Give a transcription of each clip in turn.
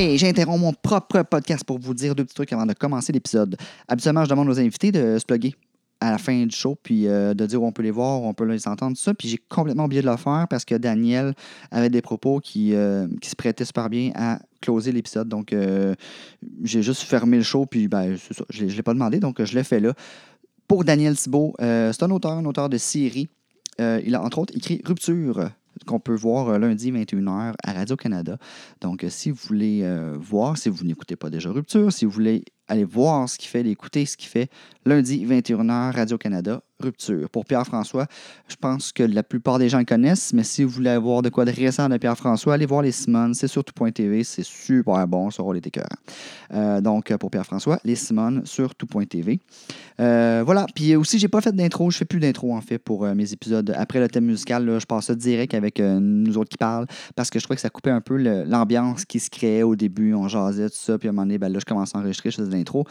J'interromps mon propre podcast pour vous dire deux petits trucs avant de commencer l'épisode. Habituellement, je demande aux invités de se plugger à la fin du show, puis euh, de dire où on peut les voir, où on peut les entendre, tout ça. Puis j'ai complètement oublié de le faire parce que Daniel avait des propos qui, euh, qui se prêtaient super bien à closer l'épisode. Donc, euh, j'ai juste fermé le show, puis ben, je ne l'ai pas demandé, donc je l'ai fait là. Pour Daniel Thibault, c'est un auteur, un auteur de série. Il a entre autres écrit Rupture, qu'on peut voir euh, lundi 21h à Radio-Canada. Donc, euh, si vous voulez euh, voir, si vous n'écoutez pas déjà Rupture, si vous voulez aller voir ce qu'il fait, écouter ce qu'il fait, lundi 21h Radio-Canada, Rupture. Pour Pierre-François, je pense que la plupart des gens le connaissent, mais si vous voulez avoir de quoi de récent de Pierre-François, allez voir les Simone, c'est sur tout.tv, c'est super bon, ça aura les écœurs. Euh, donc, pour Pierre-François, les Simone sur tout.tv. Euh, voilà. Puis aussi, j'ai pas fait d'intro. Je fais plus d'intro, en fait, pour euh, mes épisodes. Après le thème musical, là, je passe ça direct avec nous autres qui parlent parce que je trouvais que ça coupait un peu l'ambiance qui se créait au début. On jasait, tout ça. Puis à un moment donné, ben, là, je commençais à enregistrer, je faisais de l'intro.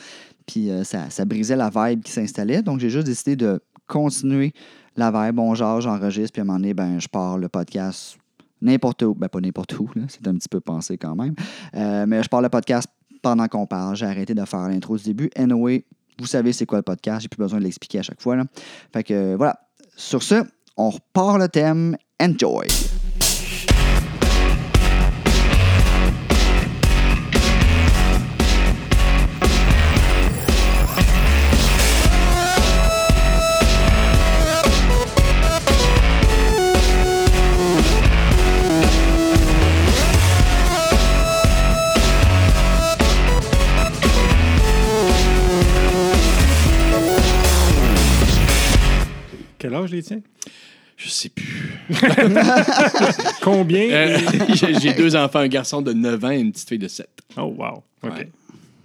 Puis ça, ça brisait la vibe qui s'installait. Donc, j'ai juste décidé de continuer la vibe. On jase, j'enregistre. Puis à un moment donné, ben, je pars le podcast n'importe où. Ben, pas n'importe où, c'est un petit peu pensé quand même. Euh, mais je pars le podcast pendant qu'on parle. J'ai arrêté de faire l'intro du début. Anyway, vous savez c'est quoi le podcast. J'ai plus besoin de l'expliquer à chaque fois. Là. Fait que voilà. Sur ce, on repart le thème. Enjoy! Quel âge les tiens? Je sais plus. Combien? Euh, j'ai deux enfants, un garçon de 9 ans et une petite fille de 7. Oh, wow. OK. Ouais.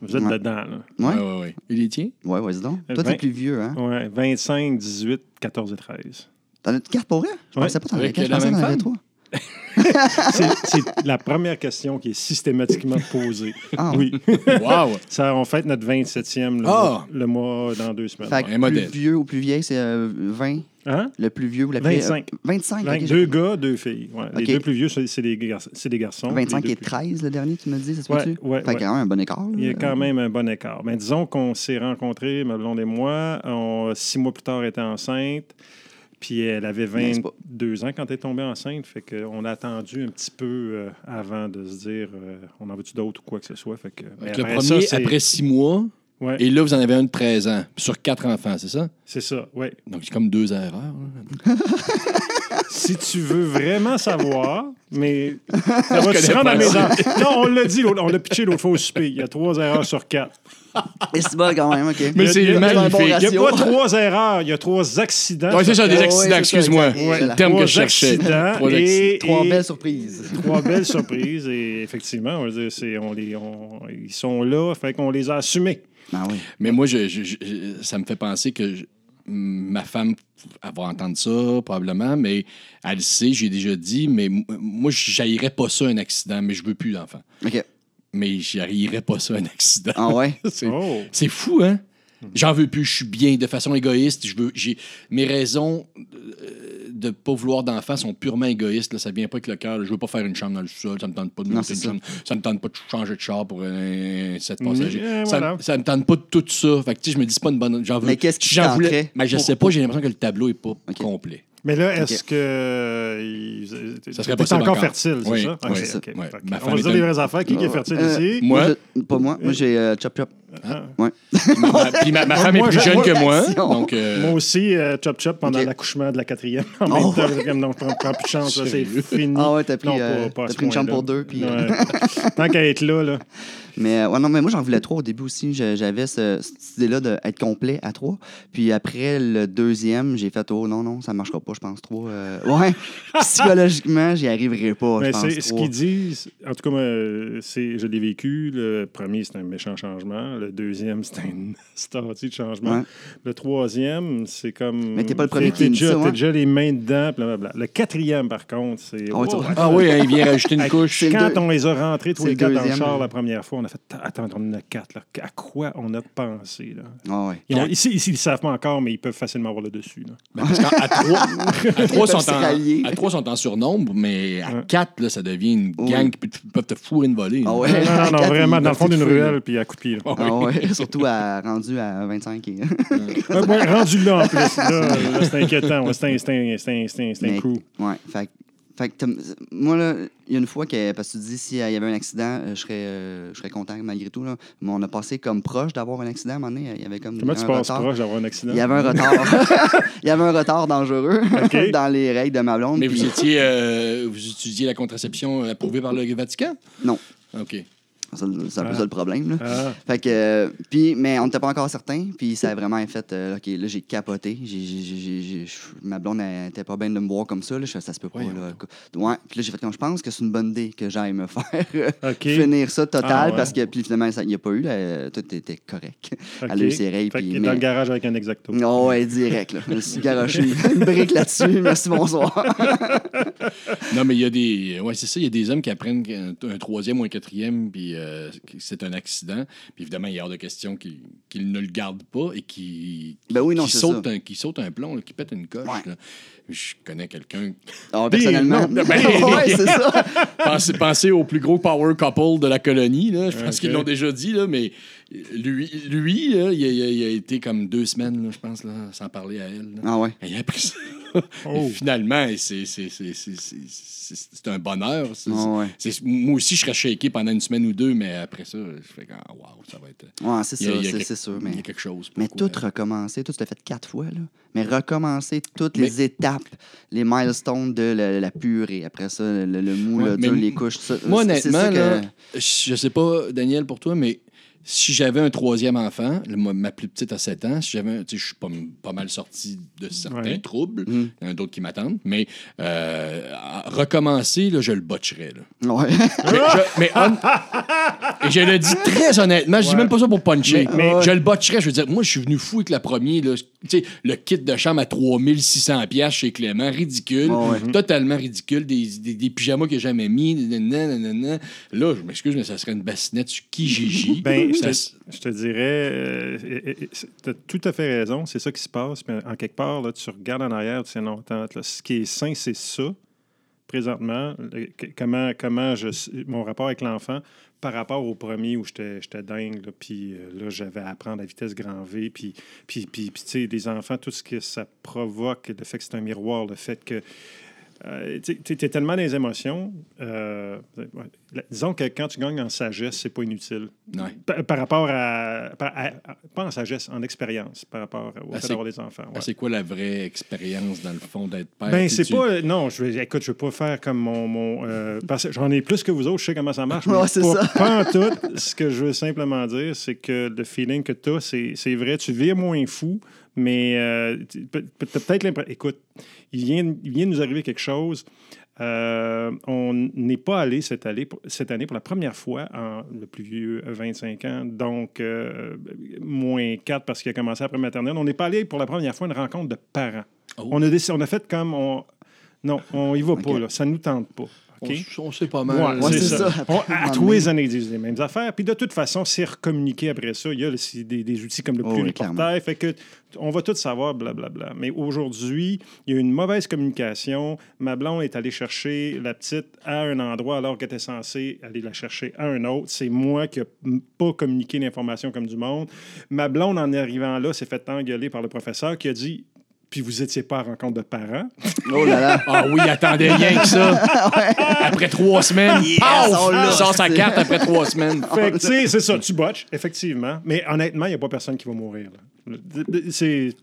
Vous êtes Ouais. dedans, là. Ouais? Ouais, ouais, ouais. Et les tiens? Ouais, vas-y donc. Euh, Toi, t'es vingt- plus vieux, hein? Ouais, 25, 18, 14 et 13. T'en as une carte pour vrai? Je Ouais. pensais pas t'en avais Avec quatre. Je la pensais même t'en avais femme? trois. C'est c'est la première question qui est systématiquement posée. Ah, Oui. Wow! Ça, on fête notre 27e le, Ah! mois, le mois dans deux semaines. Fait que Un plus modèle. vieux ou plus vieille, c'est euh, 20. Hein? Le plus vieux ou la plus 25. euh, 25. Vingt- ok, deux gars, deux filles. Ouais. Les deux plus vieux, c'est des, gar- des garçons. 25 Les et deux plus- 13, le dernier, tu me dis, ça se Ouais, ouais, Fait ouais. quand même un bon écart. Il y a quand même un bon écart. Mais disons qu'on s'est rencontrés, ma blonde et moi. On, six mois plus tard, elle était enceinte. Puis elle avait Mais c'est pas- 22 ans quand elle est tombée enceinte. Fait qu'on a attendu un petit peu euh, avant de se dire euh, on en veut-tu d'autres ou quoi que ce soit. Fait que, mais Donc, le après premier, ça, c'est- après 6 mois, ouais, et là, vous en avez un de 13 ans, sur 4 enfants, c'est ça? c'est ça, oui. Donc, c'est comme deux erreurs. hein. Si tu veux vraiment savoir, mais ça va se rendre à mes enfants. Non, on l'a dit, l'autre- on l'a pitché l'autre fois au souper. Il y a trois erreurs sur quatre. Et c'est bon quand même, OK. Mais Il y a- c'est il y a- humain, il y a un il n'y a pas trois erreurs, il y a trois accidents. Ouais, c'est ça, des quatre. Ouais, accidents, c'est excuse-moi. exact. Le terme que Trois je cherchais. accidents Trois et-. Trois et- belles surprises. Trois belles surprises et effectivement, on va dire, c'est, on les, on- ils sont là, fait qu'on les a assumés. Ah oui. Mais moi, je, je- je- ça me fait penser que je- ma femme elle va entendre ça, probablement, mais elle le sait, j'ai déjà dit, mais moi, je pas ça, un accident, mais je veux plus d'enfants. OK. Mais j'haïrais pas ça, un accident. Ah ouais? C'est- Oh! C'est fou, hein? J'en veux plus, je suis bien de façon égoïste. Je veux, j'ai, mes raisons euh, de ne pas vouloir d'enfants sont purement égoïstes. Là, ça vient pas avec le cœur. Je veux pas faire une chambre dans le sol. Ça me tente pas de Non, monter c'est une ça. chambre. Ça me tente pas de changer de char pour un 7 passagers. Ça, voilà. ça me tente pas de tout ça. Fait que, je me dis pas une bonne. J'en veux. Mais qu'est-ce si j'en voulais-? Mais je sais pas, j'ai l'impression que le tableau est pas complet. Mais là, est-ce que. euh, Ça serait encore encore. fertile, c'est Oui, ça? oui, Ok, c'est ça. On va dire les vraies affaires. Qui est fertile Euh, ici? Moi? je- pas moi. Moi, j'ai euh, Chop Chop. Ah. Ouais. Ma- puis ma, ma femme est plus jeune moi- que moi. Donc, euh, Moi aussi, euh, chop chop pendant l'accouchement de la quatrième. En Oh. même temps, je prends, prends plus de chance, c'est fini. Ah ouais, t'as pris, Non, euh, pas- pris une chambre pour deux, puis, euh. Tant qu'à être là, là. Mais, euh, ouais, non, mais moi, j'en voulais trois au début aussi. J'avais ce- cette idée-là d'être complet à trois. Puis après le deuxième, j'ai fait, oh non, non, ça marchera pas, je pense, trois. Euh, ouais, psychologiquement, j'y arriverai pas, je Mais pense, c'est ce qu'ils disent, en tout cas, moi, euh, c'est, je l'ai vécu. Le premier, c'est un méchant changement. Le deuxième, c'est un starty de changement. Ouais. Le troisième, c'est comme. Mais t'es pas le premier t'es- qui t'es me dit déjà, ça, t'as déjà les mains dedans, blablabla. Le quatrième, par contre, c'est. Ah Wow. ah oui, hein, il vient rajouter une couche. Quand on les a rentrés tous les le quatre dans le char la première fois, on a fait Attends, on en a quatre. Là. À quoi on a pensé? Là? Ah ouais. Ils ont- ici, ici, ils ne savent pas encore, mais ils peuvent facilement avoir le dessus. Là. Ben, parce qu'à à trois, à trois sont en, rallier. à trois sont en surnombre, mais à Ouais. quatre, là, ça devient une Oui. gang qui peuvent te fourrer une volée. Ah ouais. Non, non, non, Quatre, vraiment, dans le fond d'une ruelle, puis à coup de pied. Ah ouais, surtout à, rendu à 25 et... Rendu là, en plus. Là, c'est inquiétant. C'est un, c'est un, c'est un. Ouais, fait, fait que moi, là, il y a une fois que, parce que tu dis, s'il y avait un accident, euh, je serais, euh, je serais content malgré tout, là. Mais on a passé comme proche d'avoir un accident à un moment donné. Il y avait comme Comment un tu passes retard. proche d'avoir un accident? Il y avait un retard. il y avait un retard dangereux OK. dans les règles de ma blonde. Mais puis- vous étiez, euh, vous utilisiez la contraception approuvée par le Vatican? Non. OK. Ça, C'est un peu Ah. ça le problème. Là. Ah, Fait que, euh, puis, mais on n'était pas encore certain. Puis ça a vraiment fait, euh, OK, là, j'ai capoté. J'ai, j'ai- j'ai- j'ai- j'ai- ma blonde n'était pas bien de me voir comme ça. Là. Ça se peut pas. Là. Ouais. Puis là, j'ai fait, comme, je pense que c'est une bonne idée que j'aille me faire euh, OK. finir ça total. Ah, ouais. Parce que, puis finalement, il n'y a pas eu. là, tout était correct. OK. Elle a eu ses règles. Fait puis- qu'il est mais- dans le garage avec un exacto. Oh, ouais, direct. Là. Je me suis garoché une brique là-dessus. Merci, bonsoir. Non, mais il y a des. Ouais, c'est ça. Il y a des hommes qui apprennent un troisième ou un quatrième, puis euh, que c'est un accident. Puis évidemment, il y a hors de question qu'ils qu'ils ne le gardent pas et qui Ben oui, non, qui c'est sautent ça. un, qui sautent un plomb, là, qui pète une coche. Ouais. Je connais quelqu'un. Ah, personnellement. ben- ouais, c'est ça. Pensez, pensez au plus gros power couple de la colonie. Là. Je pense qu'ils l'ont déjà dit, là, mais lui, lui là, il, a, il été comme deux semaines, là, je pense, là, sans parler à elle. là. Ah ouais. Et il a appris ça. Oh. Finalement, c'est un bonheur. Ah ouais. moi aussi, je serais shaké pendant une semaine ou deux, mais après ça, je fais comme, ah, wow, ça va être. Ouais, c'est a c'est sûr. Il y Mais, a quelque chose. mais tout recommencer, tout c'était fait quatre fois, là. Mais recommencer toutes Mais- les étapes, les milestones de la, la purée. Après ça, le, le mou, Ouais, le mais les couches, tout ça. Moi, honnêtement, ça que- là, je sais pas, Daniel, pour toi, mais si j'avais un troisième enfant, le- ma plus petite a 7 ans, si j'avais, un- tu sais, je suis pas, pas mal sorti de certains Ouais. troubles, Mm. il y en a d'autres qui m'attendent, mais euh, recommencer, là, je le botcherais. Là. Ouais. Mais, je, mais hon- et je le dis très honnêtement, je dis même pas ça pour puncher. Mais- mais- je le botcherais. Je veux dire, moi, je suis venu fou avec la première. là. Tu sais, le kit de chambre à 3600$ piastres chez Clément, ridicule. Ouais. Totalement ridicule. Des, des, des pyjamas qu'il n'a jamais mis. nanana. Là, je m'excuse, mais ça serait une bassinette sur Kijiji. Ben, je Ça te, s- je te dirais, tu as tout à fait raison, c'est ça qui se passe. Mais en quelque part, là, tu regardes en arrière, tu sais, non, attends, là, ce qui est sain, c'est ça, présentement. Le- comment, comment je, mon rapport avec l'enfant par rapport au premier où j'étais dingue, puis euh, là, j'avais à apprendre à vitesse grand V, puis, puis, puis, puis, tu sais, des enfants, tout ce que ça provoque, le fait que c'est un miroir, le fait que euh, tu es tellement dans les émotions. euh, disons que quand tu gagnes en sagesse, c'est pas inutile. Ouais. Par, par rapport à, par- à- à- Pas en sagesse, en expérience, par rapport au Ah, fait c'est- d'avoir des enfants. ouais. Ah, C'est quoi la vraie expérience, dans le fond, d'être père? Ben, c'est tu- pas. Non, je vais, écoute, je veux pas faire comme mon. mon euh, parce que j'en ai plus que vous autres, je sais comment ça marche. Ouais, c'est pas, ça. pas en tout. Ce que je veux simplement dire, c'est que le feeling que tu as, c'est vrai. Tu vires moins fou, mais euh, tu as peut-être l'impression. Écoute, il vient, il vient de nous arriver quelque chose. Euh, on n'est pas allé cette année, pour, cette année pour la première fois, en, le plus vieux, euh, 25 ans, donc euh, moins 4 parce qu'il a commencé après maternelle. On n'est pas allé pour la première fois à une rencontre de parents. Oh. On, a on a fait comme on. Non, on y va pas, là. Ça nous tente pas. On, sait pas mal. Ouais, c'est c'est ça. ça. On- À tous les années, ils disent les mêmes affaires. Puis de toute façon, c'est recommuniqué après ça. Il y a le- des, des outils comme le Oh, plus oui. Fait que on va tout savoir, blablabla. Mais aujourd'hui, il y a une mauvaise communication. Ma blonde est allée chercher la petite à un endroit alors qu'elle était censée aller la chercher à un autre. C'est moi qui n'ai pas communiqué l'information comme du monde. Ma blonde, en arrivant là, s'est fait engueuler par le professeur qui a dit Puis vous n'étiez pas à rencontre de parents. Oh là là. Ah oui, attendez rien que ça. Après trois semaines, Yes, paf! on sort sa carte après trois semaines. Fait que, tu sais, c'est ça, tu botches, effectivement. Mais honnêtement, il n'y a pas personne qui va mourir. là.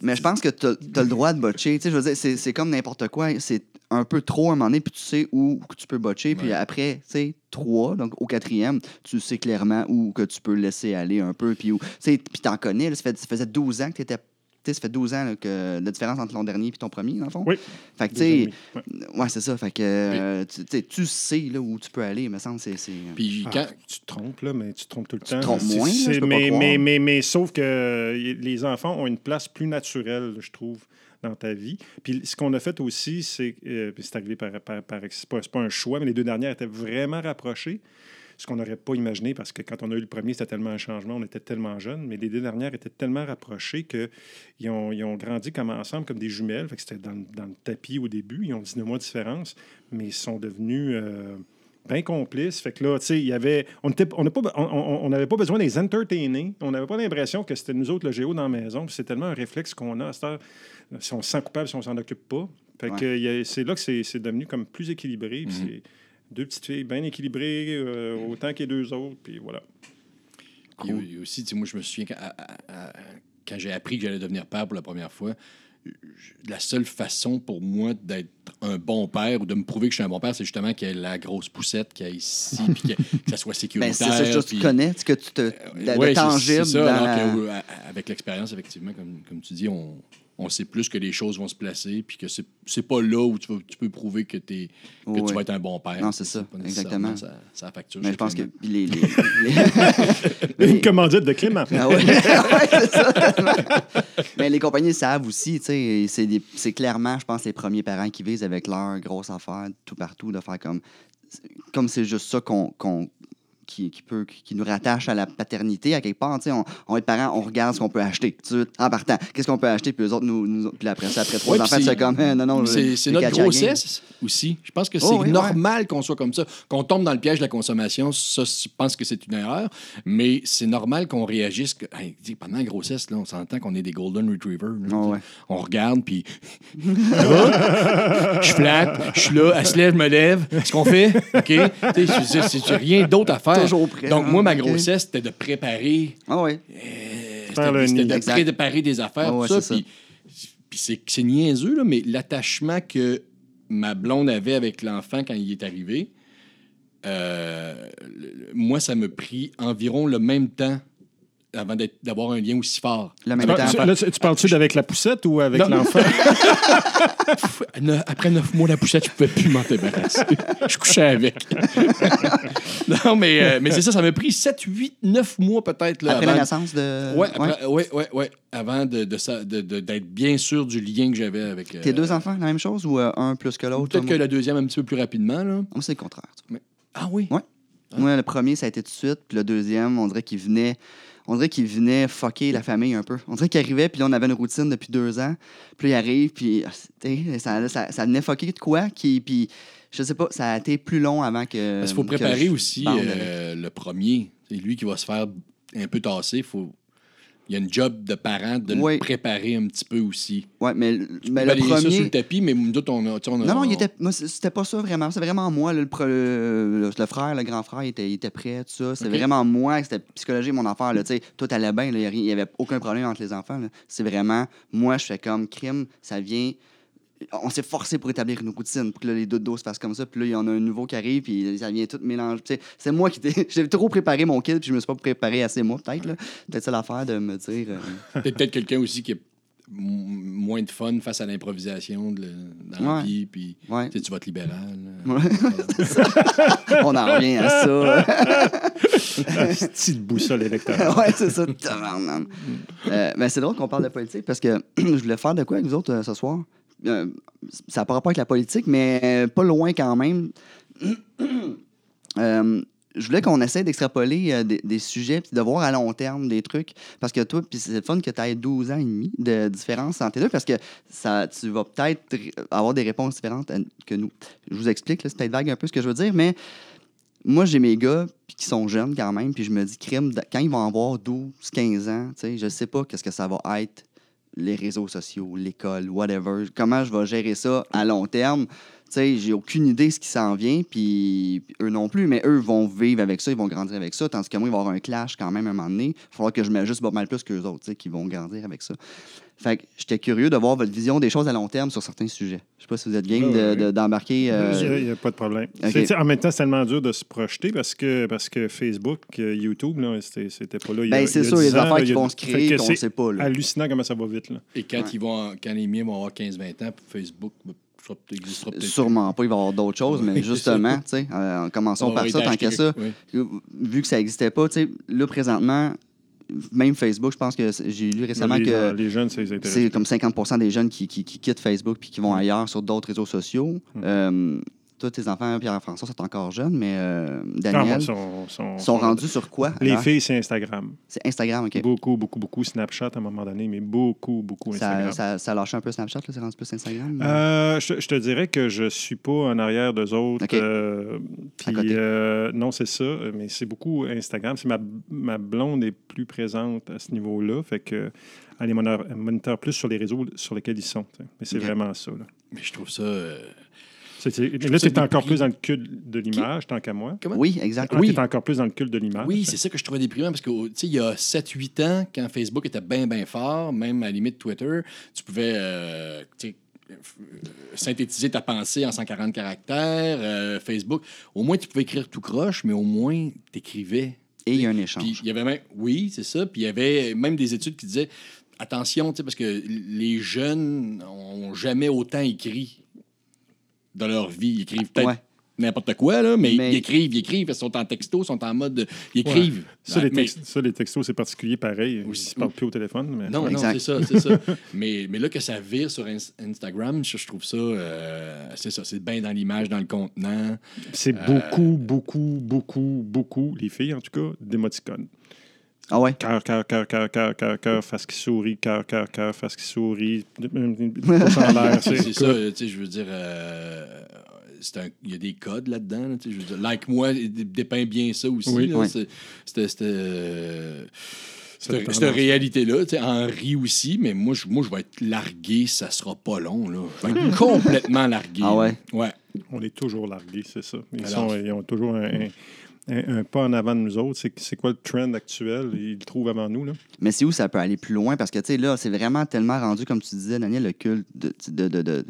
Mais je pense que tu as, le droit de botcher. Tu sais, je veux dire, c'est, c'est comme n'importe quoi. C'est un peu trop à un moment donné, puis tu sais où tu peux botcher. Puis Ouais. après, tu sais, trois, donc au quatrième, tu sais clairement où que tu peux laisser aller un peu. Puis où- tu sais, puis t'en connais. là, ça, fait, ça faisait 12 ans que tu étais. Tu sais, ça fait 12 ans là, que la différence entre l'an dernier et ton premier, dans le fond. Oui. Fait que, tu sais. Ouais. ouais, c'est ça. Fait que, euh, tu, tu sais, tu là, où tu peux aller, il me semble. C'est, c'est... Puis Ah, quand, tu te trompes, là, mais tu te trompes tout le Tu temps. te trompes C'est- moins, là, c'est- je peux pas mais, mais, mais, mais sauf que euh, les enfants ont une place plus naturelle, je trouve, dans ta vie. Puis ce qu'on a fait aussi, c'est. euh, c'est arrivé par. par, par c'est pas, c'est pas un choix, mais les deux dernières étaient vraiment rapprochées. Ce qu'on n'aurait pas imaginé parce que quand on a eu le premier, c'était tellement un changement, on était tellement jeunes, mais les deux dernières étaient tellement rapprochées qu'ils ont, ils ont grandi comme ensemble, comme des jumelles. Fait que c'était dans, dans le tapis au début, ils ont 19 mois de différence, mais ils sont devenus. euh, bien complices. Fait que là, tu sais, il y avait. On n'avait on, pas, on, on- pas besoin de les entertainer. On n'avait pas l'impression que c'était nous autres le géo dans la maison. C'est tellement un réflexe qu'on a à cette heure. Si on se sent coupable, si on s'en occupe pas. Fait Ouais. que c'est là que c'est devenu comme plus équilibré. Deux petites filles bien équilibrées, euh, autant que les deux autres. Puis voilà. Il y a- il y a aussi, moi, je me souviens quand, à- à- à- quand j'ai appris que j'allais devenir père pour la première fois, je- la seule façon pour moi d'être un bon père ou de me prouver que je suis un bon père, c'est justement qu'il y ait la grosse poussette qu'il y ait ici, puis que, que ça soit Ben, sécuritaire. c'est ça, que puis- tu connais, ce que tu te. Ouais, c'est- tangible. c'est ça, dans alors la- que, euh, avec l'expérience, effectivement, comme, comme tu dis, on, on sait plus que les choses vont se placer, puis que c'est c'est pas là où tu, vas- tu peux prouver que, t'es- que Ouais. tu vas être un bon père. Non, c'est ça, exactement. Ça, ça facture. Mais je pense que les. les- les- Une commandite de Clément. Ah ouais, Ouais, c'est ça, tellement. Mais les compagnies savent aussi, tu sais, c'est des- c'est clairement, je pense, les premiers parents qui visent avec leur grosse affaire tout partout, de faire comme. Comme c'est juste ça qu'on. qu'on- qui, qui peut, qui nous rattache à la paternité, à quelque part. On, on est parents, on regarde ce qu'on peut acheter. tout de suite, en partant, qu'est-ce qu'on peut acheter, puis les autres, nous, nous- puis après ça, après trois Ouais, enfants, c'est c'est- comme, eh, non, non, C'est c'est notre grossesse aussi. Je pense que c'est Oh, oui, normal qu'on soit comme ça. Qu'on tombe dans le piège de la consommation, ça, je pense que c'est une erreur. Mais c'est normal qu'on réagisse. Que, Hey, pendant la grossesse, là, on s'entend qu'on est des Golden Retrievers. là. Oh, ouais. On regarde, puis. Je flatte, je suis là, elle se lève, je me lève. Ce qu'on fait, OK? Tu sais, c'est- c'est c'est rien d'autre à faire. Toujours prêt, Donc, hein, moi, ma OK. grossesse, c'était de préparer Ah ouais. euh, C'était de Exact. préparer des affaires, Ah tout ça. c'est Puis, puis c'est c'est niaiseux, là, mais l'attachement que ma blonde avait avec l'enfant quand il est arrivé, euh, moi, ça me pris environ le même temps avant d'être- d'avoir un lien aussi fort. Le Tu, même parles- temps. tu- là, tu tu parles-tu avec la poussette ou avec l'enfant? Ne- Après neuf mois, la poussette, je pouvais plus m'en débarrasser. je couchais avec. non, mais, euh, mais c'est ça, ça m'a pris 7, 8, 9 mois peut-être. là, Après la naissance de. Ouais, après- ouais, ouais, ouais. Avant de, de ça- de- de- d'être bien sûr du lien que j'avais avec. euh, Tes deux enfants, la même chose ou euh, un plus que l'autre? Peut-être que la deuxième un petit peu plus rapidement. Là. Moi, Moi, c'est le contraire. Ah oui? Ouais. Moi, le premier, ça a été tout de suite. Puis le deuxième, on dirait qu'il venait. On dirait qu'il venait fucker la famille un peu. On dirait qu'il arrivait, puis là, on avait une routine depuis deux ans. Puis là, il arrive, puis ah, ça, ça, ça venait fucker de quoi. Qui, puis je sais pas, ça a été plus long avant que. Parce qu'il faut préparer aussi euh, le premier. C'est lui qui va se faire un peu tasser. Faut... Il y a une job de parent de Oui. le préparer un petit peu aussi. Ouais, mais, mais le Balayer ça sur premier. le tapis, mais nous autres, on a. on Non, non, il était, c'était pas ça vraiment. C'est vraiment moi, le, pre- le, le frère, le grand frère, il était, il était prêt, tout ça. C'est Ok. vraiment moi, c'était psychologie, mon affaire. Là. Toi, t'allais bien, il y a rien- il y avait aucun problème entre les enfants. C'est vraiment, moi, je fais comme crime, ça vient. On s'est forcé pour établir une routine, pour que là, les deux dos se fassent comme ça. Puis là, il y en a un nouveau qui arrive, puis ça vient tout mélanger. Tu sais, C'est moi qui t'ai. J'ai trop préparé mon kid, puis je me suis pas préparé assez, moi, peut-être. là. Peut-être ça l'affaire de me dire. euh, Peut-être peut-être quelqu'un aussi qui a m- moins de fun face à l'improvisation dans la vie. Puis Ouais. tu sais, tu votes libéral. là. Ouais, c'est ça. On en revient à ça. Petite boussole électorale. ouais, c'est ça. Euh, ben, c'est drôle qu'on parle de politique parce que je voulais faire de quoi avec vous autres euh, ce soir? Euh, ça n'a pas rapport avec la politique, mais pas loin quand même. Euh, je voulais qu'on essaie d'extrapoler euh, des, sujets puis de voir à long terme des trucs. Parce que toi, puis c'est le fun que tu aies 12 ans et demi de différence entre les deux parce que ça, tu vas peut-être avoir des réponses différentes que nous. Je vous explique, c'est peut-être vague un peu ce que je veux dire, mais moi, j'ai mes gars qui sont jeunes quand même, puis je me dis, crime, quand ils vont avoir 12, 15 ans, je sais pas qu'est-ce que ça va être, les réseaux sociaux, l'école, whatever, comment je vais gérer ça à long terme? Sais, j'ai aucune idée de ce qui s'en vient, puis eux non plus, mais eux vont vivre avec ça, ils vont grandir avec ça, tandis que moi, il va y avoir un clash quand même à un moment donné. Il va falloir que je m'ajuste pas mal plus qu'eux autres, tu sais, qui vont grandir avec ça. Fait que j'étais curieux de voir votre vision des choses à long terme sur certains sujets. Je sais pas si vous êtes game Ouais, de- ouais. de- d'embarquer. euh, Il n'y a, pas de problème. En même temps, c'est tellement dur de se projeter parce que, parce que Facebook, euh, YouTube, là, c'était c'était pas là. il y a- Ben, c'est il y a sûr, 10 les affaires là, qui vont se créer que qu'on c'est sait pas. Là. hallucinant comment ça va vite. Là. Et quand, Ouais. ils vont, quand les miens vont avoir 15-20 ans, Facebook sera- existera peut-être. Sûrement pas, il va y avoir d'autres choses, mais justement, tu sais, euh, commençons par ça, tant qu'à ça. oui. Vu que ça n'existait pas, tu sais, là, présentement, même Facebook, je pense que j'ai lu récemment les, que les jeunes, c'est comme 50% des jeunes qui, qui- qui quittent Facebook puis qui vont ailleurs sur d'autres réseaux sociaux. Hmm. Euh, toi, tes enfants, Pierre-François, sont encore jeunes, mais euh, Ah, moi, Daniel, sont, sont- sont rendus sur quoi? Les alors? filles, c'est Instagram. C'est Instagram, OK. Beaucoup, beaucoup, beaucoup. Snapchat à un moment donné, mais beaucoup, beaucoup Ça, Instagram. ça, ça a lâché un peu Snapchat, là, c'est rendu plus Instagram? Euh, je, je te dirais que je suis pas en arrière d'eux autres. Euh, À puis, côté. euh, non, c'est ça, mais c'est beaucoup Instagram. C'est ma, ma blonde est plus présente à ce niveau-là. Fait que elle les moniteur, elle moniteur plus sur les réseaux sur lesquels ils sont. Mais c'est vraiment ça. Là, Mais je trouve ça. Là tu es encore déprimant. plus dans le culte de l'image, tant qu'à moi. comment? oui, exact. Ah, Oui. Tu es encore plus dans le culte de l'image. Oui, c'est ça que je trouvais déprimant parce que, tu sais, il y a 7-8 ans, quand Facebook était bien, bien fort, même à la limite Twitter, tu pouvais, euh, euh, synthétiser ta pensée en 140 caractères. euh, Facebook, au moins, tu pouvais écrire tout croche, mais au moins, tu écrivais. Et il y a un échange. il y avait même, oui, c'est ça. Puis il y avait même des études qui disaient attention, tu sais, parce que les jeunes n'ont jamais autant écrit dans leur vie. Ils écrivent peut-être Ouais. n'importe quoi, là, mais, Mais- ils écrivent, ils écrivent, ils sont en texto, ils sont en mode. Ils écrivent. Ça, les Mais- tex- ça, les textos, c'est particulier pareil. Aussi- Ils ne parlent plus au téléphone. Mais... non, non, c'est ça, c'est ça. mais, mais là, que ça vire sur Ins- Instagram, je, je trouve ça, euh, c'est ça, c'est bien dans l'image, dans le contenant. C'est Euh, beaucoup, beaucoup, beaucoup, beaucoup, les filles en tout cas, d'émoticônes. Ah ouais? Cœur, cœur, cœur, cœur, cœur, cœur, cœur, face qui sourit, cœur, cœur, cœur, face qui sourit. pouce en l'air, C'est c'est ça, tu sais, je veux dire, euh, c'est un- il y a des codes là-dedans. là, tu sais, je veux dire, like moi, dépeint bien ça aussi. Oui. Oui. c'est- C'était. c'était, euh, Cette Cette réalité-là, tu sais, Henri aussi, mais moi, je, moi, je vais être largué, ça sera pas long. Là. Je vais être complètement largué. Ah ouais? là. Ouais. On est toujours largués, c'est ça. Ils, Alors- sont- ils ont toujours un, un- un- un pas en avant de nous autres. C'est c'est quoi le trend actuel? Ils le trouvent avant nous. Là. Mais c'est où ça peut aller plus loin? Parce que, tu sais, là, c'est vraiment tellement rendu, comme tu disais, Daniel, le culte de, de, de-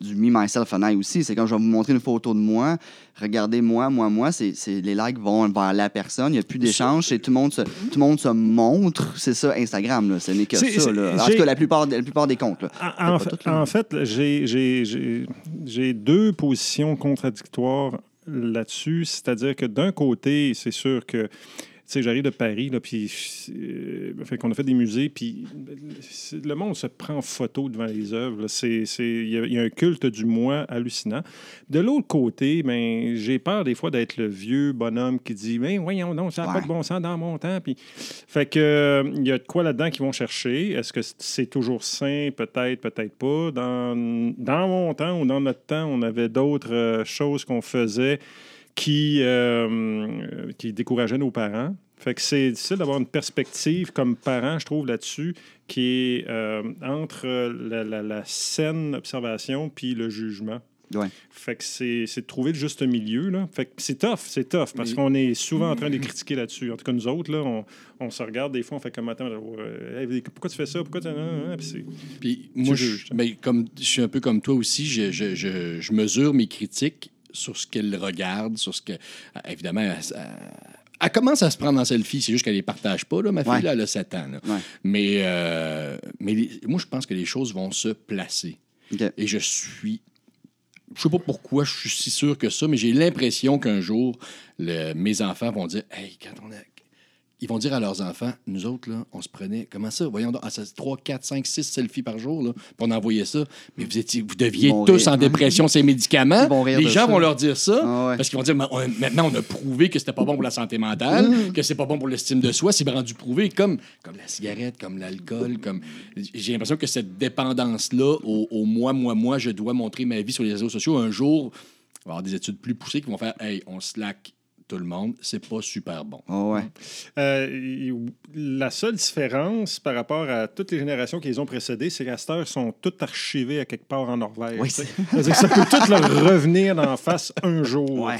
du me, myself and I aussi. C'est quand je vais vous montrer une photo de moi, regardez moi, moi, moi, c'est c'est- les likes vont vers la personne, il n'y a plus d'échange, c'est tout le monde se, tout le monde se montre. C'est ça, Instagram, là. Ce n'est que ça, là. En tout cas, la plupart, la plupart des comptes, là. En, en fait, tout, en j'ai deux positions contradictoires là-dessus. C'est-à-dire que d'un côté, c'est sûr que sais, j'arrive de Paris, là, puis euh, fait qu'on a fait des musées, puis le monde se prend en photo devant les œuvres. Il y, a- il y a un culte du moi hallucinant. De l'autre côté, ben, j'ai peur des fois d'être le vieux bonhomme qui dit Mais voyons donc, ça n'a pas de bon sens dans mon temps. Puis, fait que euh, il y a de quoi là-dedans qu'ils vont chercher? Est-ce que c'est toujours sain? Peut-être, peut-être pas. Dans, dans mon temps ou dans notre temps, on avait d'autres euh, choses qu'on faisait qui, euh, qui décourageaient nos parents. Fait que c'est difficile d'avoir une perspective comme parent, je trouve, là-dessus, qui est euh, entre la, la- la saine observation puis le jugement. Ouais. Fait que c'est c'est de trouver le juste milieu. Là. Fait que c'est tough, c'est tough, parce Mais- qu'on est souvent en train de les critiquer là-dessus. En tout cas, nous autres, là, on, on se regarde des fois, on fait comme attends, euh, hey, pourquoi tu fais ça? Pourquoi tu. ah, ah, ah, Puis moi, je, mais comme, je suis un peu comme toi aussi, je, je, je, je mesure mes critiques sur ce qu'elle regarde, sur ce que. ah, Évidemment, elle, elle- commence à se prendre en selfie, c'est juste qu'elle les partage pas, là, ma fille, Ouais. là, elle a 7 ans. là. Ouais. Mais, euh, mais les- moi, je pense que les choses vont se placer. Et je suis. Je sais pas pourquoi je suis si sûr que ça, mais j'ai l'impression qu'un jour, le- mes enfants vont dire Hey, quand on a. Ils vont dire à leurs enfants, nous autres, là, on se prenait, comment ça? Voyons ah, ça, 3, 4, 5, 6 selfies par jour, là, puis on envoyait ça. Mais vous, étiez, vous deviez tous rire. en dépression, ces médicaments. Les gens ça. vont leur dire ça, Ah ouais. parce qu'ils vont dire, on- maintenant, on a prouvé que c'était pas bon pour la santé mentale, Mmh. que c'est pas bon pour l'estime de soi. C'est rendu prouvé, comme, comme la cigarette, comme l'alcool, comme... J'ai l'impression que cette dépendance-là, au, au moi, moi, moi, je dois montrer ma vie sur les réseaux sociaux, un jour, va avoir des études plus poussées qui vont faire, hey, on slack tout le monde, c'est pas super bon. Ah ouais. Euh, la seule différence par rapport à toutes les générations qui les ont précédées, c'est qu'à cette heure, sont toutes archivées à quelque part en Norvège. Oui, ça peut tout leur revenir d'en face un jour. Ouais.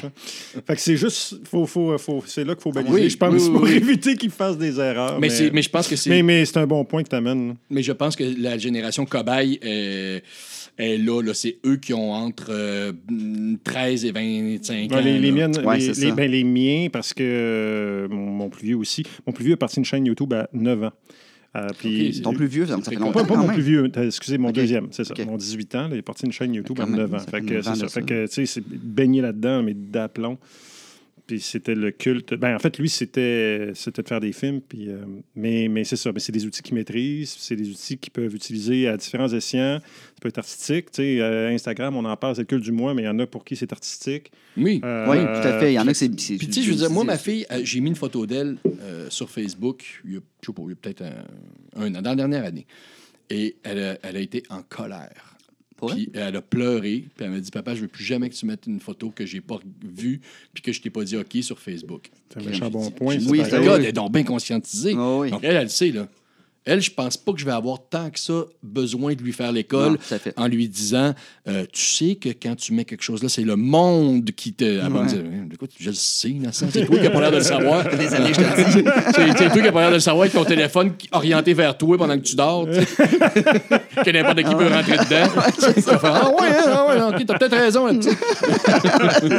Fait que c'est juste, faut, faut, faut- c'est là qu'il faut baliser, Oui, je pense, oui, oui, pour éviter qu'ils fassent des erreurs. mais, c'est- mais je pense que c'est... mais, mais c'est un bon point que tu amènes. Mais je pense que la génération cobaye euh, est là. là. C'est eux qui ont entre euh, 13 et 25 ans. les, les miennes, Ouais, les, les- ben, les miens, parce que euh, mon, mon plus vieux aussi. Mon plus vieux a parti une chaîne YouTube à 9 ans. Euh, puis, Ok, c'est- Ton plus vieux, ça, ça fait longtemps Pas, pas mon même. plus vieux, excusez, mon Ok. deuxième, c'est ça. Ok. Mon 18 ans, là, il est parti une chaîne YouTube à même, 9 ans. ça Fait que, c'est ça. Fait ça. que, tu sais, c'est baigné là-dedans, mais d'aplomb. Puis c'était le culte. Ben, en fait, lui, c'était c'était de faire des films. Puis, euh, mais mais c'est ça. Mais c'est des outils qu'il maîtrise. C'est des outils qu'ils peuvent utiliser à différents escients. Ça peut être artistique. Tu sais, euh, Instagram, on en parle, c'est le culte du mois, mais il y en a pour qui c'est artistique. Oui. Euh, Oui, tout à fait. Il y en a que c'est. Puis, tu sais, je veux dire, moi, ma fille, euh, j'ai mis une photo d'elle euh, sur Facebook, il y a, je sais pas, il y a peut-être un, un an, dans la dernière année. Et elle a, elle a été en colère. Puis elle a pleuré, puis elle m'a dit Papa, je veux plus jamais que tu mettes une photo que j'ai pas vue, puis que je t'ai pas dit OK sur Facebook. C'est un méchant bon point. Oui, Le gars, elle est donc bien conscientisée. Ah oui. Donc elle, elle le sait, là. Elle, je pense pas que je vais avoir tant que ça besoin de lui faire l'école fait. en lui disant euh, Tu sais que quand tu mets quelque chose là, c'est le monde qui te. Me Ouais. dire Écoute, je le sais, innocent. C'est toi qui n'as pas l'air de le savoir. Je te le dis. C'est toi qui n'as pas l'air de le savoir avec ton téléphone orienté vers toi pendant que tu dors. que n'importe qui peut rentrer dedans. Ah ouais, hein, ah ouais, ok, t'as peut-être raison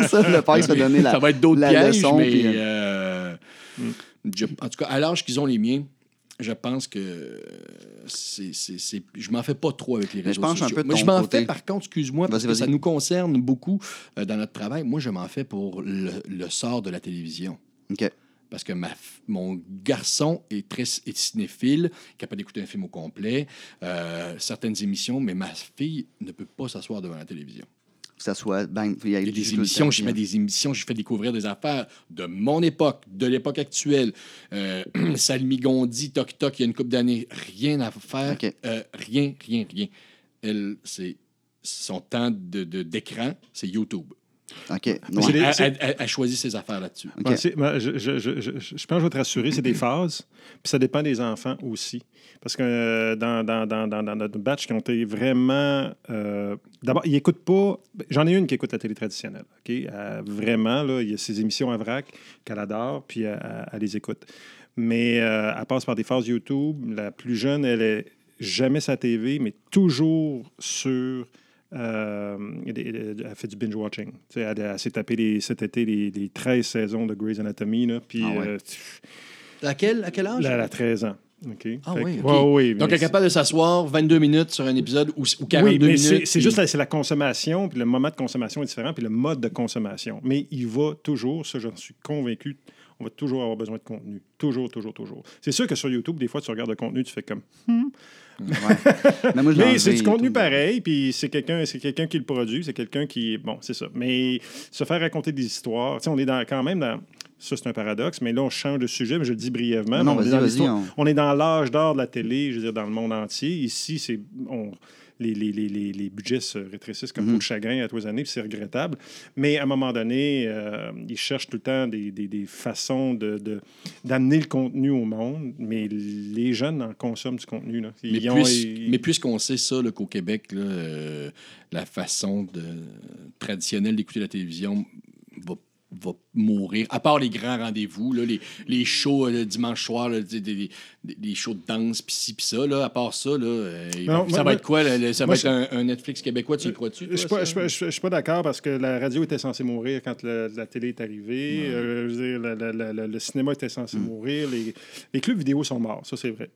ça, le père se donner la. Ça va être d'autres pièges, leçon, mais puis, euh, euh, je- en tout cas, à l'âge qu'ils ont les miens, je pense que c'est, c'est- c'est- je m'en fais pas trop avec les Mais je réseaux penche un peu de Mais je m'en côté. fais, par contre, excuse-moi, parce Vas-y, que ça nous concerne beaucoup euh, dans notre travail. Moi, je m'en fais pour le, le sort de la télévision. OK. Parce que ma, mon garçon est très est cinéphile, capable d'écouter un film au complet, euh, certaines émissions, mais ma fille ne peut pas s'asseoir devant la télévision. Que ça soit. Ben, il y a, des émissions, je fais des émissions, je fais découvrir des affaires de mon époque, de l'époque actuelle. Euh, Salmi Gondi, Toc Toc, il y a une couple d'années, rien à faire. Euh, rien, rien, rien. Elle, c'est son temps de, de- d'écran, c'est YouTube. OK. C'est Ouais. des- Elle, choisit ses affaires là-dessus. Je, je- je- je- je pense que je vais te rassurer, c'est des phases. Puis ça dépend des enfants aussi. Parce que euh, dans, dans, dans, dans, dans notre batch qui ont été vraiment. euh, D'abord, ils n'écoutent pas. J'en ai une qui écoute la télé traditionnelle. OK? Euh, vraiment, là, il y a ces émissions à vrac qu'elle adore, puis elle, elle- elle les écoute. Mais euh, elle passe par des phases YouTube. La plus jeune, elle est jamais sa TV, mais toujours sur. Euh, elle fait du binge-watching. Elle, elle s'est tapé les- cet été les, les 13 saisons de Grey's Anatomy. Là, puis, Ah ouais. euh, À quel, à quel âge? Là, elle a 13 ans. Ah oui, que- ok. Ouais, Donc, elle est capable de s'asseoir 22 minutes sur un épisode ou, ou 42 oui, mais minutes. c'est puis- juste la, la consommation, puis le moment de consommation est différent, puis le mode de consommation. Mais il va toujours, ça j'en suis convaincu, on va toujours avoir besoin de contenu. Toujours, toujours, toujours. C'est sûr que sur YouTube, des fois, tu regardes le contenu, tu fais comme. Ouais. Mais, c'est du contenu pareil, puis c'est quelqu'un qui le produit, c'est quelqu'un qui. Bon, c'est ça. Mais se faire raconter des histoires, tu sais, on est dans, quand même dans. Ça, c'est un paradoxe, mais là, on change de sujet, mais je le dis brièvement. Non, on, est dans on- on est dans l'âge d'or de la télé, je veux dire, dans le monde entier. Ici, c'est. on- les, les, les, les, les budgets se rétrécissent comme peau de chagrin à tous les années, puis c'est regrettable. Mais à un moment donné, euh, ils cherchent tout le temps des, des, des façons de, de- d'amener le contenu au monde, mais les jeunes en consomment du contenu. Là. Mais, Ils ont- puis- ils- mais puisqu'on sait ça, qu'au Québec, là, euh, la façon de, traditionnelle d'écouter la télévision va, mourir. À part les grands rendez-vous, là, les, les shows euh, le dimanche soir, là, des, des- des- des shows de danse, pis ci, pis ça. Là, à part ça, là, euh, Non, ça moi- va être quoi? là, ça moi, va être un, un Netflix québécois, tu y crois-tu? Je toi, suis pas, d'accord parce que la radio était censée mourir quand le- la télé est arrivée. Euh, je veux dire, la- la- la- la- le cinéma était censé Hmm. mourir. Les, les clubs vidéo sont morts, ça c'est vrai.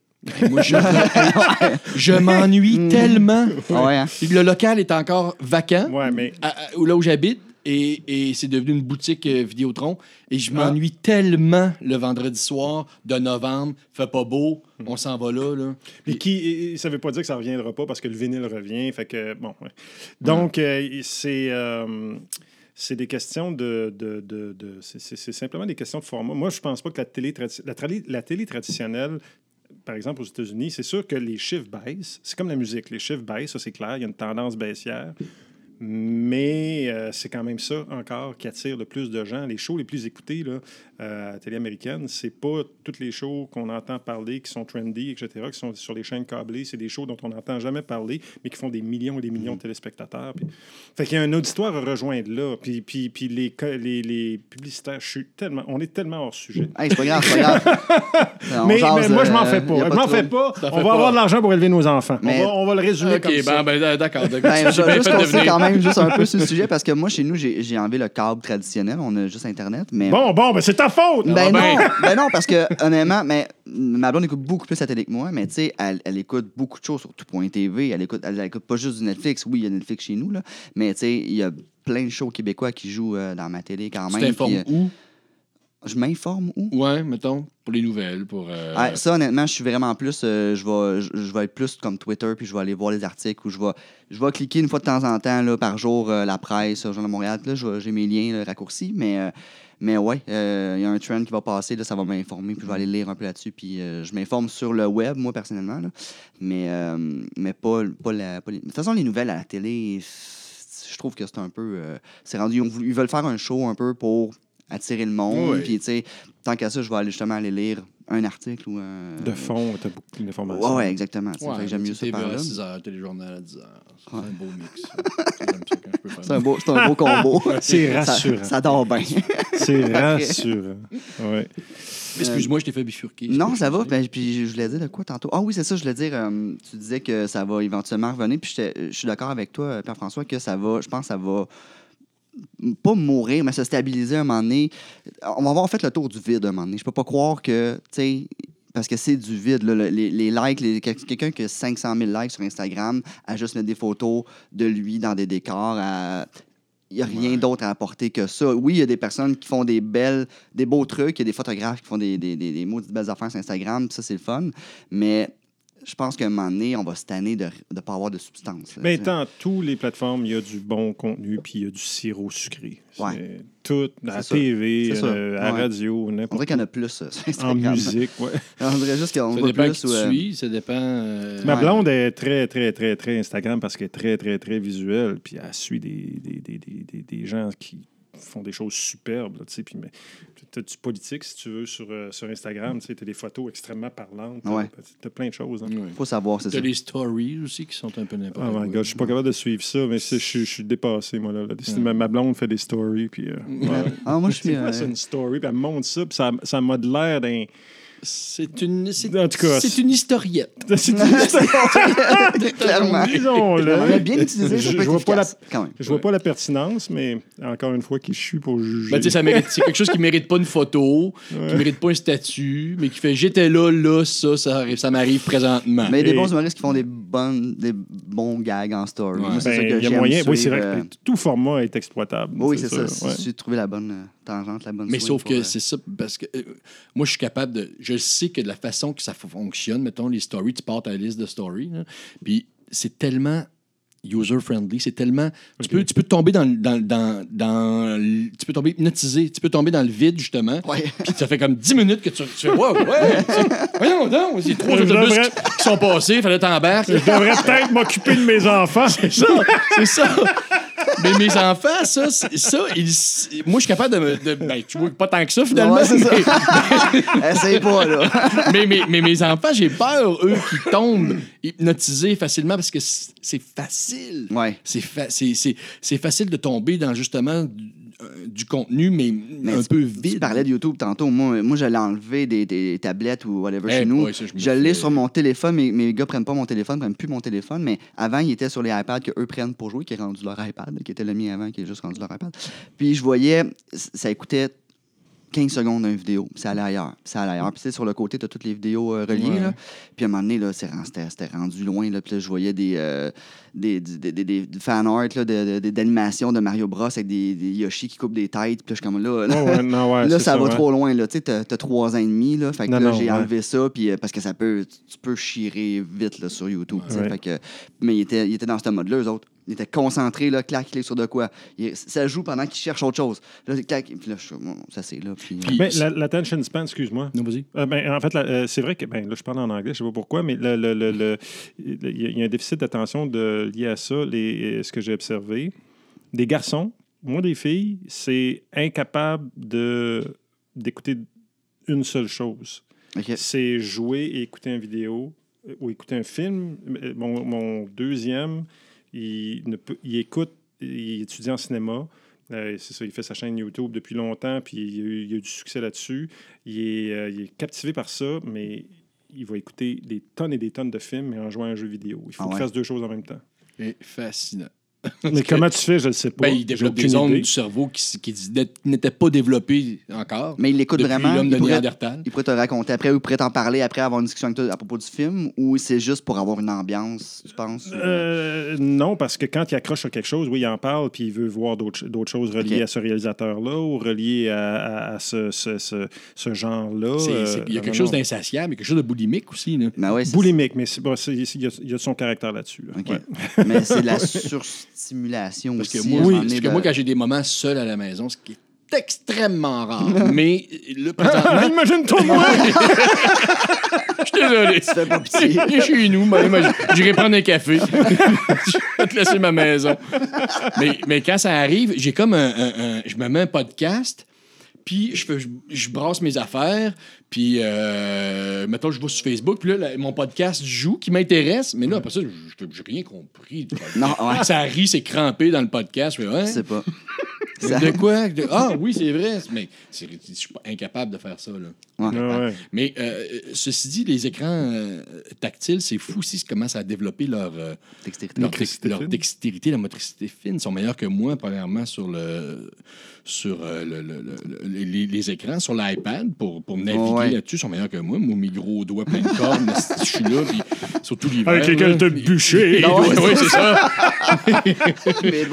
Moi, je, je m'ennuie tellement. Ah ouais, hein? Le local est encore vacant. Ouais, mais à- à- là où j'habite et, et c'est devenu une boutique euh, Vidéotron. Et je Ah. m'ennuie tellement le vendredi soir de novembre. Fait pas beau, Hmm. on s'en va là. là. Mais qui, et- et ça veut pas dire que ça reviendra pas parce que le vinyle revient. Fait que, bon, ouais. Donc, euh, c'est. euh, c'est des questions de. de, de- de- c'est- c'est c'est simplement des questions de format. Moi, je pense pas que la télé, tradi- la, tradi- la télé traditionnelle, par exemple aux États-Unis, c'est sûr que les chiffres baissent. C'est comme la musique. Les chiffres baissent, ça c'est clair. Il y a une tendance baissière. Mais euh, c'est quand même ça encore qui attire le plus de gens. Les shows les plus écoutés là, euh, à la télé américaine, c'est pas toutes les shows qu'on entend parler qui sont trendy, etc., qui sont sur les chaînes câblées. C'est des shows dont on n'entend jamais parler, mais qui font des millions et des millions de téléspectateurs. Puis... Fait qu'il y a un auditoire à rejoindre là. Puis, puis, puis les, les, les publicitaires, je suis tellement, on est tellement hors sujet. Hey, c'est pas grave, c'est pas grave. On Mais, jase, mais moi, je m'en euh, fais pas. Je m'en fais pas. On va pas. avoir de l'argent pour élever nos enfants. Mais- On, va, on va le résumer OK, comme ben, ça. ben, euh, d'accord. d'accord. Ben, je vais juste fait de passer venir. quand même juste un peu sur le sujet parce que moi, chez nous, j'ai j'ai enlevé le câble traditionnel. On a juste Internet. Mais... Bon, bon, ben c'est ta faute. Ben non, ben non, parce que honnêtement, mais ma blonde écoute beaucoup plus la télé que moi, mais tu sais, elle, elle écoute beaucoup de choses sur tout.tv. Elle écoute, elle, écoute pas juste du Netflix. Oui, il y a Netflix chez nous, là, mais tu sais, il y a plein de shows québécois qui jouent euh, dans ma télé quand Tu même. t'informes puis, euh, où? Je m'informe où? Ouais, mettons, pour les nouvelles, pour. euh, Ah, ça, honnêtement, je suis vraiment plus. euh, je, vais, je, je vais être plus comme Twitter, puis je vais aller voir les articles ou je vais, je vais cliquer une fois de temps en temps là, par jour euh, la presse, Journal de Montréal. Là, j'ai mes liens là, raccourcis, mais, mais ouais, il y a un trend qui va passer, là, ça va m'informer, puis je vais aller lire un peu là-dessus. Puis je m'informe sur le web, moi, personnellement, là, mais, mais pas, pas, la, pas les- De toute façon, les nouvelles à la télé, je trouve que c'est un peu. c'est rendu. Ils veulent faire un show un peu pour attirer le monde. Puis, tu sais, tant qu'à ça, je vais aller justement aller lire un article ou un. De fond, tu as beaucoup d'informations. Ouais, ouais, exactement. Ouais, fait que j'aime mieux ça par à 6 h, téléjournal à 10 h. C'est Ouais. un beau mix. ça. Ça C'est un beau, c'est un beau combo. C'est Ça- rassurant. Ça, dort bien. C'est rassurant. Ouais. Excuse-moi, je t'ai fait bifurquer. Non, ça va. Ben, puis je voulais dire de quoi tantôt? Ah oui, c'est ça, je voulais dire. euh, tu disais que ça va éventuellement revenir. Puis je suis d'accord avec toi, euh, Pierre-François, que ça va, je pense que ça va pas mourir, mais se stabiliser un moment donné. On va avoir fait le tour du vide un moment donné. Je peux pas croire que, tu sais, parce que c'est du vide. là, le- les, les likes, les- quel- quelqu'un qui a 500 000 likes sur Instagram, à juste mettre des photos de lui dans des décors, à- il n'y a rien Ouais. d'autre à apporter que ça. Oui, il y a des personnes qui font des belles, des beaux trucs, il y a des photographes qui font des, des, des, des maudites belles affaires sur Instagram, ça, c'est le fun. Mais je pense qu'à un moment donné, on va se tanner de ne pas avoir de substance. là, Mais sais. dans toutes les plateformes, il y a du bon contenu puis il y a du sirop sucré. Ouais. Tout, à la. TV, ça. euh, à la Ouais. radio, On dirait qu'il y en a plus euh, sur En Instagram. musique, ouais. On dirait juste qu'on dépend plus. qui ou, euh, suis, ça dépend. euh, Ma Ouais. blonde est très, très, très, très Instagram parce qu'elle est très, très, très visuelle. Puis elle suit des, des, des, des, des, des gens qui font des choses superbes. Là, tu sais. puis mais tu as du politique, si tu veux, sur, euh, sur Instagram. Tu as des photos extrêmement parlantes. Ouais. Tu as plein de choses. hein. ouais. faut savoir, c'est T'as ça. les stories aussi qui sont un peu n'importe Oh quoi. my god, je suis pas capable de suivre ça, mais c'est- je suis- dépassé, moi. Là, là. Ouais. Ma, ma blonde fait des stories, puis... euh, ouais. Ah, moi, je suis. C'est quoi, euh, c'est une story, puis elle monte ça, puis ça, ça m'a de l'air d'un... C'est une, c'est, En tout cas, c'est une historiette. C'est une- Clairement. Disons-le. On a bien utilisé, ça Je- peut je être vois pas la- efficace, quand même. Je vois pas la pertinence, mais encore une fois, qui je suis pour juger. Ben, tu sais, ça mérite, c'est quelque chose qui mérite pas une photo, Ouais. qui mérite pas un statut, mais qui fait j'étais là, là, ça, ça, arrive- ça m'arrive présentement. Mais il y a des bons humoristes qui font des, bonnes, des bons gags en story. Ouais. Moi, c'est Ben, ça que il y a j'aime moyen. Oui, c'est suivre, vrai euh, que tout format est exploitable. Oui, c'est ça. ouais. Si tu trouves la bonne euh, tangente, la bonne Mais sauf que euh, c'est ça, parce que euh, moi, je suis capable de. Je sais que de la façon que ça fonctionne, mettons, les stories, tu pars ta liste de stories, là, puis c'est tellement user-friendly, c'est tellement. Tu, peux, tu peux tomber dans, dans, dans, Tu peux tomber hypnotisé, tu peux tomber dans le vide, justement. Ouais. Puis ça fait comme 10 minutes que tu, tu fais Wow, ouais! Voyons donc, c'est trois Je autobus devrais- qui, qui sont passés, il fallait t'embarquer. Je devrais peut-être m'occuper de mes enfants. C'est ça, c'est ça. Mais mes enfants, ça, ça, ils- moi, je suis capable de, me- de ben, tu vois, pas tant que ça, finalement. Ouais, c'est ça. mais- Essaye pas, là. mais, mais, mais mes enfants, j'ai peur, eux, qui tombent hypnotisés facilement parce que c'est facile. Ouais. C'est fa- c'est- c'est- c'est facile de tomber dans justement du, euh, du contenu, mais, Mais un tu- peu Tu vide. parlais de YouTube tantôt. Moi, moi j'allais enlever des, des tablettes ou whatever Eh chez nous. ça, je l'ai sur mon téléphone. Mes, mes gars prennent pas mon téléphone, prennent plus mon téléphone. Mais avant, ils étaient sur les iPads qu'eux prennent pour jouer, qui est rendu leur iPad, qui était le mien avant, qui est juste rendu leur iPad. Puis je voyais, ça écoutait 15 secondes d'une vidéo, puis ça allait ailleurs, puis ça allait ailleurs. Puis tu sais, sur le côté, tu as toutes les vidéos euh, reliées. Ouais. Là. Puis à un moment donné, là, c'était rendu loin. Là, puis là, je voyais des, euh, des, des, des, des- fan art là, de- de- d'animation de, Mario Bros avec des, des Yoshi qui coupent des têtes. Puis là, je suis comme là. Ouais, ouais, non, ouais, là, ça va ouais. trop loin. Là. Tu sais, t'as, trois ans et demi. Là, fait que Non, là, non, j'ai ouais. enlevé ça. Puis, euh, parce que ça peut, tu peux chirer vite là, sur YouTube. fait que, mais ils étaient, ils étaient dans ce mode-là, eux autres. Ils étaient concentrés, là, clac, clic sur de quoi. Ça joue pendant qu'ils cherchent autre chose. Là, clac, puis là, je bon, ça c'est là. Puis, Puis- Ben, la- l'attention span, excuse-moi. Non, vas-y. Euh, ben, en fait, euh, c'est vrai que, ben, là, je parle en anglais, je sais pas pourquoi, mais le- le- le- le- il y, a- il y a un déficit d'attention de- lié à ça, les, euh, ce que j'ai observé. Des garçons, moins des filles, c'est incapable de, d'écouter une seule chose. C'est jouer et écouter une vidéo euh, ou écouter un film. Euh, Mon, mon deuxième, il, ne peut, il écoute, il étudie en cinéma. Euh, c'est ça, il fait sa chaîne YouTube depuis longtemps, puis il a eu, il a eu du succès là-dessus. Il est, euh, il est captivé par ça, mais il va écouter des tonnes et des tonnes de films, mais en jouant à un jeu vidéo. Il faut Ah qu'il fasse deux choses en même temps. C'est fascinant. Mais comment tu fais, je ne sais pas. Ben, il développe des zones idée. du cerveau qui, qui n'étaient pas développées encore. Mais il l'écoute depuis vraiment. l'homme Il de pourrait, Néandertal. il pourrait te raconter après ou il pourrait t'en parler après, avoir une discussion avec toi à propos du film ou c'est juste pour avoir une ambiance, tu penses? ou- Euh, non, parce que quand il accroche sur quelque chose, oui, il en parle, puis il veut voir d'autres choses reliées à ce réalisateur-là ou reliées à, à- à ce, ce, ce, ce genre-là. Euh, Il y a quelque non, chose d'insatiable, quelque chose de boulimique aussi. Là. Ben ouais, Boulimique, mais bon, il y, a, y son caractère là-dessus. là. OK. Ouais. Mais c'est de la surstimulation Parce que aussi. moi, à un oui, parce que moi, quand j'ai des moments seuls à la maison, ce qui est extrêmement rare. mais le présentement, Imagine-toi, moi! je suis désolé. fais pas pitié. Viens chez nous, ben, moi, j'irai prendre un café. je vais te laisser ma maison. Mais, mais quand ça arrive, j'ai comme un, un- un- Je me mets un podcast, puis je, je, je brasse mes affaires, puis euh, mettons, je vais sur Facebook, puis là, mon podcast joue, qui m'intéresse, mais là, après ça, j'ai rien compris. Non, ouais. Ça rit, c'est crampé dans le podcast. Je ouais. Sais pas. Ça- De quoi? De- Ah oui, c'est vrai. Mais c'est- je suis pas incapable de faire ça. Là. Ouais. Ah ouais. Mais euh, ceci dit, les écrans euh, tactiles, c'est fou aussi, ils commencent à développer leur, euh, Dextérité. leur, dextérité, la motricité fine. Ils sont meilleurs que moi, premièrement, sur, le, sur euh, le- le- le- le- les, les écrans, sur l'iPad, pour, pour naviguer Ouais. là-dessus. Ils sont meilleurs que moi. Mes gros doigts pleins de cornes, je suis là, puis surtout l'hiver. Avec lesquels te bûcher. Oui, oui, c'est ça. Mais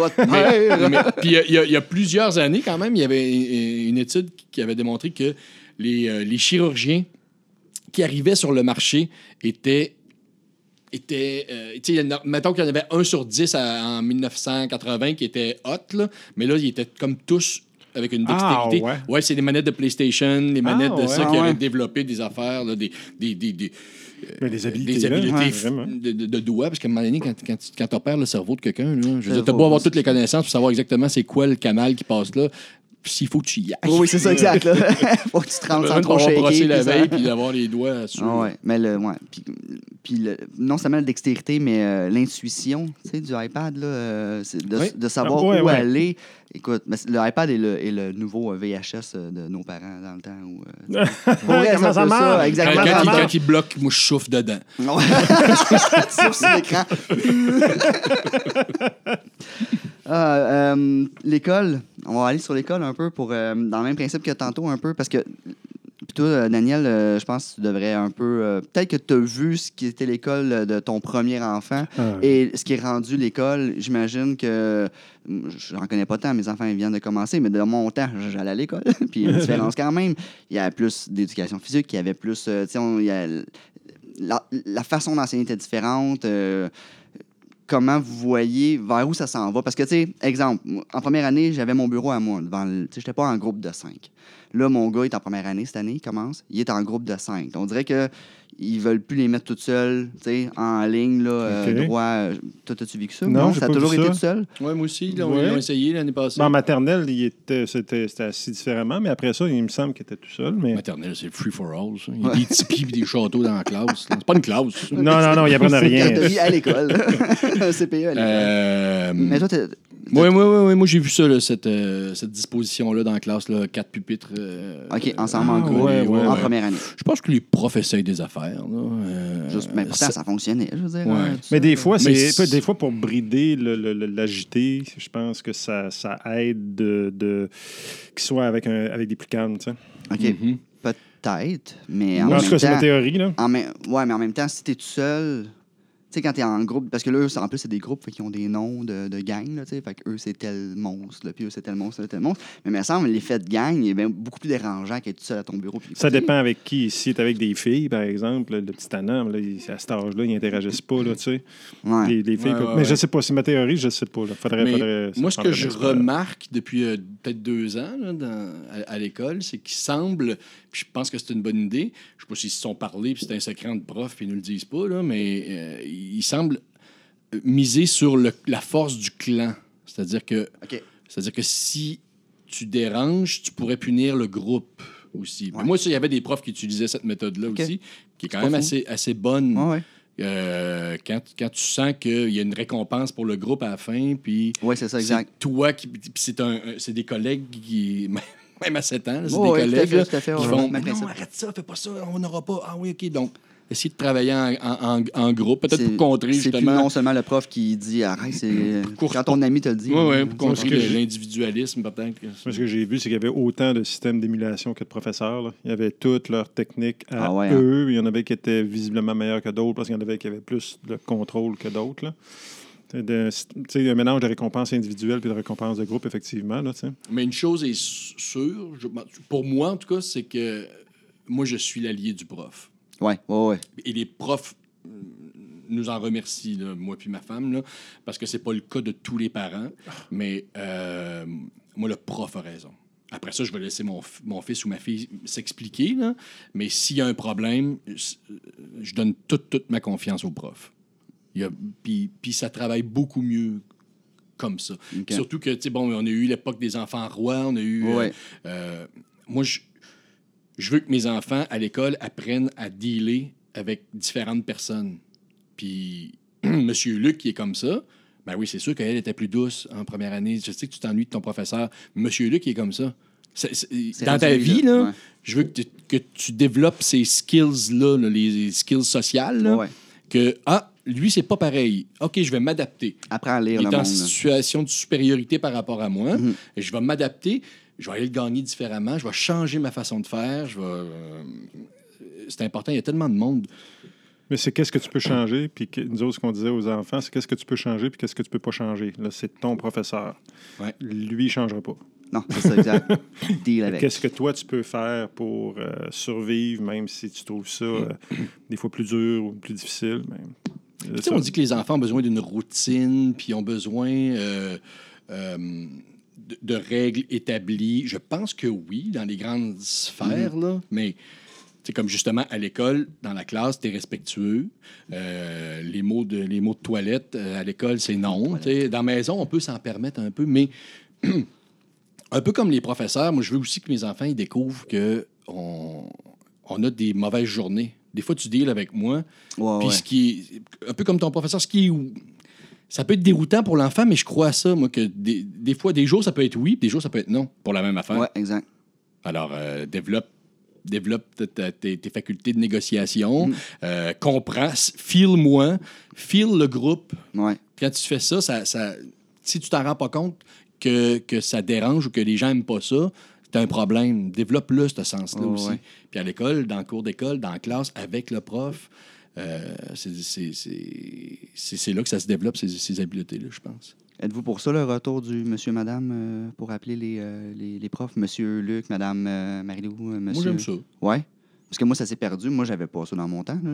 puis il y a- y, a- a plusieurs années, quand même, il y avait une étude qui avait démontré que les, euh, les chirurgiens qui arrivaient sur le marché étaient. étaient euh, mettons qu'il y en avait un sur dix à- en 1980 qui était hot, là, mais là, ils étaient comme tous avec une Ah, dextérité. ouais. c'est les manettes de PlayStation, les manettes de ouais. ça Ah, qui ouais. avaient développé des affaires, là, des, des, des, des- Mais les là, ouais, vraiment. de, de, de doigts, parce qu'à un moment donné, quand, quand, tu- quand tu opères le cerveau de quelqu'un, je veux dire, t'as beau avoir toutes les connaissances pour savoir exactement c'est quoi le canal qui passe là, s'il faut que tu y ailles. Oui, oui, c'est ça, exact. Là. Faut que tu te rendes sans trop shaker. la veille puis d'avoir les doigts sur. Ah ouais, mais le, ouais. Puis, puis le- non seulement la dextérité, mais euh, l'intuition, tu sais, du iPad, là, euh, de, Oui. de savoir Ah, ouais, où ouais. aller. Écoute, mais le iPad est le, est le nouveau euh, VHS de nos parents dans le temps. Où, euh, Comment ça marche? Exactement. quand il, marche. quand il bloque, moi je chauffe dedans. Ouais. Sur sur l'écran. Ah, euh, l'école, on va aller sur l'école un peu pour euh, dans le même principe que tantôt un peu parce que puis toi euh, Daniel, euh, je pense que tu devrais un peu peut-être que tu as vu ce qui était l'école de ton premier enfant Ah. et ce qui est rendu l'école, j'imagine que je n'en connais pas tant, mes enfants ils viennent de commencer, mais de mon temps, j'allais à l'école. Puis il y a une différence quand même. Il y a plus d'éducation physique, il y avait plus. tu sais, on- il y a- la, la façon d'enseigner était différente. Comment vous voyez vers où ça s'en va? Parce que, tu sais, exemple, en première année, j'avais mon bureau à moi. Sais, j'étais pas en groupe de cinq. Là, mon gars est en première année cette année, il commence. Il est en groupe de cinq. On dirait que ils veulent plus les mettre toutes seules, tu sais, en ligne, là, euh, droit. Toi, as-tu vécu ça? Non, j'ai ça a toujours vu été tout seul? Ouais, moi aussi, là, Ouais. on l'a essayé l'année passée. Ben, en maternelle, il était, c'était, c'était assis différemment, mais après ça, il me semble qu'il était tout seul. Mais... Maternelle, c'est free for all. Ça. Il y a des tipis et des châteaux dans la classe. là. C'est pas une classe. ça. Non, non, non, il apprend rien. à l'école. Un CPE à l'école. Euh, Mais toi, t'es- Oui, oui, oui, oui. Moi, j'ai vu ça, là, cette, euh, cette disposition-là dans la classe, là, quatre pupitres. euh, OK, ensemble en Ah, groupe, ouais, ouais, en ouais. première année. Je pense que les profs essayent des affaires. Là. Euh, Juste, mais pourtant, ça- ça fonctionnait, je veux dire. Ouais. hein, Mais des fois, Mais c'est, des fois pour brider le- le- le- l'agité, je pense que ça, ça aide de, de qu'il soit avec, un, avec des plus calmes. Tu sais. OK, Mhm. peut-être, mais en en même tout cas, c'est ma temps... théorie. Là. En même- Ouais, mais en même temps, si t'es tout seul, tu sais, quand t'es en groupe, parce que là, eux, en plus, c'est des groupes fait, qui ont des noms de, de gang, là, tu sais, fait que eux, c'est tel monstre, là, puis eux, c'est tel monstre, tel monstre. Mais il me semble, l'effet de gang est bien beaucoup plus dérangeant qu'être tout seul à ton bureau. puis Ça dépend avec qui. Si tu avec des filles, par exemple, le petit Anna, là, il- à cet âge-là, ils n'interagissent pas. Là, tu sais. Ouais. les, les filles Ouais, peuvent- ouais, Mais je sais pas. C'est ma théorie, je sais pas. Là. Faudrait, Mais faudrait- ça moi, ce que je remarque depuis euh, peut-être deux ans là, dans- à, à l'école, c'est qu'il semble, puis je pense que c'est une bonne idée, je sais pas s'ils se sont parlé, puis c'est un secret de prof, puis ils nous le disent pas, là, mais euh, il semble euh, miser sur le- la force du clan. C'est-à-dire que, c'est-à-dire que si tu déranges, tu pourrais punir le groupe aussi. Mais Ouais. Moi, il y avait des profs qui utilisaient cette méthode-là aussi, qui est quand même assez, assez bonne. Ouais, ouais. Euh, quand, quand tu sens qu'il y a une récompense pour le groupe à la fin, puis Ouais, c'est ça, exact. toi qui. puis c'est un, c'est des collègues qui. Même à 7 ans, c'est ouais, des collègues fait, là, fait, qui font Non, arrête ça, fais pas ça, on n'aura pas. Ah oui, OK. Donc, essayer de travailler en, en- en- en groupe, peut-être C'est- pour contrer C'est justement. non seulement le prof qui dit arrête, c'est Pour- quand ton ami te le dit. Oui, oui, pour contrer l'individualisme, peut-être. Moi, ce que j'ai vu, c'est qu'il y avait autant de systèmes d'émulation que de professeurs. là. Il y avait toutes leurs techniques à Ah ouais, hein? eux. Il y en avait qui étaient visiblement meilleurs que d'autres parce qu'il y en avait qui avaient plus de contrôle que d'autres. C'est de- un mélange de récompenses individuelles et de récompenses de groupe, effectivement. Là. Mais une chose est sûre, je- pour moi en tout cas, c'est que moi, je suis l'allié du prof. Ouais, ouais, ouais. Et les profs nous en remercient, là, moi puis ma femme, là, parce que c'est pas le cas de tous les parents. Mais euh, moi, le prof a raison. Après ça, je vais laisser mon, mon fils ou ma fille s'expliquer. Mais s'il y a un problème, je donne toute, toute ma confiance au prof. Puis ça travaille beaucoup mieux comme ça. Surtout que, tu sais, bon, on a eu l'époque des enfants rois, on a eu... euh, euh, moi, je, je veux que mes enfants, à l'école, apprennent à dealer avec différentes personnes. Puis, Monsieur Luc, qui est comme ça, ben oui, c'est sûr qu'elle était plus douce en première année. Je sais que tu t'ennuies de ton professeur. Monsieur Luc, qui est comme ça. Dans ta vie, là, ouais. je veux que tu, que tu développes ces skills-là, là, les skills sociales, là, Ouais. que, ah, lui, c'est pas pareil. OK, je vais m'adapter. Apprends à lire Il le est en monde. là. situation de supériorité par rapport à moi. Mhm. Et je vais m'adapter. Je vais aller le gagner différemment. Je vais changer ma façon de faire. Je vais. euh, C'est important. Il y a tellement de monde. Mais c'est qu'est-ce que tu peux changer, puis que- nous autres, ce qu'on disait aux enfants, c'est qu'est-ce que tu peux changer, puis qu'est-ce que tu peux pas changer. Là, c'est ton professeur. Ouais. Lui, il changera pas. Non, c'est ça, exact. Deal avec. Qu'est-ce que toi, tu peux faire pour euh, survivre, même si tu trouves ça euh, des fois plus dur ou plus difficile? Tu sais, ça- on dit que les enfants ont besoin d'une routine, puis ont besoin euh, euh, de, de règles établies? Je pense que oui, dans les grandes sphères, là, mais c'est comme justement à l'école, dans la classe, tu es respectueux. Euh, les, mots de, les mots de toilette euh, à l'école, c'est non. Dans la maison, on peut s'en permettre un peu, mais un peu comme les professeurs, moi, je veux aussi que mes enfants ils découvrent que on, on a des mauvaises journées. Des fois, tu deals avec moi, Ouais, puis ouais. ce qui est un peu comme ton professeur, ce qui est ça peut être déroutant pour l'enfant, mais je crois à ça, moi, que des, des fois, des jours, ça peut être oui, des jours, ça peut être non, pour la même affaire. Ouais, exact. Alors, euh, développe, développe tes, tes facultés de négociation, Mm. euh, comprends, s- feel-moi, feel le groupe. Ouais. Quand tu fais ça, ça, ça- si tu t'en rends pas compte que, que ça dérange ou que les gens n'aiment pas ça, c'est un problème. Développe-le, ce sens-là Oh, aussi. ouais. Puis à l'école, dans le cours d'école, dans la classe, avec le prof, euh, c'est- là que ça se développe, ces, ces habiletés-là, je pense. Êtes-vous pour ça, le retour du monsieur, madame, euh, pour appeler les, euh, les, les profs? Monsieur Luc, madame Marilou, monsieur... Moi, j'aime ça. Ouais. Parce que moi, ça s'est perdu. Moi, j'avais pas ça dans mon temps. là.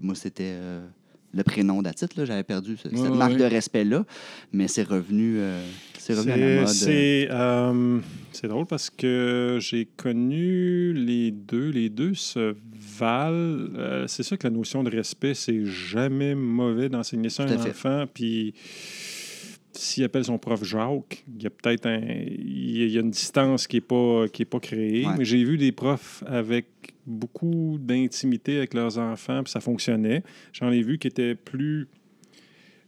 Moi, c'était le prénom d'Atit. J'avais perdu ce- cette Ouais, marque ouais. de respect-là. Mais c'est revenu, c'est revenu à la C'est- mode. C'est euh, c'est drôle parce que j'ai connu les deux. Les deux se valent. Euh, c'est sûr que la notion de respect, c'est jamais mauvais d'enseigner ça à un enfant. Puis s'il appelle son prof Jacques, il y a peut-être un, il y a- il y a une distance qui n'est pas, qui est pas créée. Ouais. Mais j'ai vu des profs avec beaucoup d'intimité avec leurs enfants, puis ça fonctionnait. J'en ai vu qui étaient plus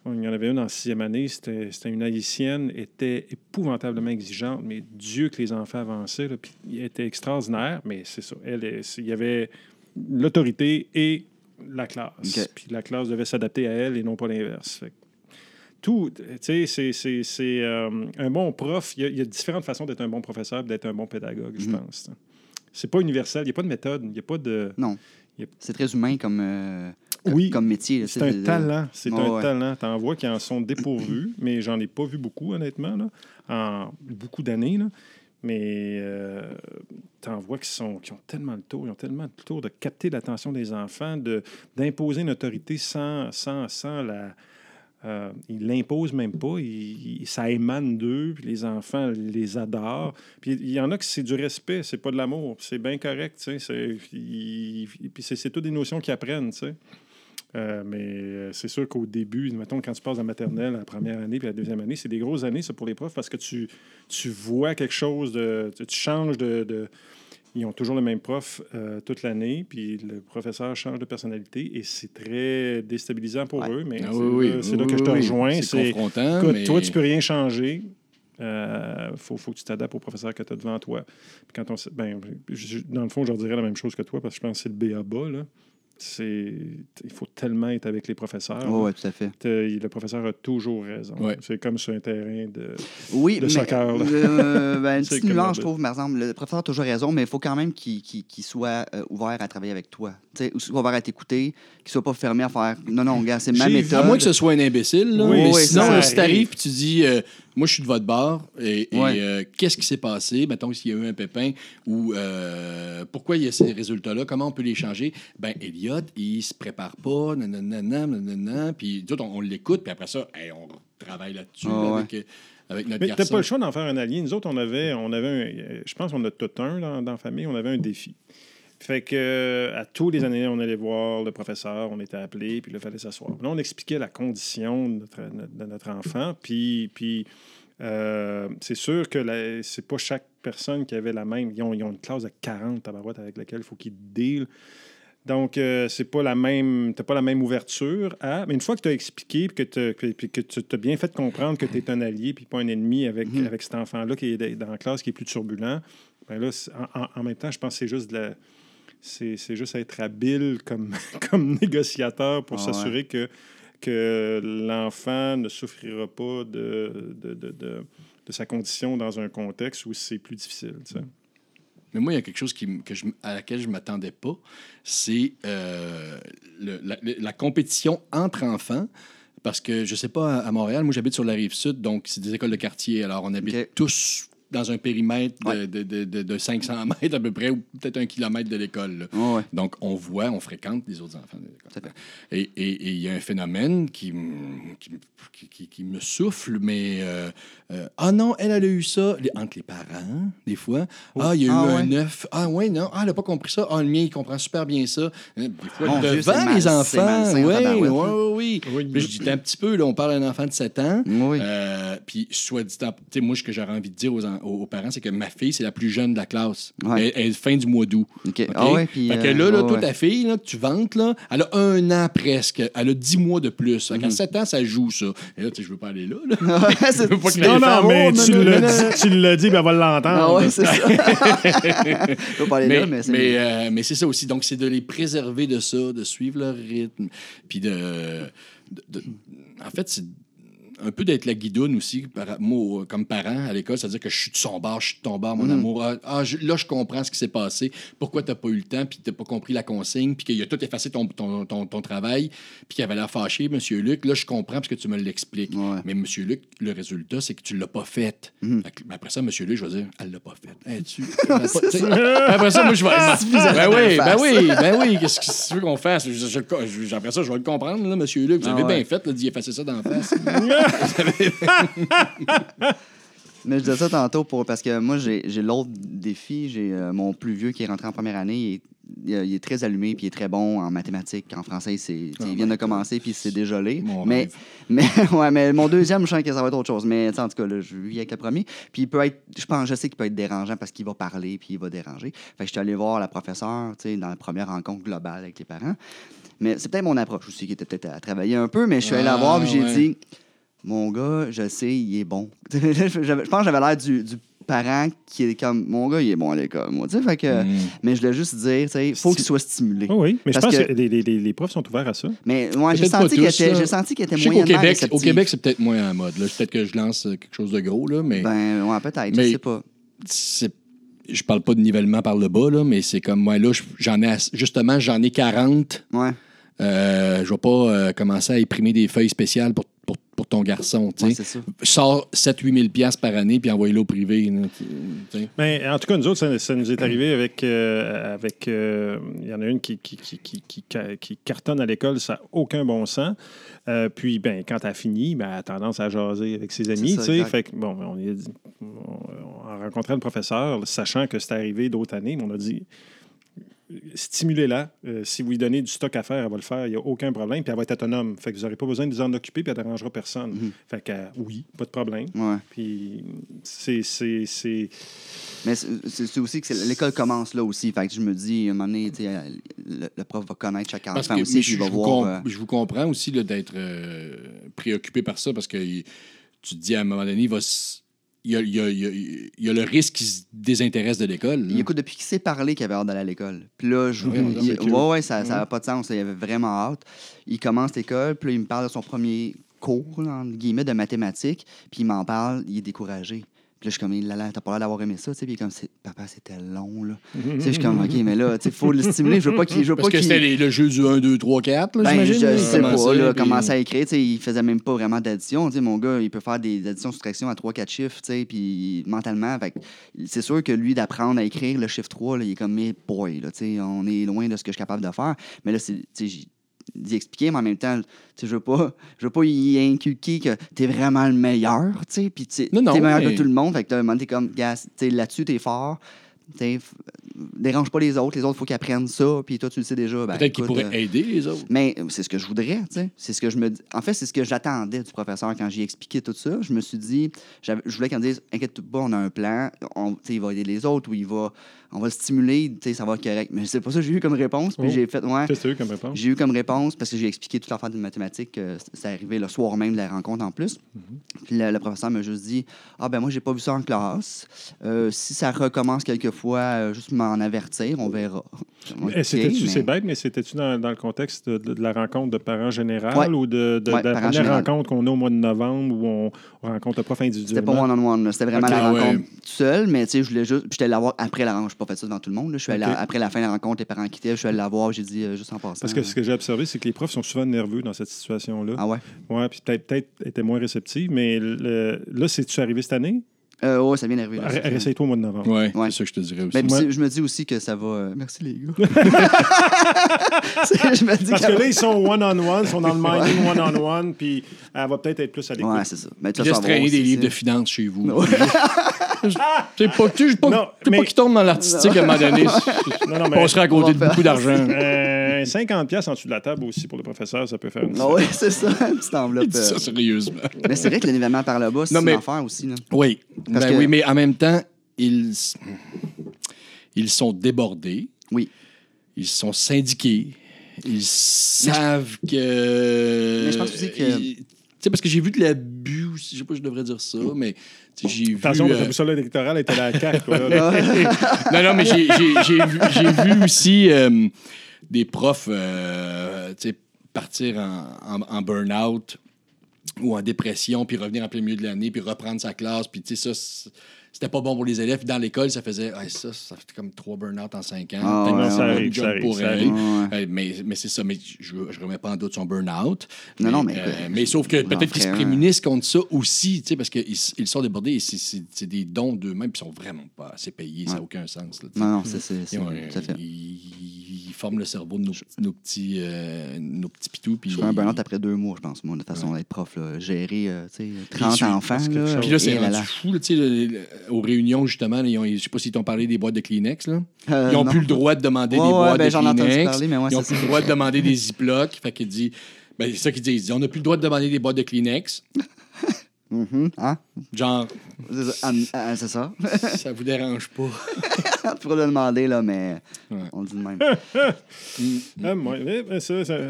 il y en avait une en sixième année, c'était une haïtienne, était épouvantablement exigeante, mais Dieu que les enfants avançaient, là, puis elle était extraordinaire, mais c'est ça. Elle, il y avait l'autorité et la classe. OK. Puis la classe devait s'adapter à elle et non pas l'inverse. Tout, tu sais, c'est- euh, un bon prof. Il y, a, il y a différentes façons d'être un bon professeur et d'être un bon pédagogue, je Mhm. pense. C'est pas universel, il n'y a pas de méthode, il n'y a pas de. Non. C'est très humain comme, euh, Oui, comme métier. là. C'est un talent. C'est Ouais, un ouais. talent. T'en vois qui en sont dépourvus, mais j'en ai pas vu beaucoup, honnêtement, là, en beaucoup d'années. Mais euh, t'en vois qui, sont, qui ont tellement le tour, ils ont tellement le tour de capter l'attention des enfants, de, d'imposer une autorité sans, sans, sans la. Euh, ils l'imposent même pas, ils- ils- ça émane d'eux, puis les enfants les adorent. Puis il y en a que c'est du respect, c'est pas de l'amour, c'est bien correct, tu sais. Puis c'est toutes des notions qu'ils apprennent, tu sais. Euh, mais euh, c'est sûr qu'au début, mettons, quand tu passes la maternelle, la première année puis la deuxième année, c'est des grosses années, ça, pour les profs, parce que tu, tu vois quelque chose de. Tu, tu changes de, de- Ils ont toujours le même prof euh, toute l'année, puis le professeur change de personnalité, et c'est très déstabilisant pour Ouais. eux, mais Ah c'est oui, là, oui, là que je te rejoins. C'est, confrontant, écoute, mais... toi, tu peux rien changer. Il faut, faut que tu t'adaptes au professeur que tu as devant toi. Puis quand on, ben, je- dans le fond, je leur dirais la même chose que toi, parce que je pense que c'est le B à bas. Là. C'est il faut tellement être avec les professeurs. Oui, tout à fait. Le professeur a toujours raison. Ouais. C'est comme sur un terrain de. Oui, de mais soccer, là. euh, ben, une C'est petite nuance, je trouve, par exemple. Le professeur a toujours raison, mais il faut quand même qu'il soit euh, ouvert à travailler avec toi. Tu sais, ou soit ouvert à t'écouter, qu'il soit pas fermé à faire non, non, gars, c'est ma méthode. À moins que ce soit un imbécile, là. Oui, mais oui, sinon, si t'arrives et tu dis euh, Moi, je suis de votre bord, et, et, Ouais. euh, qu'est-ce qui s'est passé? Mettons s'il y a eu un pépin, ou euh, pourquoi il y a ces résultats-là? Comment on peut les changer? Ben, Elliot, il se prépare pas, nanana, nanana, puis nous autres, on, on l'écoute, puis après ça, hey, on travaille là-dessus Ah, là, ouais. avec, euh, avec notre Mais t'as pas le choix d'en faire un allié. Nous autres, on avait, on avait un, euh, je pense qu'on a tout un dans, dans la famille, on avait un défi. Fait que euh, à tous les années, on allait voir le professeur, on était appelé, puis là, il fallait s'asseoir. Là, on expliquait la condition de notre, de notre enfant, puis, puis euh, c'est sûr que la- c'est pas chaque personne qui avait la même. Ils ont, ils ont une classe de 40 tabarouettes avec laquelle il faut qu'ils deal. Donc, euh, c'est pas la même. T'as pas la même ouverture à. Mais une fois que tu as expliqué que, t'as- que tu as bien fait comprendre que tu es un allié puis pas un ennemi avec, Mhm. avec cet enfant-là qui est dans la classe qui est plus turbulent, ben là, en, en- même temps, je pense que c'est juste de la. C'est c'est juste être habile comme, comme négociateur pour Ah ouais. s'assurer que, que l'enfant ne souffrira pas de, de, de, de- de sa condition dans un contexte où c'est plus difficile. Mais moi, il y a quelque chose qui, que je, à laquelle je ne m'attendais pas, c'est euh, la, compétition entre enfants. Parce que, je ne sais pas, à Montréal, moi, j'habite sur la rive sud, donc c'est des écoles de quartier. Alors, on habite tous dans un périmètre de, Ouais. de, de- de- de 500 mètres à peu près, ou peut-être un kilomètre de l'école. Ouais. Donc, on voit, on fréquente les autres enfants de l'école. Et et- et il y a un phénomène qui, qui, qui- qui- qui me souffle, mais euh, euh, ah non, elle, elle a eu ça. Les- entre les parents, des fois. Ah, il y a eu Ah, un œuf. Ah, ouais, non. Ah, elle n'a pas compris ça. Ah, le mien, il comprend super bien ça. Hein, Des fois, Mon Dieu, devant c'est les mal- enfants. Oui, oui, oui, je dis, un petit peu, là, on parle d'un enfant de 7 ans. Oui. Euh, puis, soit dit, en- tu sais, moi, ce que j'aurais envie de dire aux, en- aux- aux parents, c'est que ma fille, c'est la plus jeune de la classe. Ouais. Elle, elle est fin du mois d'août. OK. OK? Ah ouais, puis. fait que euh, là, là ouais, toi, ouais. ta fille, là, que tu vantes, là, elle a un an presque. Elle a 10 mois de plus. Fait qu'à Mhm. 7 ans, ça joue, ça. Et là, tu sais, je veux pas aller là. là. C'est- veux pas que Non, non, mais oh, tu non, non, l'as non, non. dit, tu l'as dit, ben, elle va l'entendre. Ah ouais, c'est ça. Je veux pas aller mais là, mais c'est. mais, euh, mais c'est ça aussi. Donc, c'est de les préserver de ça, de suivre leur rythme. Puis de, de- de- En fait, c'est un peu d'être la guidoune aussi, par- moi, comme parent à l'école, c'est-à-dire que je suis de son bar, je suis de ton bar, mon Mhm. amour. Ah, ah, je- là, je comprends ce qui s'est passé, pourquoi tu n'as pas eu le temps, puis tu n'as pas compris la consigne, puis qu'il a tout effacé ton, ton, ton, ton travail, puis qu'il avait l'air fâché, M. Luc. Là, je comprends parce que tu me l'expliques. Ouais. Mais M. Luc, le résultat, c'est que tu ne l'as pas fait. Ben, après ça, M. Luc, je vais dire, elle l'a pas fait. Hey, tu... Sais, après ça, moi, je vais. ben oui, ben oui, ben oui. Qu'est-ce que tu veux qu'on fasse? Je- je- après ça, je vais le comprendre, là, monsieur Luc. Vous Ah avez ouais. bien fait d'y effacer ça dans la face. Mais je disais ça tantôt pour, parce que moi, j'ai l'autre défi. J'ai euh, mon plus vieux qui est rentré en première année. Il est, il très allumé, puis il est très bon en mathématiques. En français, c'est, Oh il vient de commencer, puis c'est dégelé. Mon mais, mais, ouais, mais mon deuxième, je sens que ça va être autre chose. Mais en tout cas, là, je vis avec le premier. Puis il peut être, je pense, je sais qu'il peut être dérangeant parce qu'il va parler, puis il va déranger. Fait que je suis allé voir la professeure, tu sais, dans la première rencontre globale avec les parents. Mais c'est peut-être mon approche aussi qui était peut-être à travailler un peu, mais je suis allé la Ah, voir, puis j'ai ouais. dit, mon gars, je sais, il est bon. je pense que j'avais l'air du, du parent qui est comme, mon gars, il est bon à l'école, moi. Tu sais, fait que, Mm. Mais je voulais juste dire, tu sais, il faut qu'il soit stimulé. Oh oui, mais je pense que- que, les, les- les- profs sont ouverts à ça. Mais moi, j'ai senti qu'il était, j'ai senti qu'il était qu'au moyennement Québec, au. Québec, c'est peut-être moins en mode. là. Peut-être que je lance quelque chose de gros, là, mais Ben, ouais, peut-être, Mais- je sais pas. c'est. Je parle pas de nivellement par le bas, là, mais c'est comme moi, là, je- j'en ai justement, j'en ai 40. Ouais, Euh, je vais pas euh, commencer à imprimer des feuilles spéciales pour, pour, pour ton garçon. tu sais. ouais, c'est sors 7-8 000 piastres par année puis envoie-le au privé. Mais en tout cas, nous autres, ça, ça nous est arrivé avec. euh, avec euh, Il y en a une qui, qui, qui, qui, qui ca- qui cartonne à l'école, ça n'a aucun bon sens. Euh, puis, ben, quand elle a fini, ben, elle a tendance à jaser avec ses amis. ça, tu sais. exact. Fait que, bon, on, y a dit- on a rencontré le professeur, sachant que c'était arrivé d'autres années, mais on a dit stimulez-la. Euh, si vous lui donnez du stock à faire, elle va le faire. Il n'y a aucun problème. Puis elle va être autonome. Fait que vous n'aurez pas besoin de vous en occuper, puis elle ne dérangera personne. Mhm. Fait que, euh, oui, pas de problème. Ouais. Puis c'est. c'est- c'est- Mais c'est aussi que l'école commence là aussi. Fait que je me dis, à un moment donné, le, le prof va connaître chaque Parce enfant que aussi, je, il va je vous voir. com- euh, je vous comprends aussi d'être euh, préoccupé par ça parce que tu te dis à un moment donné, il va s- il y a, il y a- il y a- il y a le risque qu'il se désintéresse de l'école. écoute depuis qu'il s'est parlé qu'il avait hâte d'aller à l'école. Puis là, je, Ouais, il- ouais, ouais, ça n'a pas de sens. Il avait vraiment hâte. Il commence l'école, puis là, il me parle de son premier cours, là, entre guillemets, de mathématiques. Puis il m'en parle, il est découragé. Puis là, je suis comme, là, là, t'as pas l'air d'avoir aimé ça, tu sais. Puis comme, papa, c'était long, là. tu sais, je suis comme, OK, mais là, tu sais, faut le stimuler. Je veux pas qu'il. Parce pas que qu'il- c'était le jeu du 1, 2, 3, 4, là, Ben, je sais pas, là, puis- commencer à écrire, tu sais, il faisait même pas vraiment d'addition, tu sais, mon gars, il peut faire des additions, soustractions à 3-4 chiffres, tu sais, puis mentalement, fait c'est sûr que lui, d'apprendre à écrire le chiffre 3, là, il est comme, mais boy, là, tu sais, on est loin de ce que je suis capable de faire, mais là, c'est, tu sais, d'y expliquer, mais en même temps, je veux pas, je veux pas y inculquer que t'es vraiment le meilleur, tu sais, puis t'es meilleur mais- que tout le monde, fait que t'es comme, gars, là-dessus, t'es fort, f- dérange pas les autres, les autres, faut qu'ils apprennent ça, puis toi, tu le sais déjà, ben, Peut-être qu'il écoute, pourrait euh, aider les autres. mais c'est ce que je voudrais, tu sais. C'est ce que je me. En fait, c'est ce que j'attendais du professeur quand j'ai expliqué tout ça. Je me suis dit, je voulais qu'il me dise, inquiète pas, on a un plan, on, il va aider les autres ou il va, on va le stimuler, tu sais, ça va être correct. Mais c'est pas ça que j'ai eu comme réponse. Puis Oh. j'ai fait, ouais. Qu'est-ce que eu comme réponse? J'ai eu comme réponse, parce que j'ai expliqué toute l'affaire de mathématiques, euh, c'est arrivé le soir même de la rencontre en plus. Puis le, le professeur m'a juste dit Ah, ben moi, j'ai pas vu ça en classe. Euh, si ça recommence quelquefois, euh, juste m'en avertir, on verra. Eh, c'était-tu, mais- c'est bête, mais c'était-tu dans, dans le contexte de, de- de la rencontre de parents général Ouais. ou de, de- Ouais, de la première général. rencontre qu'on a au mois de novembre où on, on rencontre le prof C'était individuellement? pas one-on-one, c'était vraiment la ouais. rencontre tout seul, mais tu sais, je voulais juste. Puis j'étais allé la voir après la rencontre. Je n'ai pas fait ça devant tout le monde. là. Je suis allé après la fin de la rencontre, les parents quittaient, je suis allé la voir, j'ai dit euh, juste en passant. Parce que ce que j'ai observé, c'est que les profs sont souvent nerveux dans cette situation-là. Ah ouais? Ouais, puis peut-être, peut-être étaient moins réceptifs, mais le- là, c'est-tu arrivé cette année? Euh, ouais, ça vient d'arriver. là, Réessaye-toi au mois de novembre. Ouais, Ouais. c'est ça que je te dirais aussi. Mais je me dis aussi que ça va. euh, Merci les gars. C'est- je me dis Parce que là, ils sont one-on-one, ils sont dans le mining one-on-one, puis elle va peut-être être plus à l'écoute. Ouais, c'est ça. Mais de toute Laisse façon, on traîner des livres de finances chez vous. C'est pas, tu sais, pas, Non, mais- pas qu'il tombe dans l'artistique à un moment donné. Non, non, On serait à côté de beaucoup d'argent. euh, 50 pièces en dessous de la table aussi pour le professeur, ça peut faire une Ah ouais, c'est ça, une petite enveloppe. Il dit euh. ça sérieusement. Mais c'est vrai que le nivellement par le bas, c'est Non, une mais- affaire aussi. Là. Oui. Parce Ben que- oui, mais en même temps, ils, ils sont débordés. Oui. Ils sont syndiqués. Ils savent que. Mais je pense aussi que- ils- Tu sais, parce que j'ai vu de l'abus aussi. Je sais pas si je devrais dire ça, mais j'ai vu. Attention, euh, le boussole électorale était à la carte. non, non, mais j'ai- vu, j'ai vu aussi euh, des profs euh, tu sais, partir en, en, en burn-out ou en dépression, puis revenir en plein milieu de l'année, puis reprendre sa classe, puis tu sais, ça, c'était pas bon pour les élèves. Puis dans l'école, ça faisait, Ah, ça, ça fait comme trois burn-out en cinq ans. Ah, ouais, ça arrive, job ça arrive, pour ça elle. arrive. Ouais. Euh, mais mais c'est ça, mais je ne remets pas en doute son burn-out. Non, non, mais euh, mais sauf que peut-être qu'ils se prémunissent contre ça aussi, tu sais, parce qu'ils ils sont débordés et c'est- des dons d'eux-mêmes, puis ils sont vraiment pas assez payés, ça n'a aucun sens. là. Non, non, c'est c'est- c'est- Ils, forment le cerveau de nos, nos petits, euh, nos petits pitous. Puis Je ferais un burn-out après deux mois, je pense, moi, de façon d'être prof. Là. Gérer euh, tu sais, 30 je suis- enfants. Là, Puis là, c'est rendu là. fou, là, tu sais, le- le- aux réunions, justement, là, ils ont, je sais pas s'ils t'ont parlé des boîtes de Kleenex, là. Euh, Ils n'ont non. plus le droit de demander Ouais, des ouais, boîtes ben, de Kleenex. parler, mais ouais, ils n'ont plus le droit de demander des Ziplocs. Fait qu'il dit... Ben, c'est ça qu'ils disent. On n'a plus le droit de demander des boîtes de Kleenex. Mhm, hein? Genre, C'est ça. C'est ça. ça vous dérange pas. tu pourrais le demander, là, mais Ouais. on le dit de même. Ah, moi,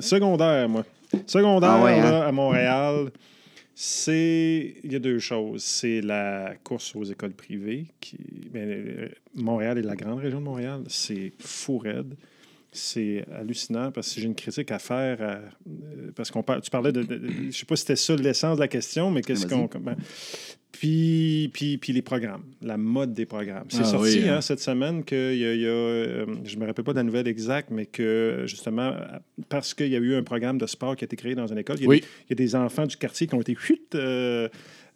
secondaire, moi. Secondaire, Ah ouais, hein? là, à Montréal, c'est. Il y a deux choses. C'est la course aux écoles privées. Qui, ben, euh, Montréal et la grande région de Montréal, c'est fou raide. C'est hallucinant parce que j'ai une critique à faire. à- euh, parce qu'on par- tu parlais de. de- de- je sais pas si c'était ça l'essence de la question, mais qu'est-ce Vas-y. qu'on. comment- Puis, puis, puis les programmes, la mode des programmes. C'est Ah sorti oui, hein, hein. cette semaine qu'il y a, il y a, euh, je me rappelle pas de la nouvelle exacte, mais que justement, parce qu'il y a eu un programme de sport qui a été créé dans une école, il y a, Oui. des, il y a des enfants du quartier qui ont été chut, euh,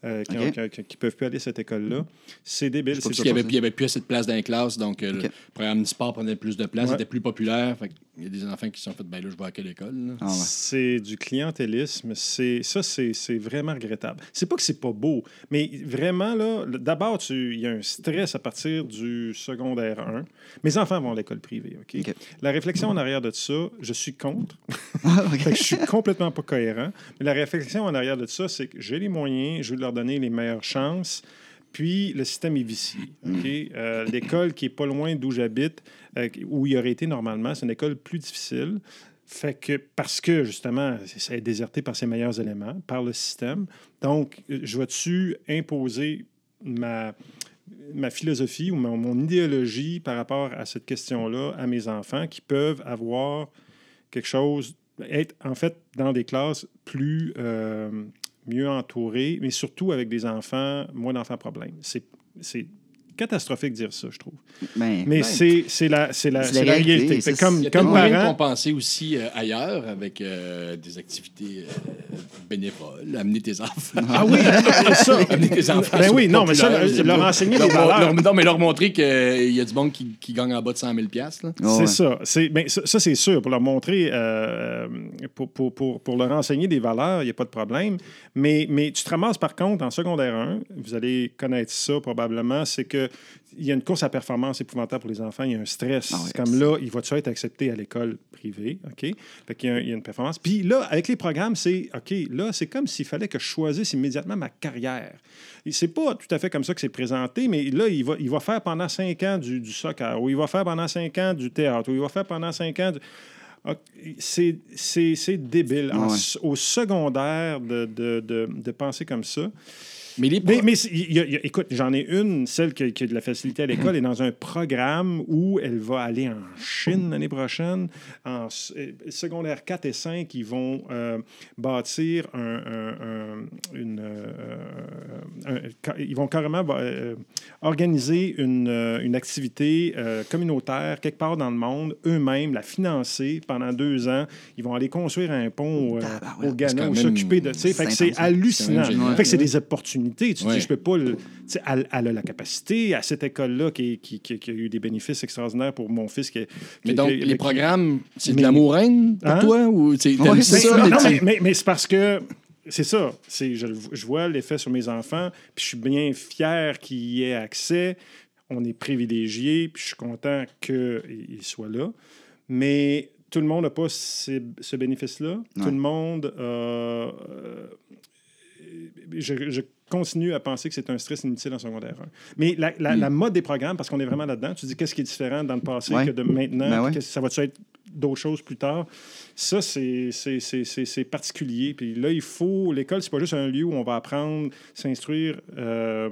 euh, qui, Ok. ont- qui- qui peuvent plus aller à cette école-là. C'est débile. C'est Parce qu'il n'y avait, il y avait plus assez de place dans les classes, donc euh, le programme du sport prenait plus de place, Ouais. c'était plus populaire. Fait il y a des enfants qui se sont fait, ben là, je vais à quelle école? Ah ouais. C'est du clientélisme. C'est ça, c'est vraiment regrettable. C'est pas que c'est pas beau, mais vraiment là, le- d'abord, il y a un stress à partir du secondaire 1. Mes enfants vont à l'école privée, ok? La réflexion en arrière de ça, je suis contre. Ah, ok. Fait que je suis complètement pas cohérent. Mais la réflexion en arrière de ça, c'est que j'ai les moyens, je veux leur donner les meilleures chances. Puis le système est vicié. OK? Euh, L'école qui est pas loin d'où j'habite, euh, où il aurait été normalement, c'est une école plus difficile. Fait que parce que justement, ça est déserté par ses meilleurs éléments, par le système. Donc, je vais-tu imposer ma, ma philosophie ou mon, mon idéologie par rapport à cette question-là à mes enfants qui peuvent avoir quelque chose, être en fait dans des classes plus euh, mieux entourées, mais surtout avec des enfants, moins d'enfants problèmes. C'est catastrophique de dire ça, je trouve. Ben, Mais Ouais. c'est c'est la, c'est la, C'est réalité, réalité. c'est- comme, y a comme parent, compenser aussi euh, ailleurs avec euh, des activités euh, bénévoles, amener tes enfants. Ah oui, ça. amener tes enfants. Ben oui, non, mais ça, leur enseigner Leur- des valeurs. leur- non, mais leur montrer qu'il y a du monde qui, qui gagne en bas de 100 000 piastres, là. C'est ouais. ça. C'est, ben, ça, ça, c'est sûr. Pour leur montrer, euh, pour, pour, pour, pour leur enseigner des valeurs, il n'y a pas de problème. Mais, mais tu te ramasses par contre en secondaire 1, vous allez connaître ça probablement, c'est que il y a une course à performance épouvantable pour les enfants. Il y a un stress. Ah oui. Comme là, il va-tu être accepté à l'école privée? OK? Fait qu'il y a, il y a une performance. Puis là, avec les programmes, c'est OK, là, c'est comme s'il fallait que je choisisse immédiatement ma carrière. C'est pas tout à fait comme ça que c'est présenté, mais là, il va, il va faire pendant cinq ans du, du soccer, ou il va faire pendant cinq ans du théâtre, ou il va faire pendant cinq ans du. C'est c'est- c'est débile. Ouais. au secondaire, de, de, de, de penser comme ça. Mais les Mais, mais y a- y a- écoute, j'en ai une, celle qui, qui a de la facilité à l'école, est dans un programme où elle va aller en Chine l'année prochaine. En euh, secondaire 4 et 5, ils vont euh, bâtir un, un- un- une. euh, un- ils vont carrément euh, organiser une, une activité euh, communautaire quelque part dans le monde, eux-mêmes, la financer pendant deux ans. Ils vont aller construire un pont euh, au Ghana C'est quand ou s'occuper de. c'est hallucinant. Fait que c'est des opportunités. Tu Ouais. dis, je peux pas. le- Elle, elle a la capacité à cette école-là qui, qui, qui- qui a eu des bénéfices extraordinaires pour mon fils. Qui, Mais donc, les programmes, c'est de l'amour reine pour Hein? toi? Ou c'est Ouais, ça? non, mais, mais- mais c'est parce que c'est ça. Je, je vois l'effet sur mes enfants, puis je suis bien fier qu'il y ait accès. On est privilégié, puis je suis content qu'il soit là. Mais tout le monde n'a pas ces- ce bénéfice-là. Tout le monde. euh, euh, je, je continue à penser que c'est un stress inutile en secondaire 1. Mais la, la- la mode des programmes, parce qu'on est vraiment là-dedans, tu dis qu'est-ce qui est différent dans le passé Ouais. que de maintenant, Ben ouais. qu'est-ce- ça va-tu être d'autres choses plus tard? Ça, c'est- particulier. Puis là, il faut. L'école, c'est pas juste un lieu où on va apprendre, s'instruire, euh,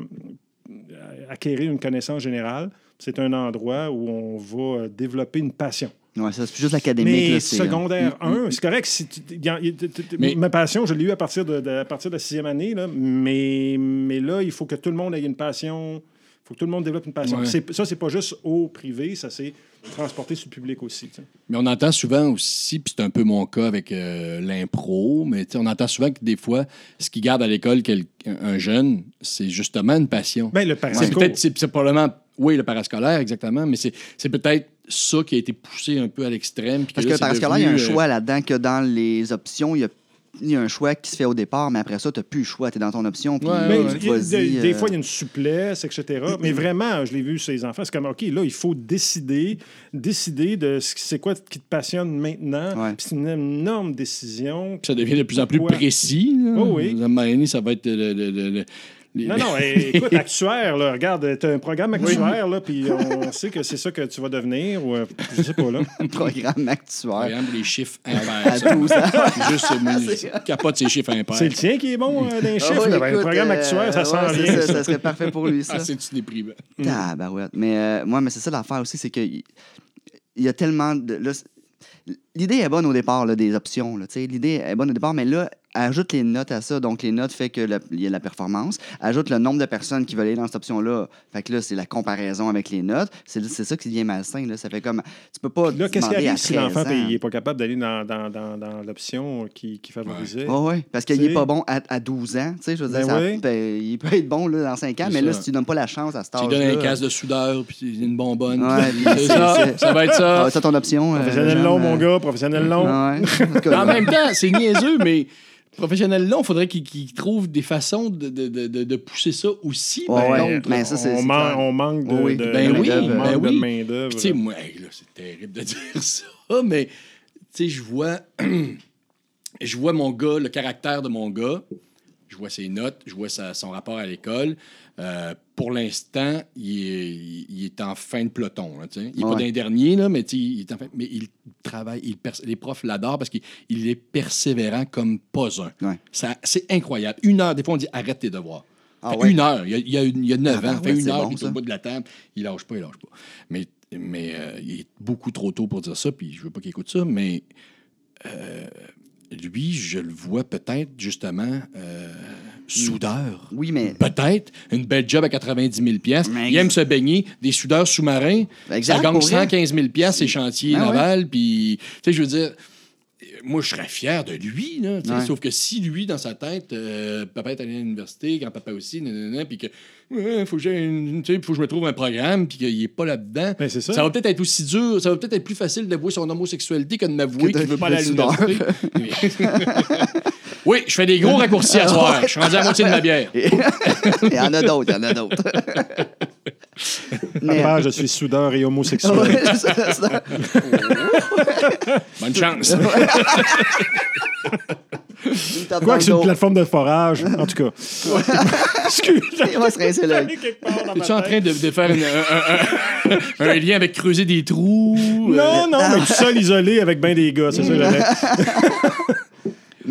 acquérir une connaissance générale. C'est un endroit où on va développer une passion. Ça, c'est juste académique. Mais là, c'est, euh, secondaire 1, c'est correct. Si tu- y a- y a- t- t- Mais- Ma passion, je l'ai eu à partir de, de- à partir de la sixième année. Là, mais, mais là, il faut que tout le monde ait une passion. Il faut que tout le monde développe une passion. Ouais. C'est- Ça, c'est pas juste au privé, ça s'est transporté sur le public aussi. Mais on entend souvent aussi, puis c'est un peu mon cas avec euh, l'impro, mais on entend souvent que des fois, ce qui garde à l'école quel- un jeune, c'est justement une passion. Ben, le c'est peut-être, c'est, c'est probablement, oui, le parascolaire, exactement, mais c'est, c'est peut-être ça qui a été poussé un peu à l'extrême. Parce là, que parascolaire, il y a un euh, choix là-dedans que dans les options, il y a, il y a un choix qui se fait au départ, mais après ça, tu n'as plus le choix. Tu es dans ton option. Puis Ouais, ouais, des, des euh, fois, il y a une souplesse, etc. Mais vraiment, je l'ai vu chez les enfants, c'est comme, OK, là, il faut décider, décider de ce qui- c'est quoi qui te passionne maintenant. Ouais. Puis c'est une énorme décision. Ça devient de plus en plus Ouais. précis. Oh oui. À un moment donné, ça va être le- le- le- le- les- Non, non, écoute, actuaire, là, regarde, tu as un programme actuaire, là, puis on sait que c'est ça que tu vas devenir, ou euh, je sais pas, là. programme actuel. Regarde les chiffres À impairs. 12 ans. C'est Juste, euh, capote ces chiffres impairs. C'est le tien qui est bon euh, dans les Ah chiffres, ouais. Ben, écoute, un programme euh, actuaire, ça sent ouais, rien. Ça, ça serait parfait pour lui, ça. Ah, c'est-tu déprimant? Tabarouette. Mais euh, moi, mais c'est ça l'affaire aussi, c'est que il il y a tellement de. L'idée est bonne au départ, là, des options. Là, tu sais. L'idée est bonne au départ, mais là, ajoute les notes à ça. Donc, les notes fait que la- il y a la performance. Ajoute le nombre de personnes qui veulent aller dans cette option-là. Fait que là, c'est la comparaison avec les notes. C'est c'est ça qui devient malsain. Là. Ça fait comme. Tu peux pas. Là, qu'est-ce qui arrive si 13 l'enfant n'est pas capable d'aller dans, dans, dans, dans l'option qui, qui favorisait? Oui, oui, parce qu'il Tu n'est pas bon à, à 12 ans. Tu sais, je veux dire, Ben ça- oui. ben, il peut être bon là, dans 5 ans, C'est mais là, si tu ne donnes pas la chance à cet Tu âge lui donnes un casque de soudeur, puis une bonbonne. Ouais, puis- ça, ça va être ça. Ah, ça, ton option. euh, Professionnel long, euh, mon gars, professionnel long. ouais. En tout cas, Mais en même temps, c'est niaiseux, mais professionnel long, il faudrait qu'il qu'il trouve des façons de, de, de, de- pousser ça aussi. Ouais, par ouais. contre. Mais ça, c'est- on, c'est man- clair. on manque de, Oui, de, ben de oui, main-d'œuvre, ben on manque de oui. main-d'œuvre. Puis, tu sais, moi, c'est terrible de dire ça, mais tu sais, je vois, je vois mon gars, le caractère de mon gars, je vois ses notes, je vois sa- son rapport à l'école. Euh, pour l'instant, il est, il est en fin de peloton. là, il n'est pas Ouais. les derniers, là, mais, il est en fin- mais il travaille. Il les profs l'adorent parce qu'il il est persévérant comme pas un. Ouais. C'est incroyable. Une heure, des fois, on dit arrête tes devoirs. Ah Fait ouais? Une heure. Il y a, il y a, une- il y a neuf Ah, ans. fait une heure bon, qu'il est au bout de la table. Il lâche pas, il lâche pas. Mais, mais euh, il est beaucoup trop tôt pour dire ça, puis je veux pas qu'il écoute ça, mais euh, lui, je le vois peut-être, justement, euh, soudeur. Oui, mais. Peut-être. Une belle job à 90 000 pièces. Mais Il aime se baigner. Des soudeurs sous-marins. Exact, ça gagne pour vrai. 115 000 pièces ces chantiers ouais. navals. Puis, tu sais, je veux dire, moi, je serais fier de lui. Là, tu sais, Ouais. Sauf que si lui, dans sa tête, euh, papa est allé à l'université, quand papa aussi, nanana, puis que ouais, faut que une- faut que je me trouve un programme, puis qu'il n'est pas là-dedans. Ben, c'est ça. va peut-être être aussi dur, ça va peut-être être plus facile d'avouer son homosexualité que de m'avouer qu'il veut pas aller à l'université. oui, je fais des gros raccourcis à soir. Je suis rendu à moitié de ma bière. il y en a d'autres, il y en a d'autres. mais. Papa, je suis soudeur et homosexuel. Bonne chance. Quoi que c'est une plateforme de forage, en tout cas. Excuse. Il va se rincer Es-tu en train de, de faire une- un, lien avec creuser des trous? euh, Non, non, mais tout seul isolé avec ben des gars, c'est ça que j'avais.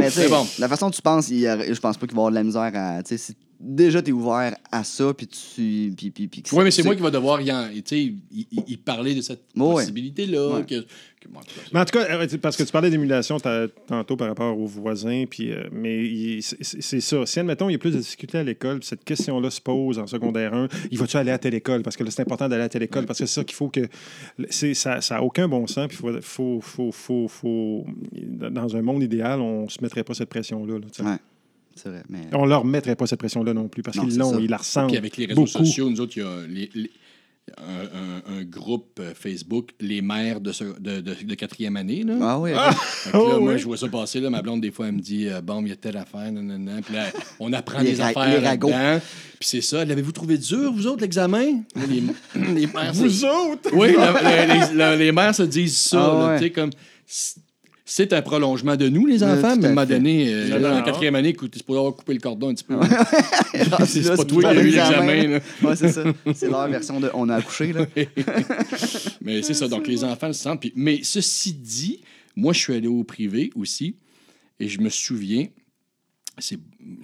Mais tu sais, C'est bon. la façon dont tu penses, il y a- je pense pas qu'il va avoir de la misère à. Tu sais, si déjà t'es ouvert à ça, puis tu. Puis, puis, puis Oui, mais c'est tu- moi qui va devoir y, en- tu sais, y, y- y parler de cette Ouais. possibilité-là. Ouais. Que, que- bon, en tout cas, Mais en tout cas, euh, parce que tu parlais d'émulation ta- tantôt par rapport aux voisins, puis, euh, mais c'est ça. Si, admettons, il y a plus de difficultés à l'école, puis cette question-là se pose en secondaire 1, il va-tu aller à telle école? Parce que là, c'est important d'aller à telle école, parce que c'est ça qu'il faut que... c'est- Ça n'a aucun bon sens, puis il faut, faut, faut, faut, faut- Dans un monde idéal, on ne se mettrait pas cette pression-là. là, tu c'est vrai. Mais... On leur mettrait pas cette pression-là non plus, parce qu'ils l'ont, ils la ressentent Puis avec les réseaux beaucoup. sociaux, nous autres, il y a les- les- un, un- un groupe euh, Facebook, les mères de, ce- de, de- de quatrième année. Là. Ah oui, Fait que là, Oh, moi, oui. je vois ça passer. Là, ma blonde, des fois, elle me dit euh, Bon, il y a telle affaire. nanana. Puis là, on apprend Les des ra- affaires. les ragots. là-dedans. Puis c'est ça. L'avez-vous trouvé dur, vous autres, l'examen? Les, les mères, Vous autres! Oui, la- la- les, la- les mères se disent ça. Ah là, ouais. tu sais, comme. C'est un prolongement de nous, les Ouais, enfants, mais à un moment donné, euh, en quatrième année, écoute, tu pourrais avoir coupé le cordon un petit peu. Rendu c'est là, pas toi qui as eu l'examen. c'est ça. C'est leur version de On a accouché, là. Mais c'est ça, donc les enfants le sentent. Puis- mais ceci dit, moi, je suis allé au privé aussi, et je me souviens, c'est,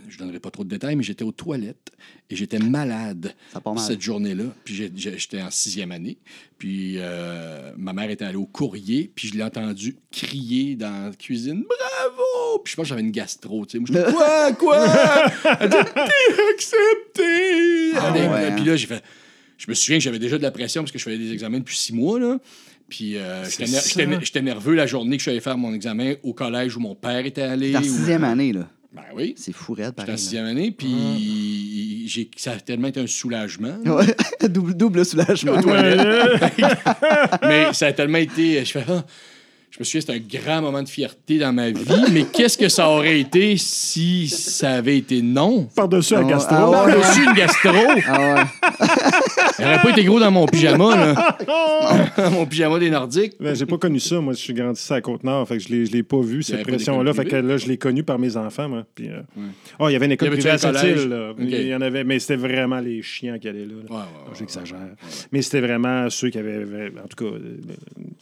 je donnerai pas trop de détails, mais j'étais aux toilettes et j'étais malade mal. cette journée-là. Puis j'étais en sixième année. Puis euh, ma mère était allée au courrier, puis je l'ai entendu crier dans la cuisine Bravo! Puis je pense que j'avais une gastro. Tu sais. Moi, je dis Quoi? Quoi? Elle dit T'es accepté! Ah ouais, hein. Puis là, j'ai fait. Je me souviens que j'avais déjà de la pression parce que je faisais des examens depuis six mois. Là. Puis euh, j'étais nerveux la journée que je suis allé faire mon examen au collège où mon père était allé. En sixième année, là. Ben oui. C'est fou, raide, J'étais en pareil. sixième année, puis j'ai- ça a tellement été un soulagement. là. Ouais. double, double soulagement. aux toilettes. mais ça a tellement été. Je fais, ah, je me souviens, c'était un grand moment de fierté dans ma vie, mais qu'est-ce que ça aurait été si ça avait été non? Par-dessus un Ah, gastro. ah ouais. Par-dessus une gastro. Ah ouais. Il n'aurait pas été gros dans mon pyjama, là. mon pyjama des Nordiques. Ben, j'ai pas connu ça. Moi, je suis grandi à Côte-Nord. Fait que je l'ai, je l'ai pas vu, cette pression-là. Fait que là, je l'ai connu par mes enfants, moi. Puis, euh, oh, il y avait une école privée à là. Il y en avait, mais c'était vraiment les chiens qui allaient là. là. Ouais, ouais, Non, ouais, J'exagère. Mais c'était vraiment ceux qui avaient. En tout cas,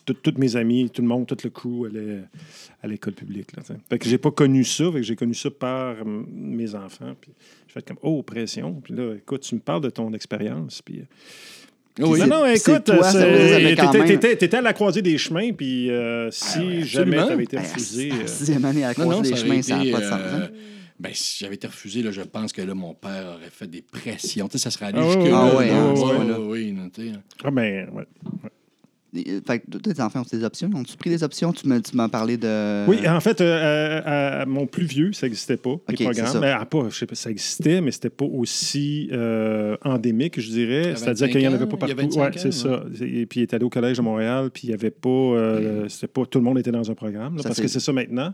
tout- tous mes amis, tout le monde, tout le crew allait à l'école publique. Là, fait que j'ai pas connu ça. Fait que j'ai connu ça par mes enfants. Puis j'ai fait comme, oh, pression. Puis là, écoute, tu me parles de ton expérience. Puis. euh, Ah oui. non, non, écoute, t'étais- même- t'étais t'étais à la croisée des chemins, puis euh, si Ah ouais, jamais t'avais été Hey, refusé. euh, sixième année, à Non, non, croiser ça les aurait chemins, ça n'a été, pas de sens. euh, hein. ben, si j'avais été refusé, là, je pense que là, mon père aurait fait des pressions. Tu sais, ça serait allé Ah ouais, jusque ouais, là. Ah ouais, hein, Ouais, ouais, oui, non, tu sais. Ah, ben, ouais. Euh, Fait que tes enfants ont des options? Ont-tu pris des options? Tu m'as parlé de. Oui, en fait, euh, euh, à mon plus vieux, ça n'existait pas, Ok, les c'est programmes. ça. Ben, ah, pas, je sais pas, ça existait, mais c'était pas aussi euh, endémique, je dirais. À C'est-à-dire 25 qu'il n'y en avait pas il y a partout. 25 Ouais, c'est ça. Et puis, il est allé au collège de Montréal, puis il y avait pas, euh, c'était pas. Tout le monde était dans un programme, là, parce c'est- que c'est ça maintenant,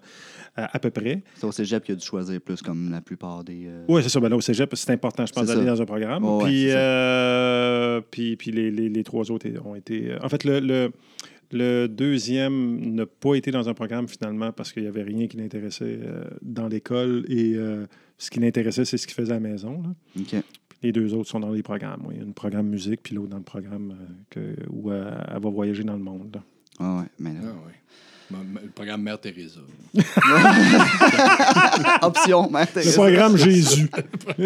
à, à peu près. C'est au cégep qui a dû choisir plus comme la plupart des. euh, Oui, c'est ça. Ben là, au cégep, c'est important, je pense, C'est d'aller ça. dans un programme. Ouais, puis, euh, puis, puis les, les- les trois autres ont été. En fait, le, le, le deuxième n'a pas été dans un programme finalement parce qu'il n'y avait rien qui l'intéressait euh, dans l'école et euh, ce qui l'intéressait, c'est ce qu'il faisait à la maison. là. Les deux autres sont dans les programmes. Oui. Il y a un programme musique, puis l'autre dans le programme euh, que, où euh, elle va voyager dans le monde. Ah ouais, mais là, Ah, ouais. Le programme Mère Teresa. Option, mère Le Thérèse. programme Jésus.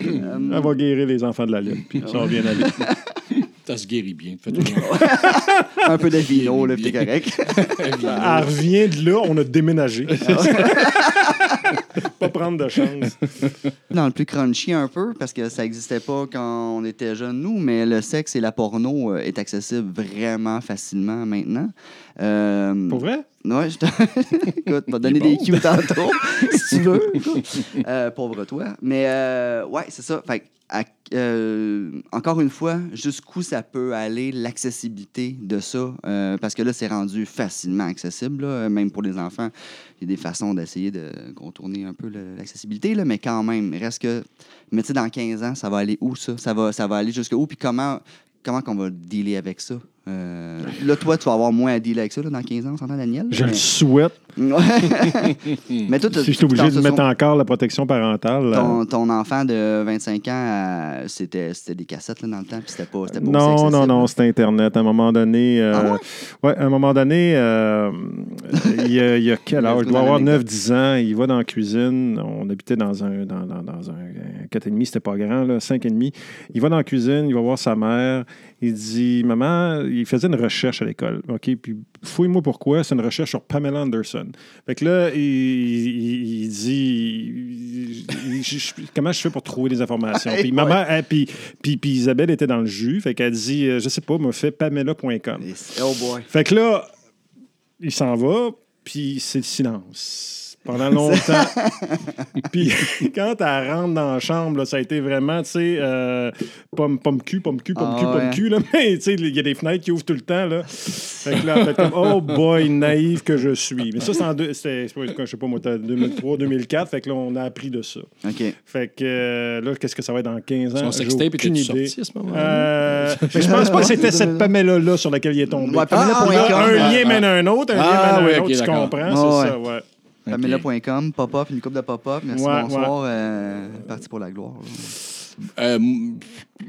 Elle va guérir les enfants de la lune, puis ça va bien aller. Ça se guérit bien. Un peu de vino, là, puis t'es correct. Elle revient de là, on a déménagé. Pas prendre de chance. Dans le plus crunchy un peu, parce que ça n'existait pas quand on était jeunes, nous, mais le sexe et la porno euh, est accessible vraiment facilement maintenant. Euh, Pour vrai? Ouais, je te... Écoute, m'a donné des cues tantôt, si tu veux. Euh, pauvre toi. Mais euh, ouais, c'est ça. Fait à- euh, encore une fois, jusqu'où ça peut aller, l'accessibilité de ça. parce que là, c'est rendu facilement accessible, là, même pour les enfants. Il y a des façons d'essayer de contourner un peu l'accessibilité, mais quand même, reste que. Mais tu sais, dans 15 ans, ça va aller où ça? Ça va, ça va aller jusqu'où? Puis comment, comment qu'on va dealer avec ça? Euh, là, toi, tu vas avoir moins à dealer avec ça là, dans 15 ans, on s'entend, Daniel? Je Mais- le souhaite. Mais toi, Si je suis obligé de mettre son- encore la protection parentale. euh, ton, ton enfant de 25 ans, euh, c'était des cassettes là, dans le temps, puis c'était pas, pas Non, non, non, là. c'était Internet. À un moment donné. euh, Ah ouais? ouais, à un moment donné, il, y a, il y a quel âge? Il doit avoir l'anecdote. 9-10 ans. Il va dans la cuisine. On habitait dans un, dans, dans, dans un 4,5, c'était pas grand, là, 5,5. Il va dans la cuisine, il va voir sa mère. Il dit Maman, il faisait une recherche à l'école. OK, puis fouille-moi pourquoi. C'est une recherche sur Pamela Anderson. Fait que là, il, il- il dit il- je- Comment je fais pour trouver des informations? Puis, Ouais. maman, elle- puis, puis, puis Isabelle était dans le jus. Fait qu'elle dit euh, Je sais pas, m'a fait pamela.com. Oh boy. Fait que là, il s'en va, puis c'est le silence. Pendant longtemps. puis quand elle rentre dans la chambre, là, ça a été vraiment, tu sais, euh, pomme, pomme cul, pomme cul, pomme Ah cul, ouais. cul. Là. Mais tu sais, il y a des fenêtres qui ouvrent tout le temps. Là. Fait que là, elle fait comme, oh boy, naïve que je suis. Mais ça, c'est en deux- c'est je sais pas, moi, c'était 2003, 2004. Fait que là, on a appris de ça. OK. Fait que euh, là, qu'est-ce que ça va être dans 15 ans? Son sextape aucune idée. sorti à ce moment-là. Euh, mais je pense pas que c'était cette Pamela-là sur laquelle il est tombé. Ouais. Ah, un lien Ah, mène à un autre, un Ah, lien mène à oui, un autre, tu comprends? Ouais, c'est ouais. ça, ouais. Pamela.com, pop-up, une coupe de pop-up. Merci, Ouais, bonsoir. euh, parti pour la gloire. Euh,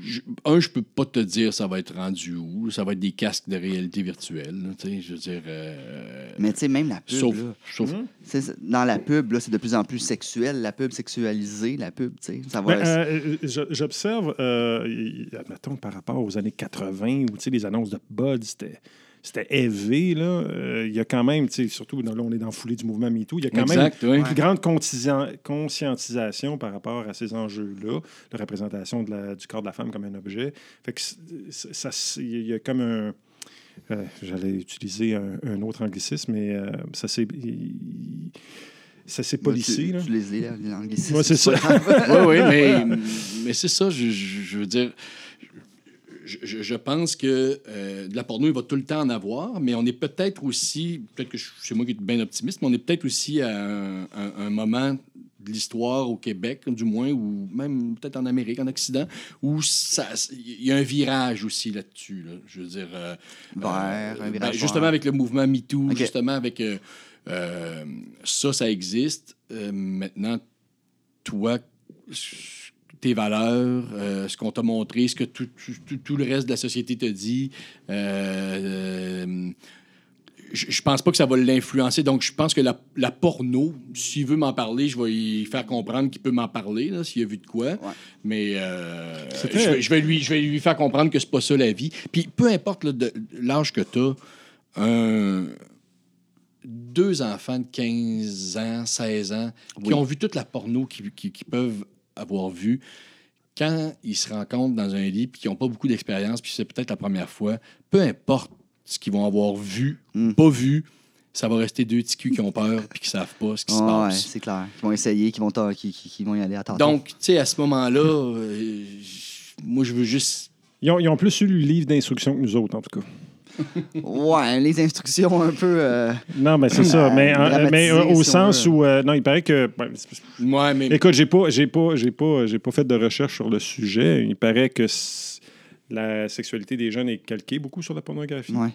je- un, je peux pas te dire ça va être rendu où. Ça va être des casques de réalité virtuelle. là, tu sais, je veux dire. euh, Mais tu sais, même la pub, sauf, là, sauf- sais, dans la pub, là, c'est de plus en plus sexuel. La pub sexualisée, la pub, tu sais. Ça va. Ben, euh, J'observe, euh, admettons, par rapport aux années 80, où tu sais, les annonces de Bud, c'était. C'était élevé, là. Euh, Il y a quand même, tu sais, surtout dans- là, on est dans la foulée du mouvement MeToo, il y a quand Exact, même oui. une plus grande conscien- conscientisation par rapport à ces enjeux-là, la représentation de la- du corps de la femme comme un objet. Fait que c'est- ça, c'est- il y a comme un. euh, J'allais utiliser un, un autre anglicisme, mais euh, ça s'est. il- Ça s'est policé, Tu, là. tu les lis, là, les anglicismes, Ouais, c'est ça. oui, oui, mais, mais c'est ça, je, je- je veux dire. Je, pense que euh, de la porno, il va tout le temps en avoir, mais on est peut-être aussi, peut-être que c'est moi qui suis bien optimiste, mais on est peut-être aussi à un, un- un moment de l'histoire au Québec, du moins, ou même peut-être en Amérique, en Occident, où il y a un virage aussi là-dessus. là. Je veux dire. euh, Vers un ben, virage justement, avec le mouvement MeToo, justement, avec. euh, euh, ça, ça existe. Euh, maintenant, toi, tes valeurs, euh, ce qu'on t'a montré, ce que tout, tout- tout- tout le reste de la société te dit, euh, euh, je pense pas que ça va l'influencer. Donc, je pense que la, la porno, s'il veut m'en parler, je vais lui faire comprendre qu'il peut m'en parler, s'il a vu de quoi. Mais euh, je, vais, je vais lui, je vais lui faire comprendre que c'est pas ça la vie. Puis, peu importe l'âge que tu as, un, deux enfants de 15 ans, 16 ans, qui ont vu toute la porno qu'ils qui, qui peuvent avoir vu, quand ils se rencontrent dans un lit puis qu'ils n'ont pas beaucoup d'expérience, puis c'est peut-être la première fois, peu importe ce qu'ils vont avoir vu, Mm. pas vu, ça va rester deux petits culs qui ont peur puis qui savent pas ce qui se Ouais, passe. c'est clair. Qui vont essayer, qui vont, ta- qui, qui- qui vont y aller à tantôt. Donc, tu sais, à ce moment-là, euh, moi, je veux juste Ils ont, ils ont plus eu le livre d'instructions que nous autres, en tout cas. Ouais, les instructions un peu. euh, Non, mais c'est ça. Euh, Mais, euh, mais euh, au si sens où. euh, non, il paraît que. ouais, mais Écoute, j'ai pas, j'ai pas, j'ai pas, j'ai pas fait de recherche sur le sujet. Il paraît que la sexualité des jeunes est calquée beaucoup sur la pornographie. ouais.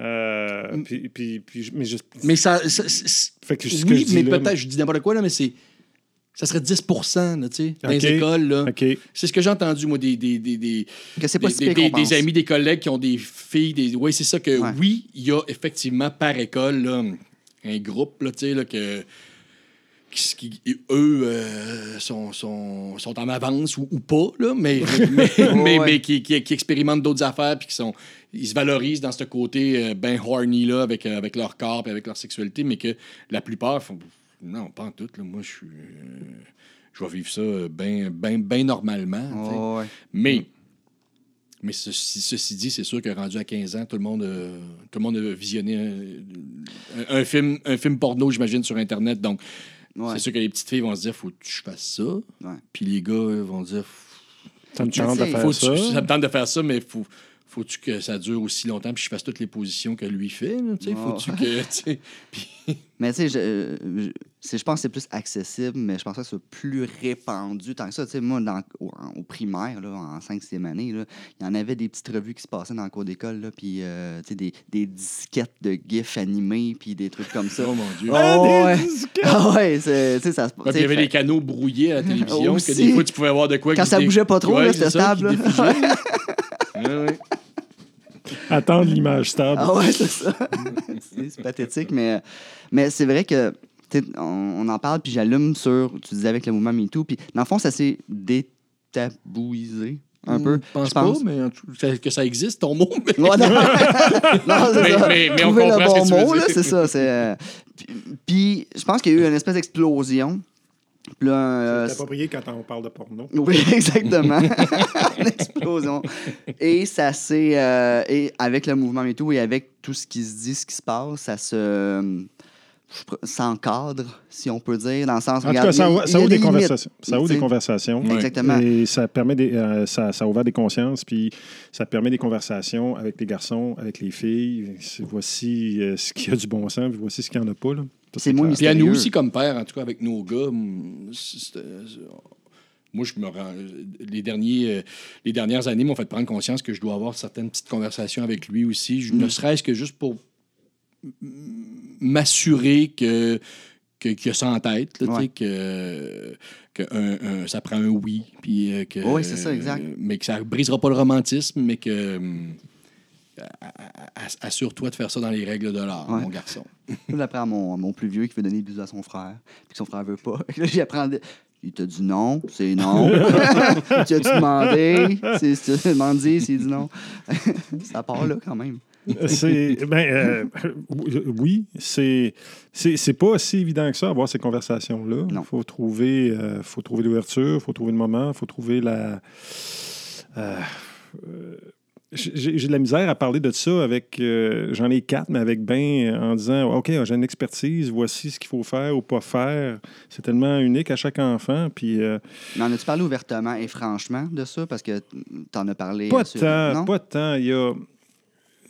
Euh, puis, puis, puis- mais je- mais ça, ça- c'est- fait que ce que oui, je dis mais là, peut-être, je dis n'importe quoi, là, mais c'est ça serait 10 là, tu sais, dans les écoles. Là. C'est ce que j'ai entendu, moi, des, des, des, des, Que pas des, des- amis, des collègues qui ont des filles. Des... Oui, c'est ça que, Ouais. oui, il y a effectivement par école là, un groupe, là, tu sais, là, que. Qui, qui- eux euh, sont, sont, sont en avance ou, ou pas, là, mais, mais, mais, ouais. mais qui, qui, qui expérimentent d'autres affaires puis qui sont. Ils se valorisent dans ce côté euh, ben horny là, avec, euh, avec leur corps et avec leur sexualité, mais que la plupart font. Non, pas en tout. Là. Moi, je suis. euh, je vais vivre ça bien ben, ben normalement. tu. Ouais. Mais, mais ceci, ceci dit, c'est sûr que rendu à 15 ans, tout le monde, euh, tout le monde a visionné un, un- un film, un film porno, j'imagine, sur Internet. Donc, Ouais. c'est sûr que les petites filles vont se dire faut que je fasse ça. Ouais. Puis les gars euh, vont dire Ça me tente de tu faire faut ça. ça me tente de faire ça, mais faut. Faut-tu que ça dure aussi longtemps puis je fasse toutes les positions que lui fait? là, tu. Faut-tu que. tu puis- Mais tu sais, je, je, c'est- je pense que c'est plus accessible, mais je pense pas que c'est plus répandu tant que ça. Tu sais, moi, dans, au, en- au primaire, là, en 5e année, il y en avait des petites revues qui se passaient dans le cours d'école, là, puis euh, tu sais, des, des disquettes de gifs animés, puis des trucs comme ça. Oh mon Dieu. Ah, Ah, des ouais. disquettes! Ah ouais, c'est- ça se sais, il y avait fait- des canaux brouillés à la télévision, que Aussi. des fois, tu pouvais voir de quoi. Quand ça bougeait pas trop, Ouais, c'était stable. Attendre l'image stable. Ah ouais, c'est ça. c'est c'est pathétique, mais, mais c'est vrai que on, on en parle, puis j'allume sur, tu disais avec le mouvement MeToo, puis dans le fond, ça s'est détabouisé un peu. Je pense, je pense. pas, mais en tout- que- que ça existe, ton mot. mais- Ouais, non, Non, c'est Mais- ça. mais- mais on Trouver comprend le ce que bon tu veux mot, là, dire. c'est ça. c'est, euh, puis, puis je pense qu'il y a eu une espèce d'explosion. Puis là, euh, C'est approprié quand on parle de porno. oui, exactement. Une explosion. Et ça s'est. euh, et avec le mouvement et tout, et avec tout ce qui se dit, ce qui se passe, ça se. Euh, s'encadre, si on peut dire, dans le sens. En tout cas, ça, il y a- ouvre- ça ouvre des conversations. Ça ouvre des conversations. Exactement. Et ça permet des, euh, ça, ça a ouvert des consciences, puis ça permet des conversations avec les garçons, avec les filles. Voici euh, ce qui a du bon sens, puis voici ce qu'il n'y en a pas. là. Ça, C'est moins. Puis à nous aussi, comme père, en tout cas avec nos gars, c'est- c'est- moi, je me rends. Les, derniers, euh, les dernières années m'ont fait prendre conscience que je dois avoir certaines petites conversations avec lui aussi, je- Mm. ne serait-ce que juste pour m'assurer que. que- qu'il y a ça en tête, là, Ouais. que, que un- un- ça prend un oui, puis euh, que, Oui, c'est ça, exact. mais que ça brisera pas le romantisme, mais que hum, a- assure-toi de faire ça dans les règles de l'art, Ouais. mon garçon. J'apprends à mon, plus vieux qui veut donner des bisous à son frère, puis que son frère veut pas. J'apprends. Il t'a dit non, c'est non. tu as-tu demandé? C'est, si tu as demandé, s'il dit non. ça part là quand même. C'est, ben, euh, oui, c'est, c'est, pas si évident que ça, avoir ces conversations-là. Il faut trouver, euh, faut trouver l'ouverture, il faut trouver le moment, il faut trouver la. euh, euh, j'ai, de la misère à parler de ça avec. euh, j'en ai quatre, mais avec Ben, en disant OK, j'ai une expertise, voici ce qu'il faut faire ou pas faire. C'est tellement unique à chaque enfant. Puis. euh, Mais en as-tu parlé ouvertement et franchement de ça? Parce que t'en as parlé. Pas euh, tant, non? pas tant. Il y a.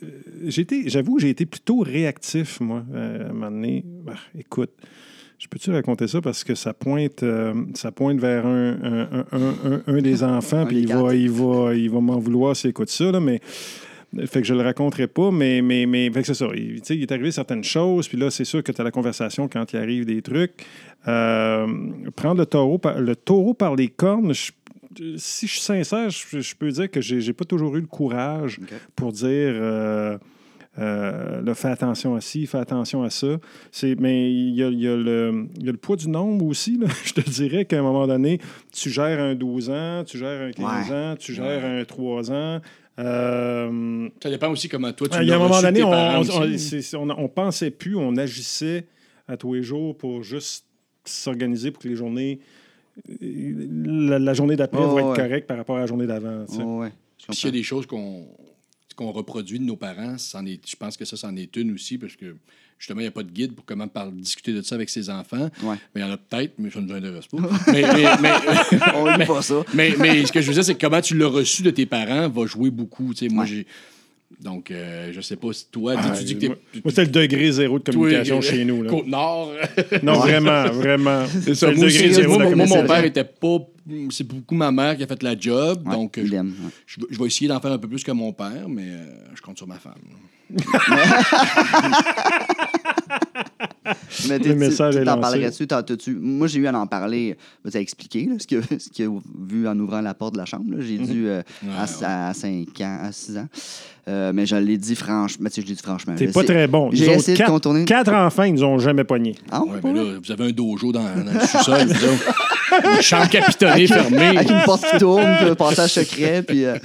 euh, J'avoue que j'ai été plutôt réactif, moi, euh, à un moment donné. Bah, écoute, je peux-tu raconter ça parce que ça pointe, euh, ça pointe vers un, un, un- un- un- un des enfants, puis il va, il va, il va m'en vouloir s'il écoute ça, là, mais. Fait que je le raconterai pas, mais, mais, mais fait que c'est ça. Il, il est arrivé certaines choses, puis là, c'est sûr que tu as la conversation quand il arrive des trucs. Euh, prendre le taureau, par, le taureau par les cornes, je- si je suis sincère, je, je peux dire que j'ai j'ai pas toujours eu le courage pour dire euh, euh, là, fais attention à ci, fais attention à ça. Mais il y a, il y a le, il y a le poids du nombre aussi. là. Je te dirais qu'à un moment donné, tu gères un 12 ans, tu gères un 15 Ouais. ans, tu gères un 3 ans. Euh, Ça dépend aussi comment toi tu il y a un moment donné, on, on, on pensait plus, on agissait à tous les jours pour juste s'organiser pour que les journées. La, la journée d'après Oh, va être ouais. correcte par rapport à la journée d'avant. tu sais. Oh, ouais. S'il y a des choses qu'on qu'on reproduit de nos parents, est, je pense que ça, c'en est une aussi, parce que justement, il n'y a pas de guide pour comment discuter de ça avec ses enfants. Ouais. Mais il y en a peut-être, mais ça ne nous intéresse pas. mais, mais, mais, On pas ça. mais, mais ce que je veux dire, c'est que comment tu l'as reçu de tes parents va jouer beaucoup. Tu sais, moi, Ouais. j'ai. Donc, euh, je sais pas si toi, Ah, tu dis que t'es. moi, c'est le degré zéro de communication euh, chez nous. Là. Côte-Nord. Non, vraiment, vraiment. C'est ça. le Moi, degré zéro moi, moi, mon père était pas. C'est beaucoup ma mère qui a fait la job. Ouais, donc, il je, aime, ouais. je, vais- je vais essayer d'en faire un peu plus que mon père, mais euh, je compte sur ma femme. Mais Le tu message tu est t'en parlerais-tu? t'as-tu- Moi, j'ai eu à en parler. Tu as expliqué là, ce qu'il a, a vu en ouvrant la porte de la chambre. là. J'ai dû euh, Ouais, à, ouais. 5 ans, à 6 ans. Euh, mais je l'ai dit franchement. Tu je l'ai dit franchement. T'es là, pas c'est- très bon. J'ai essayé de quatre, contourner. quatre enfants, ils nous ont jamais pogné. Ah, Ouais, mais là, vous avez un dojo dans, dans le sous-sol, vous autres. Une chambre capitonnée, fermée. Avec une porte qui tourne, puis un passage secret, puis. euh,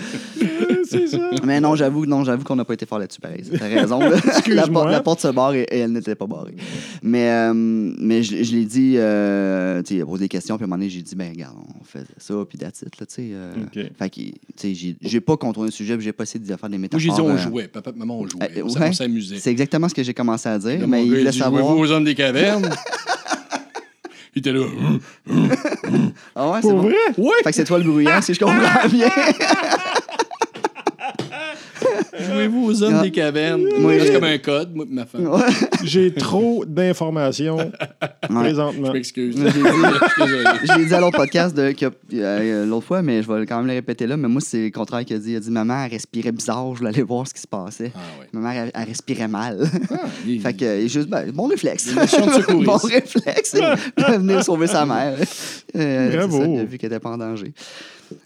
C'est ça. Mais non, j'avoue, non, j'avoue qu'on n'a pas été fort là-dessus, pareil. T'as raison. la, porte, la porte se barre et, et elle n'était pas barrée. Mais, euh, mais je, je l'ai dit, euh, tu sais, il a posé des questions, puis à un moment donné, j'ai dit, ben regarde, on fait ça, puis that's it, là, tu sais. euh. Fait que, tu sais, j'ai- j'ai pas contourné le sujet, puis j'ai pas essayé de faire des métaphores. j'ai dit on jouait. Papa maman, on jouait. On ouais. s'amusait. C'est exactement ce que j'ai commencé à dire, mais il voulait savoir. Jouez-vous aux hommes des cavernes. il était là. Hum, Ah ouais, c'est Pour bon. vrai? Fait que c'est toi le bruyant, si je comprends bien. Jouez-vous aux hommes des cavernes? Moi, C'est j'ai- comme un code, moi, ma femme. Ouais. J'ai trop d'informations présentement. Je m'excuse. J'ai dit- à l'autre podcast euh, l'autre fois, mais je vais quand même le répéter là. Mais moi, c'est le contraire qu'il a dit. Il a dit Maman, elle respirait bizarre, je voulais aller voir ce qui se passait. Ah ouais. Ma mère, elle, elle respirait mal. Ah, il- fait que, il est juste, ben, bon réflexe. Bon réflexe. Il va venir sauver sa mère. Euh, Bravo. ça, il a vu qu'elle n'était pas en danger.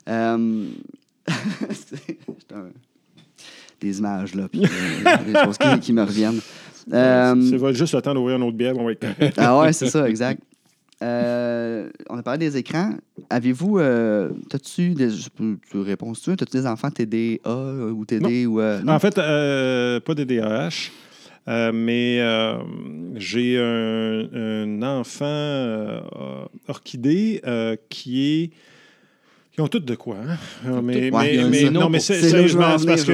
Euh, c'est un- des images, là, puis euh, des choses qui, qui me reviennent. Euh, va juste le temps d'ouvrir un autre bière, on va être ah ouais, c'est ça, exact. Euh, on a parlé des écrans. Avez-vous. Euh, T'as-tu des. Tu réponds tu. T'as-tu des enfants TDA euh, ou TD ou. non? En fait, euh, pas de DAH, euh, mais j'ai un, un enfant orchidée qui est. Ils ont toutes de quoi, hein? Euh, Mais, mais, nom non, mais c'est sérieusement, parce que.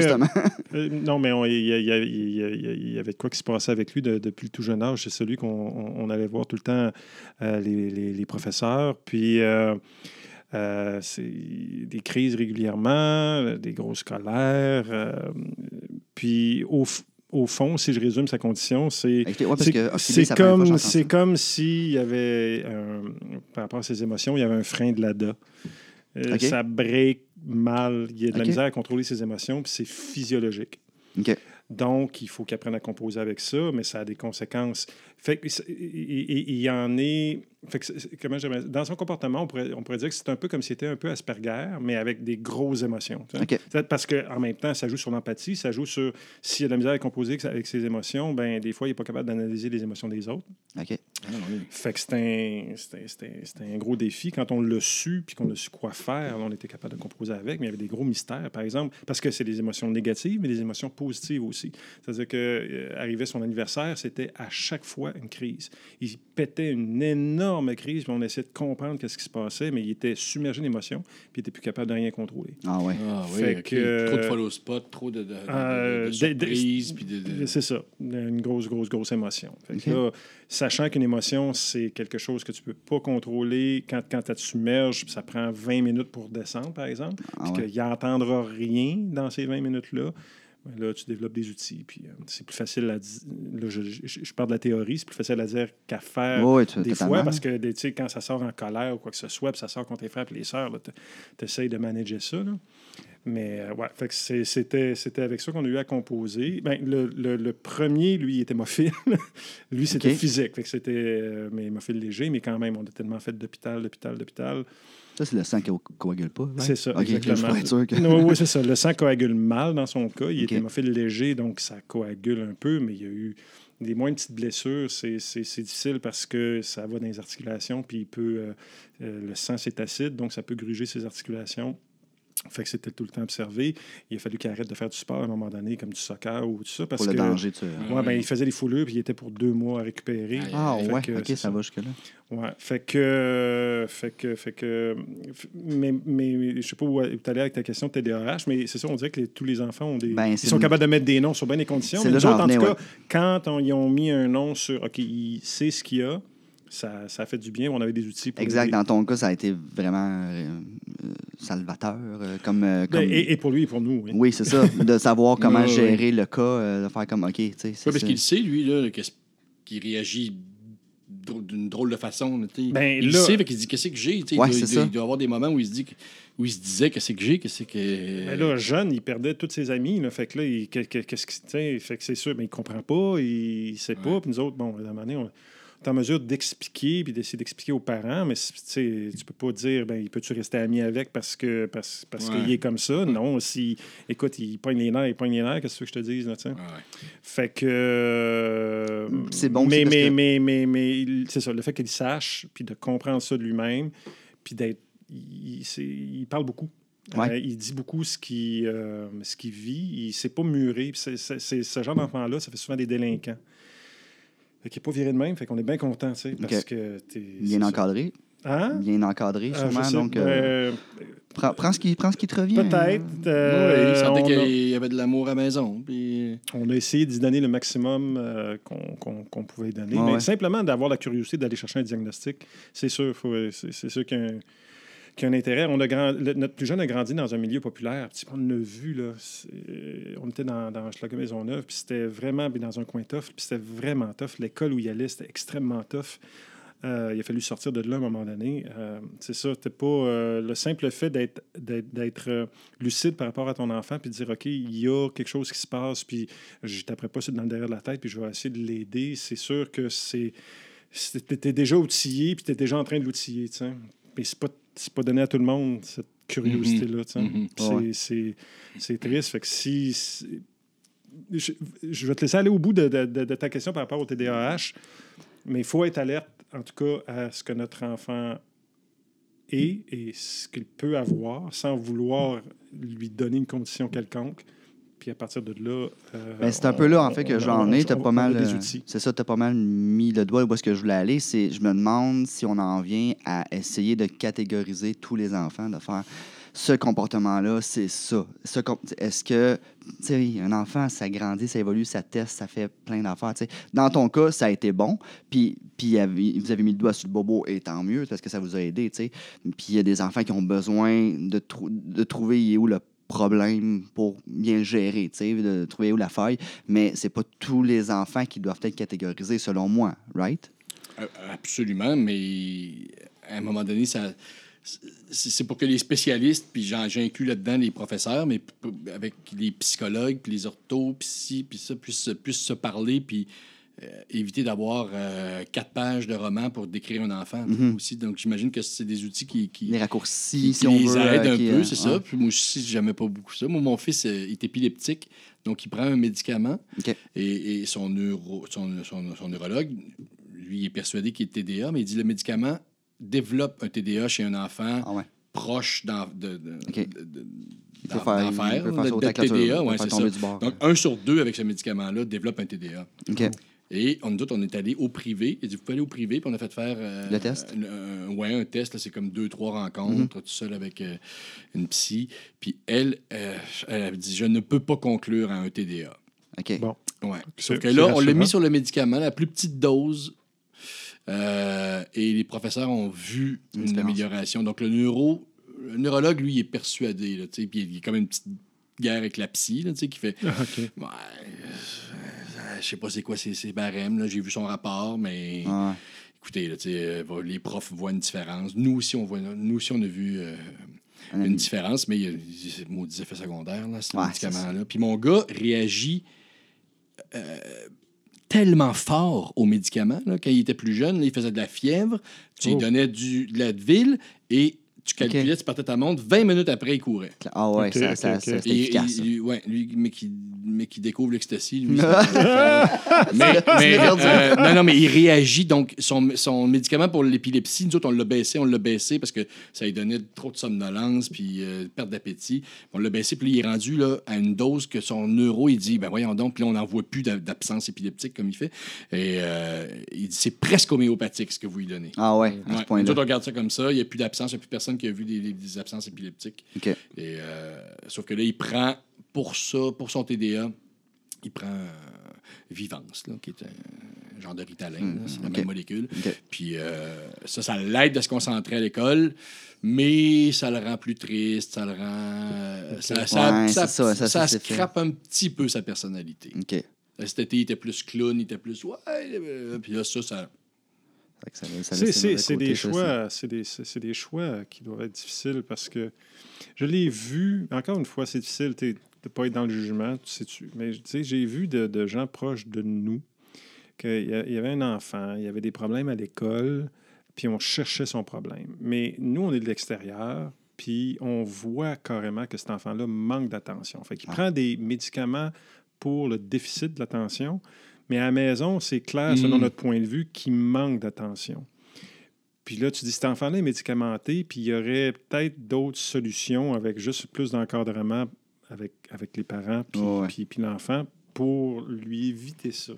Euh, non, mais il y, avait de quoi qui se passait avec lui de- depuis le tout jeune âge. C'est celui qu'on on- on allait voir tout le temps euh, les, les- les professeurs. Puis, euh, euh, c'est des crises régulièrement, des grosses colères. euh, puis, au, fond, si je résume sa condition, c'est. Ouais, que comme, ça. comme s'il y avait, par rapport à ses émotions, il y avait un frein de l'ADA. Euh. Ça break mal, il y a de la misère à contrôler ses émotions, puis c'est physiologique. Donc, il faut qu'il apprenne à composer avec ça, mais ça a des conséquences. Fait que, c'est- il, y en est. Fait que, c'est- comment dans son comportement, on pourrait, on pourrait dire que c'est un peu comme s'il était un peu Asperger, mais avec des grosses émotions. tu sais. OK. C'est Parce qu'en même temps, ça joue sur l'empathie, ça joue sur s'il y a de la misère à composer avec ses émotions, ben des fois, il n'est pas capable d'analyser les émotions des autres. OK. Fait que c'était un, c'était- c'était- c'était un gros défi. Quand on l'a su, puis qu'on a su quoi faire, on était capable de composer avec, mais il y avait des gros mystères, par exemple, parce que c'est des émotions négatives, mais des émotions positives aussi. C'est-à-dire que euh, son anniversaire, c'était à chaque fois une crise. Il pétait une énorme crise, puis on essayait de comprendre qu'est-ce qui se passait, mais il était submergé d'émotions, puis il était plus capable de rien contrôler. Ah ouais. Ah oui, Fait que- Trop de follow spot, trop de, de, de- Euh, de surprises. puis de, de- C'est ça, une grosse, grosse, grosse émotion. Fait que Ok. là, sachant qu'une émotion, c'est quelque chose que tu peux pas contrôler quand, quand tu te submerges, ça prend 20 minutes pour descendre, par exemple, Ah puis ouais. qu'il n'entendra rien dans ces 20 minutes-là, là, tu développes des outils. Puis euh, c'est plus facile à dire. Là, je, je, je parle de la théorie, c'est plus facile à dire qu'à faire tu- des fois, parce que des- quand ça sort en colère ou quoi que ce soit, puis ça sort contre tes frères et les sœurs, tu essayes de manager ça. là. Mais euh, ouais, fait que c'est- c'était, c'était avec ça qu'on a eu à composer. Ben, le, le- le premier, lui, il était hémophile. lui, c'était physique. Fait que c'était euh, mais hémophile léger, mais quand même, on a tellement fait d'hôpital, d'hôpital, d'hôpital. Ça, c'est le sang qui co- coagule pas. right? C'est ça, exactement. Que. Non, oui, c'est ça. Le sang coagule mal dans son cas. Il est hémophile léger, donc ça coagule un peu, mais il y a eu des moins petites blessures. C'est difficile parce que ça va dans les articulations, puis il peut, euh, euh, le sang, c'est acide, donc ça peut gruger ses articulations. Fait que c'était tout le temps observé. Il a fallu qu'il arrête de faire du sport à un moment donné, comme du soccer ou tout ça, parce Pour le que danger, tu ouais, ben, il faisait des foulures, puis il était pour deux mois à récupérer. Ah Fait ouais, que ok, ça va jusque-là. Ouais, fait que, fait que, fait que, mais, mais je sais pas où tu allais avec ta question de TDAH, mais c'est ça, on dirait que les- tous les enfants ont des, Ben, ils sont une- capables de mettre des noms sur bien des conditions. C'est Mais nous autres, en tout cas, quand on- ils ont mis un nom sur, OK, il sait ce qu'il y a, ça, ça a fait du bien. On avait des outils pour Exact. Dans ton cas, ça a été vraiment euh, salvateur. euh, comme, euh, Ben, comme- et, et pour lui et pour nous, oui. Oui, c'est ça. De savoir comment Ouais, ouais, gérer le cas, euh, de faire comme, OK, tu sais, c'est Ouais, parce qu'il sait, lui, là, qu'est-ce- qu'il réagit d'une drôle de façon. Ben, il là- sait, fait qu'il dit qu'est-ce que j'ai. Ouais, il, doit, il doit- ça. il doit avoir des moments où il se dit que- où il se disait qu'est-ce que j'ai, qu'est-ce que. Mais là, jeune, il perdait tous ses amis. Là, fait que là, qu'est-ce que tu sais, fait que c'est sûr, mais il comprend pas, il, il sait pas. Puis nous autres, bon, à un moment donné, on, en mesure d'expliquer puis d'essayer d'expliquer aux parents, mais tu peux pas dire, ben, il peut-tu rester ami avec parce que parce, parce Ouais. qu'il est comme ça? Non, si, écoute, il pogne les nerfs, il pogne les nerfs, qu'est-ce que je te dise, là? Ouais, ouais. Fait que. euh, C'est bon Mais, mais, que- mais, mais, mais, il- c'est ça, le fait qu'il sache, puis de comprendre ça de lui-même, puis d'être. Il, il parle beaucoup. Ouais. Euh, il dit beaucoup ce qu'il euh, ce qu'il vit. Il s'est pas muré. Puis c'est- c'est- c'est- ce genre d'enfant-là, ça fait souvent des délinquants. Fait qu'il n'est pas viré de même. Fait qu'on est bien content, tu sais, parce Ok. que t'es. Bien encadré. Hein? Bien encadré, Ah, sûrement. je sais, donc, euh, euh, prends, prends ce qui, prends ce qui te revient. Peut-être. euh, Ouais, il sentait on a- qu'il y avait de l'amour à la maison. Puis... On a essayé d'y donner le maximum euh, qu'on qu'on- qu'on pouvait y donner. Ouais, mais ouais. simplement d'avoir la curiosité d'aller chercher un diagnostic, c'est sûr. faut- C'est c'est sûr qu'il y a un, intérêt. On a grand- notre plus jeune a grandi dans un milieu populaire. Puis, on l'a vu, là. On était dans, dans Maisonneuve, puis c'était vraiment dans un coin tough, puis c'était vraiment tough. L'école où il allait, c'était extrêmement tough. Euh, il a fallu sortir de là à un moment donné. Euh, c'est ça, t'es pas euh, le simple fait d'être, d'être, lucide par rapport à ton enfant, puis de dire, OK, il y a quelque chose qui se passe, puis je taperai pas dans le derrière de la tête, puis je vais essayer de l'aider. C'est sûr que c'est. Tu es déjà outillé, puis tu es déjà en train de l'outiller. tu sais. Mais c'est pas, c'est pas donné à tout le monde, cette curiosité-là. Puis Ouais. c'est, triste. Fait que si. si- je, je vais te laisser aller au bout de, de- de- de ta question par rapport au TDAH, mais il faut être alerte, en tout cas, à ce que notre enfant est et ce qu'il peut avoir sans vouloir lui donner une condition quelconque. Puis à partir de là. euh, Ben, c'est un on- peu là, en fait, que j'en ai. T'as pas mal. euh. C'est ça, t'as pas mal mis le doigt où est-ce que je voulais aller. C'est, je me demande si on en vient à essayer de catégoriser tous les enfants, de faire ce comportement-là, c'est ça. Ce com- est-ce que, tu sais, un enfant, ça grandit, ça évolue, ça teste, ça fait plein d'affaires. tu sais. Dans ton cas, ça a été bon. Puis, puis vous avez mis le doigt sur le bobo, et tant mieux, parce que ça vous a aidé. tu sais. Puis il y a des enfants qui ont besoin de, trou- de trouver où le problème pour bien gérer, tu sais, de trouver où la faille. Mais c'est pas tous les enfants qui doivent être catégorisés, selon moi, right? Euh, Absolument, mais à un moment donné, ça. C'est pour que les spécialistes, puis j'inclus là-dedans les professeurs, mais avec les psychologues, puis les orthos, puis ça, puissent, puissent se parler, puis éviter d'avoir euh, quatre pages de romans pour décrire un enfant Mhm. aussi. Donc, j'imagine que c'est des outils qui, qui, Les raccourcis, qui si on les veut. aident euh, un peu, euh, c'est ça. Puis moi aussi, j'aimais pas beaucoup ça. Moi, mon fils euh, est épileptique, donc il prend un médicament et, et son, neuro, son, son- son neurologue, lui, il est persuadé qu'il est TDA, mais il dit le médicament développe un TDA chez un enfant Ah ouais. proche d'en- de, de, OK. de- de- Il peut d'en- faire, d'en il faire, peut de- faire de sauter la clôture, TDA, ouais, ça. Donc, un sur deux avec ce médicament-là développe un TDA. Et on, nous autres, on est allé au privé. Il dit, vous pouvez aller au privé, puis on a fait faire... euh, Le test? un- ouais, un test, c'est comme deux, trois rencontres, tout seul avec euh, une psy. Puis elle, euh, elle a dit, je ne peux pas conclure à un TDA. OK. Bon. Ouais. Sauf que là, on l'a mis sur le médicament, la plus petite dose. euh, et les professeurs ont vu Une amélioration. Donc, le neuro, le neurologue, lui, il est persuadé. Là, tu sais, puis il y a comme une petite guerre avec la psy, là, tu sais, qui fait Ah, OK. Ouais, euh, je sais pas c'est quoi ces, ces barèmes. J'ai vu son rapport, mais ouais. écoutez, là, euh, les profs voient une différence. Nous aussi, on, voit, nous aussi, on a vu euh, ami. une différence, mais il y a des maudits effets secondaires, là, ce Ouais, médicament-là. Puis mon gars réagit euh, tellement fort aux médicaments. là. Quand il était plus jeune, là, il faisait de la fièvre, tu lui Oh. donnais du, de l'Advil et tu calculais, tu partais ta montre, 20 minutes après, il courait. Ah ouais, OK, ça, OK, ça, ça, c'était efficace. et- ouais, lui, mais qui, mais qui découvre l'ecstasy, lui. mais, mais, euh, non, non, mais il réagit. Donc, son, son médicament pour l'épilepsie, nous autres, on l'a baissé, on l'a baissé parce que ça lui donnait trop de somnolence puis euh, perte d'appétit. On l'a baissé, puis là, il est rendu là, à une dose que son neuro, il dit, ben voyons donc, puis là, on n'en voit plus d'a- d'absence épileptique comme il fait. Et euh, il dit, c'est presque homéopathique ce que vous lui donnez. Ah ouais, à ce Ouais, nous point-là. autres, on regarde ça comme ça. Il n'y a plus d'absence. Il n'y a plus personne qui a vu des, des- des absences épileptiques. Et, euh, sauf que là, il prend pour ça, pour son TDA, il prend euh, Vivance, là, qui est un genre de Ritalin. c'est la OK. même molécule. Puis euh, ça, ça l'aide à se concentrer à l'école, mais ça le rend plus triste, ça le rend... ça, ça, Ouais, ça, c'est ça, ça, ça c'est fait. scrape un petit peu sa personnalité. Cet été, il était plus clown, il était plus... Ouais, puis là, ça, ça... Fait que ça- ça C'est- des choix, c'est des, choix qui doivent être difficiles parce que je l'ai vu. Encore une fois, c'est difficile de ne pas être dans le jugement, tu. Mais tu sais, j'ai vu de, de gens proches de nous qu'il y avait un enfant, il y avait des problèmes à l'école, puis on cherchait son problème. Mais nous, on est de l'extérieur, puis on voit carrément que cet enfant-là manque d'attention. Fait qu'il Ah. prend des médicaments pour le déficit de l'attention, mais à la maison, c'est clair, selon Mhm. notre point de vue, qu'il manque d'attention. Puis là, tu dis, cet enfant-là est médicamenté, puis il y aurait peut-être d'autres solutions avec juste plus d'encadrement avec, avec les parents puis, Ouais. puis, puis l'enfant pour lui éviter ça.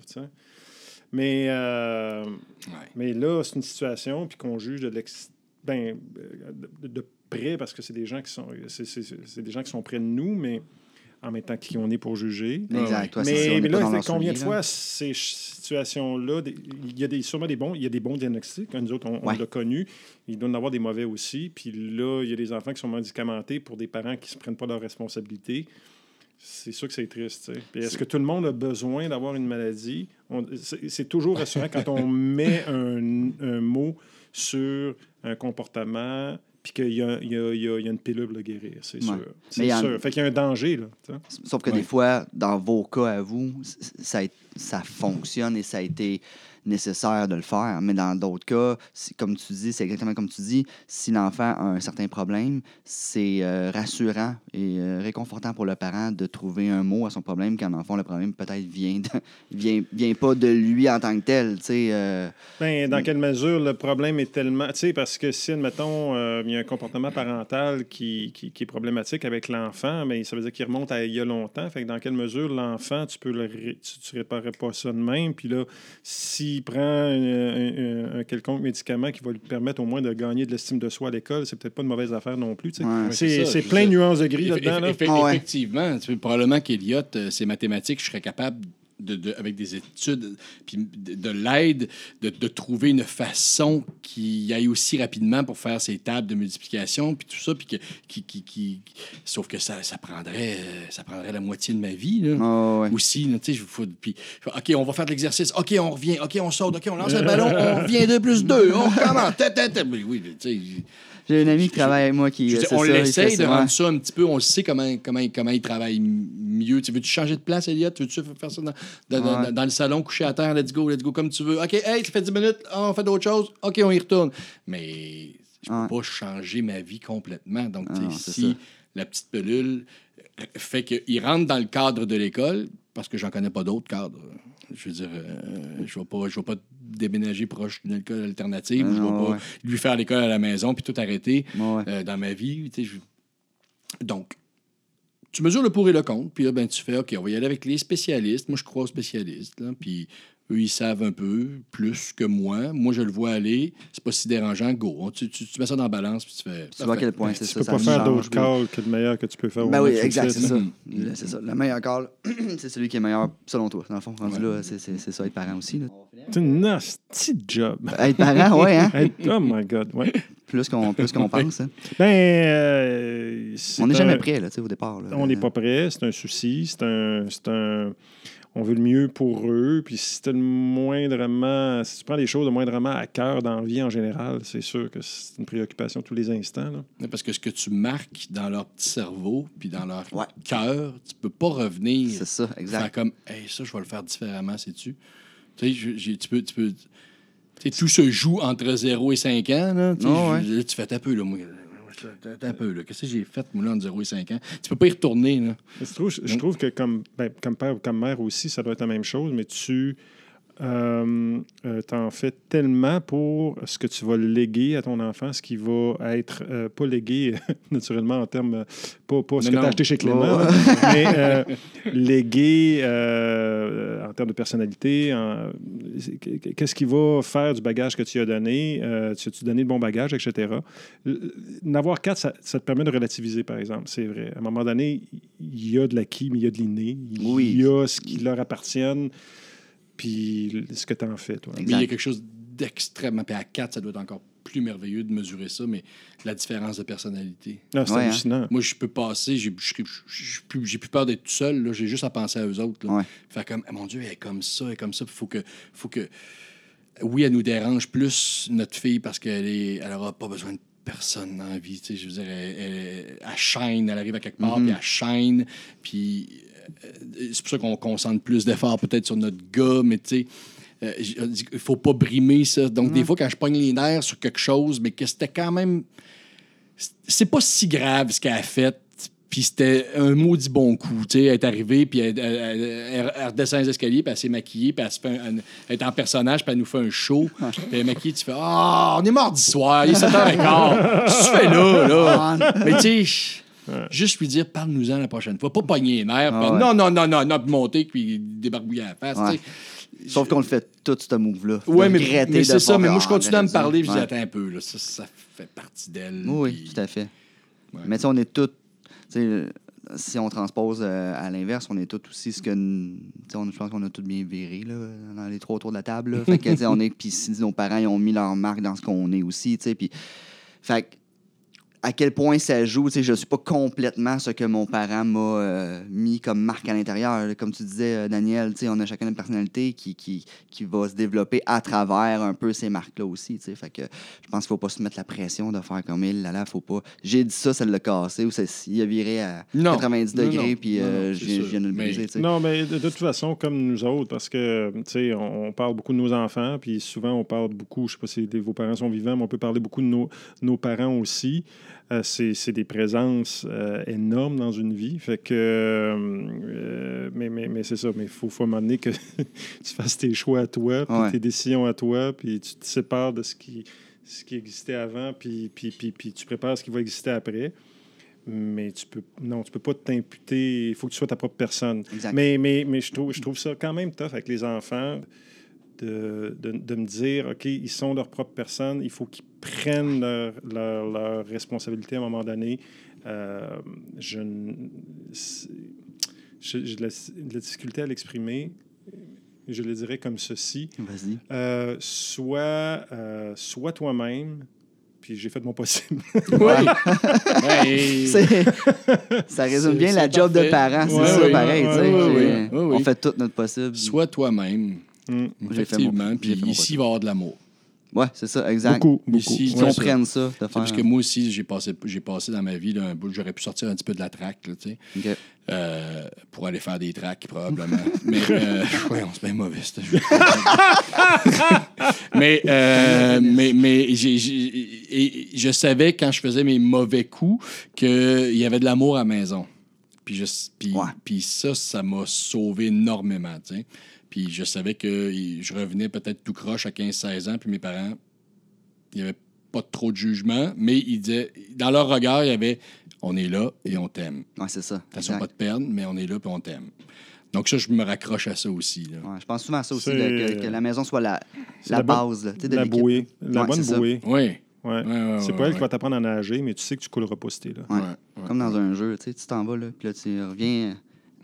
Mais, euh, Ouais. mais là, c'est une situation, puis qu'on juge de l'ex... Ben, euh, de, de près, parce que c'est des gens qui sont c'est, c'est- c'est des gens qui sont près de nous, mais en même temps qui on est pour juger. Exact. ça, Mais, mais pas là, combien de là. fois ces situations-là, il y a des, sûrement des bons, il y a des bons diagnostics. hein, Nous autres, on, l'a connu. Il doit y en avoir des mauvais aussi. Puis là, il y a des enfants qui sont médicamentés pour des parents qui ne se prennent pas leurs responsabilités. C'est sûr que c'est triste. Est-ce que tout le monde a besoin d'avoir une maladie? C'est c'est toujours rassurant quand on met un, un mot sur un comportement puis qu'il y a, il y a- il y a- il y a une pilule à guérir, c'est Ouais. sûr. C'est y en- sûr. Fait qu'il y a un danger, là. Sauf que Ouais. des fois, dans vos cas à vous, ça, ça fonctionne et ça a été nécessaire de le faire. Mais dans d'autres cas, comme tu dis, c'est exactement comme tu dis, si l'enfant a un certain problème, c'est euh, rassurant et euh, réconfortant pour le parent de trouver un mot à son problème quand, en fond, le problème peut-être vient, vient, vient pas de lui en tant que tel. euh, Ben, dans quelle mesure le problème est tellement. Tu sais, parce que si, admettons, euh, il y a un comportement parental qui, qui, est problématique avec l'enfant, mais ça veut dire qu'il remonte à il y a longtemps. Fait que dans quelle mesure l'enfant, tu peux le ré- tu, réparerais pas ça de même? Puis là, s'il prend un, un- quelconque médicament qui va lui permettre au moins de gagner de l'estime de soi à l'école, c'est peut-être pas une mauvaise affaire non plus. Ouais. C'est ça, c'est je plein de nuances de gris Eff- là-dedans. Là. eff- ouais. Effectivement, tu sais, probablement qu'Eliott, euh, ses mathématiques, je serais capable, de, de- avec des études, puis de, de l'aide, de, de trouver une façon qui aille aussi rapidement pour faire ses tables de multiplication, puis tout ça, puis que, qui, qui, qui- sauf que ça, ça, prendrait, ça prendrait la moitié de ma vie. Là. ah ouais. Aussi, tu sais, puis, OK, on va faire de l'exercice. OK, on revient. OK, on saute. OK, on lance le ballon. On revient 2 plus 2. On recommence. Oui, tu sais, J'ai un ami qui travaille avec moi qui. je veux c'est dire, on l'essaye de rendre ça un petit peu. On le sait comment, comment, comment il travaille mieux. Tu veux-tu changer de place, Elliot? Tu veux-tu faire ça dans, dans- dans- Ouais. dans le salon, couché à terre? Let's go, let's go, comme tu veux. OK, hey, ça fait 10 minutes. Ah, on fait d'autres choses. OK, on y retourne. Mais je peux Ouais. pas changer ma vie complètement. Donc, Ah si ça. la petite pilule euh, fait qu'il rentre dans le cadre de l'école, parce que j'en connais pas d'autres cadres. Je veux dire, euh, je ne vais pas, je vais pas déménager proche d'une école alternative. Ah je ne vais non, pas lui faire l'école à la maison puis tout arrêter Ouais. euh, dans ma vie. je- Donc, tu mesures le pour et le contre, puis là, ben, tu fais, OK, on va y aller avec les spécialistes. Moi, je crois aux spécialistes, là, puis eux, ils savent un peu plus que moi. Moi, je le vois aller. C'est pas si dérangeant. Go. Tu, tu- tu mets ça dans la balance, puis tu fais. Tu vois à quel point Ben, c'est tu ça. peux ça pas faire d'autres calls que le meilleur que tu peux faire. Ben oui, tu exact, c'est ça. Mhm. Le- C'est ça. Le meilleur call, c'est celui qui est meilleur selon toi. Dans le fond, rendu là, c'est- c'est c'est ça, être parent aussi. là. C'est une nasty job. Être parent, ouais, hein? Être- oh my God, ouais. Plus qu'on plus qu'on pense. hein. Ben, euh, c'est On n'est un- jamais prêt, là, tu sais, au départ. là. On n'est pas prêt, c'est un souci, c'est un, c'est un. On veut le mieux pour eux. Puis si tu le moindrement. Si tu prends les choses de moindrement à cœur dans la vie en général, c'est sûr que c'est une préoccupation tous les instants. là. Parce que ce que tu marques dans leur petit cerveau, puis dans leur Ouais. cœur, tu peux pas revenir. C'est ça, Faire exact. comme, hey, ça, je vais le faire différemment, sais-tu? Tu sais, tu peux. Tu peux tout se joue entre 0 et 5 ans. Là, Tu sais, ouais. je- là, tu fais un peu, là, moi. Attends un peu, là. Qu'est-ce que j'ai fait, moi, là, entre 0 et 5 ans? Tu peux pas y retourner, là. Mais Je trouve, je trouve que comme, ben, comme père ou comme mère aussi, ça doit être la même chose, mais tu euh, euh, t'en fais tellement pour ce que tu vas léguer à ton enfant, ce qui va être euh, pas légué naturellement en termes, pas, pas ce Mais que tu as acheté chez Clément, Oh. mais euh, légué en termes de personnalité. en- Qu'est-ce qui va faire du bagage que tu as donné? Tu as-tu donné le bon bagage, etc. N'avoir quatre, ça, ça te permet de relativiser, par exemple. C'est vrai. À un moment donné, il y a de l'acquis, mais il y a de l'inné. Il Oui. y a ce qui leur appartienne, puis ce que tu en fais, toi. Mais il y a quelque chose d'extrêmement. Puis à 4, ça doit être encore plus merveilleux de mesurer ça, mais la différence de personnalité. Non, c'est Ouais, hein. hallucinant. Moi, je peux passer, j'ai plus, plus peur d'être tout seul, là, j'ai juste à penser à eux autres. Là. Ouais. Faire comme, Ah, mon Dieu, elle est comme ça, elle est comme ça. Il faut que, faut que. Oui, elle nous dérange plus, notre fille, parce qu'elle est, elle aura pas besoin de personne dans la vie. tu sais, Je veux dire, elle, elle, elle shine, elle arrive à quelque part, Mhm. puis elle shine. Puis c'est pour ça qu'on concentre plus d'efforts peut-être sur notre gars, mais tu sais, euh, qu'il faut pas brimer ça. Donc, des fois, quand je pogne les nerfs sur quelque chose, mais que c'était quand même. C'est pas si grave ce qu'elle a fait. Puis c'était un maudit bon coup. Tu sais, elle est arrivée, puis elle, elle- elle- elle- elle redescend les escaliers, puis elle s'est maquillée, puis elle, se fait un- un- elle est en personnage, puis elle nous fait un show. Puis elle est maquillée, tu fais Ah, on est mardi soir, il est 7h15. Qu'est-ce que tu fais là, là? Mais tu sais, juste lui dire Parle-nous-en la prochaine fois. Pas pogner les nerfs, Ah ouais. non, non, non, non, non, puis monter, puis débarbouiller à la face. Ouais. Sauf qu'on le fait tout, ce move-là. Ouais, mais, mais c'est ça. Mais moi, je continue à me parler, puis je dis, attends un peu, là, ça, ça fait partie d'elle. Oui, puis- tout à fait. Ouais. Mais tu sais, on est tous. Si on transpose euh, à l'inverse, on est tous aussi ce que. tu sais, on- Je pense qu'on a tous bien viré là, dans les trois autour de la table. là. Fait que, on est. Puis si nos parents ils ont mis leur marque dans ce qu'on est aussi. tu sais, Puis. Fait que, à quel point ça joue, tu sais, je suis pas complètement ce que mon parent m'a euh, mis comme marque à l'intérieur. Comme tu disais, euh, Daniel, tu sais, on a chacun une personnalité qui, qui, qui va se développer à travers un peu ces marques-là aussi. tu sais. Fait que je pense qu'il faut pas se mettre la pression de faire comme il, là, là, faut pas. J'ai dit ça, ça l'a cassé, ou ça, il a viré à Non. 90 Non, degrés, non. puis euh, je viens- de le Mais- briser. Non, mais de, de toute façon, comme nous autres, parce que, tu sais, on, on parle beaucoup de nos enfants, puis souvent, on parle beaucoup, je sais pas si vos parents sont vivants, mais on peut parler beaucoup de nos, nos parents aussi. Euh, c'est des présences euh, énormes dans une vie. Fait que, euh, mais mais, mais c'est ça, mais il faut, faut donné que tu fasses tes choix à toi, puis Ouais. tes décisions à toi, puis tu te sépares de ce qui, ce qui existait avant, puis, puis, puis, puis tu prépares ce qui va exister après. Mais tu peux non, tu peux pas t'imputer. Il faut que tu sois ta propre personne. Exact. Mais, mais, mais je, trouve, je trouve ça quand même tough avec les enfants de, de, de me dire, OK, ils sont leur propre personne, il faut qu'ils prennent leur, leur, leur responsabilité à un moment donné. Euh, je j'ai de la, de la difficulté à l'exprimer. Je le dirais comme ceci. Vas-y. Euh, sois, euh, sois toi-même, puis j'ai fait mon possible. Oui. Ça résume bien la job de parent, c'est Ouais, ça, oui, pareil. ouais, On oui. fait tout notre possible. Sois toi-même. Mm. Mon- Effectivement. Puis ici, il va y avoir de l'amour. Ouais, c'est ça, exact. Beaucoup, beaucoup. Ici, Qu'ils Ouais, comprennent ça. Parce que moi aussi, j'ai passé, j'ai passé dans ma vie là, un bout, j'aurais pu sortir un petit peu de la traque, là, tu sais, OK. euh, pour aller faire des tracks, probablement. mais, euh, ouais, on se met mauvais, mais, euh, mais, mais et je savais quand je faisais mes mauvais coups qu'il y avait de l'amour à la maison. Puis, je, puis, Ouais. puis ça, ça m'a sauvé énormément, tu sais. Puis je savais que je revenais peut-être tout croche à 15-16 ans, puis mes parents, il n'y avait pas trop de jugement, mais ils disaient, dans leur regard, il y avait on est là et on t'aime. Ouais, c'est ça. Façon exact. pas de perdre, mais on est là et on t'aime. Donc ça, je me raccroche à ça aussi. là. Ouais, je pense souvent à ça aussi, là, que, que la maison soit la, la, base là, de La bouée. La Ouais, bonne c'est ça. bouée. Oui. Ouais. Ouais, ouais, c'est ouais, pas elle qui ouais. va t'apprendre à nager, mais tu sais que tu couleras pas là. Ouais. Ouais, ouais. Comme dans un jeu, tu sais, tu t'en vas, là, puis là, tu reviens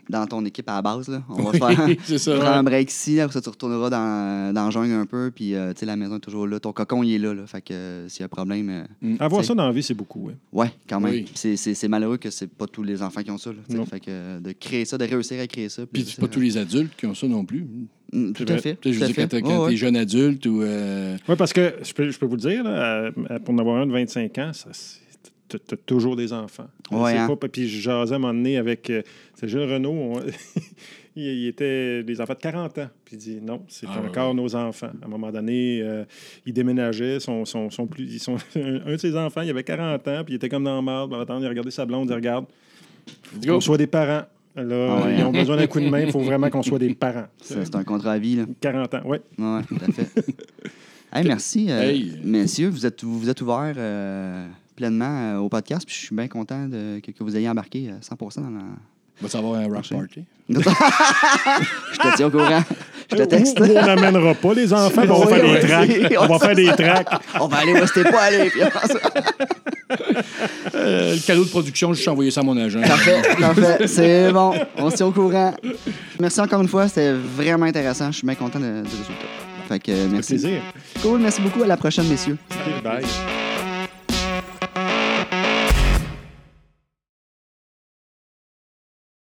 dans ton équipe à la base, là. On va Oui, faire ça. un break ici, après ça, tu retourneras dans, dans le jungle un peu, puis, euh, tu sais, la maison est toujours là. Ton cocon, il est là, là. Fait que euh, s'il y a un problème, euh, Mm. Avoir T'sais. ça dans la vie, c'est beaucoup. Ouais. ouais, quand même. Oui. C'est, malheureux que c'est pas tous les enfants qui ont ça, là. Fait que euh, de créer ça, de réussir à créer ça. Puis c'est pas tous les adultes qui ont ça non plus. Mm, Tout à fait. Je veux dire, quand t'es quand Ouais, t'es ouais. jeune adulte ou. euh, Oui, parce que je peux, je peux vous le dire, là, euh, pour en avoir un de 25 ans, ça, c'est- t'as- t'as toujours des enfants. Ouais, C'est hein. pas- puis je jasais à un moment donné avec euh, c'est Gilles Renault. on- il, il était des enfants de 40 ans. Puis il dit non, c'est Ah, encore ouais. nos enfants. À un moment donné, euh, il déménageait. Son, son, son plus, ils sont, un de ses enfants, il avait 40 ans, puis il était comme dans le marde. Il regardait sa blonde, il dit regarde, qu'on soit des parents. Là, Ah ouais, ils hein. ont besoin d'un coup de main. Il faut vraiment qu'on soit des parents. C'est un contrat à vie, là. 40 ans, oui. Ouais, tout à fait. hey, merci, euh, Hey. messieurs. Vous êtes, vous vous êtes ouverts euh, pleinement euh, au podcast. Puis je suis bien content de, que, que vous ayez embarqué euh, 100% dans la. Va-tu avoir un rock party? je te tiens au courant. Je te texte. On n'amènera pas les enfants, on va faire des tracks. On va faire des tracks. On va aller où c'était pas aller. Puis Euh, le cadeau de production, je suis envoyé ça à mon agent. Parfait, parfait. C'est bon. On se tient au courant. Merci encore une fois. C'était vraiment intéressant. Je suis bien content de- du résultat. Fait que euh, merci. plaisir. Cool. Merci beaucoup. À la prochaine, messieurs. Bye.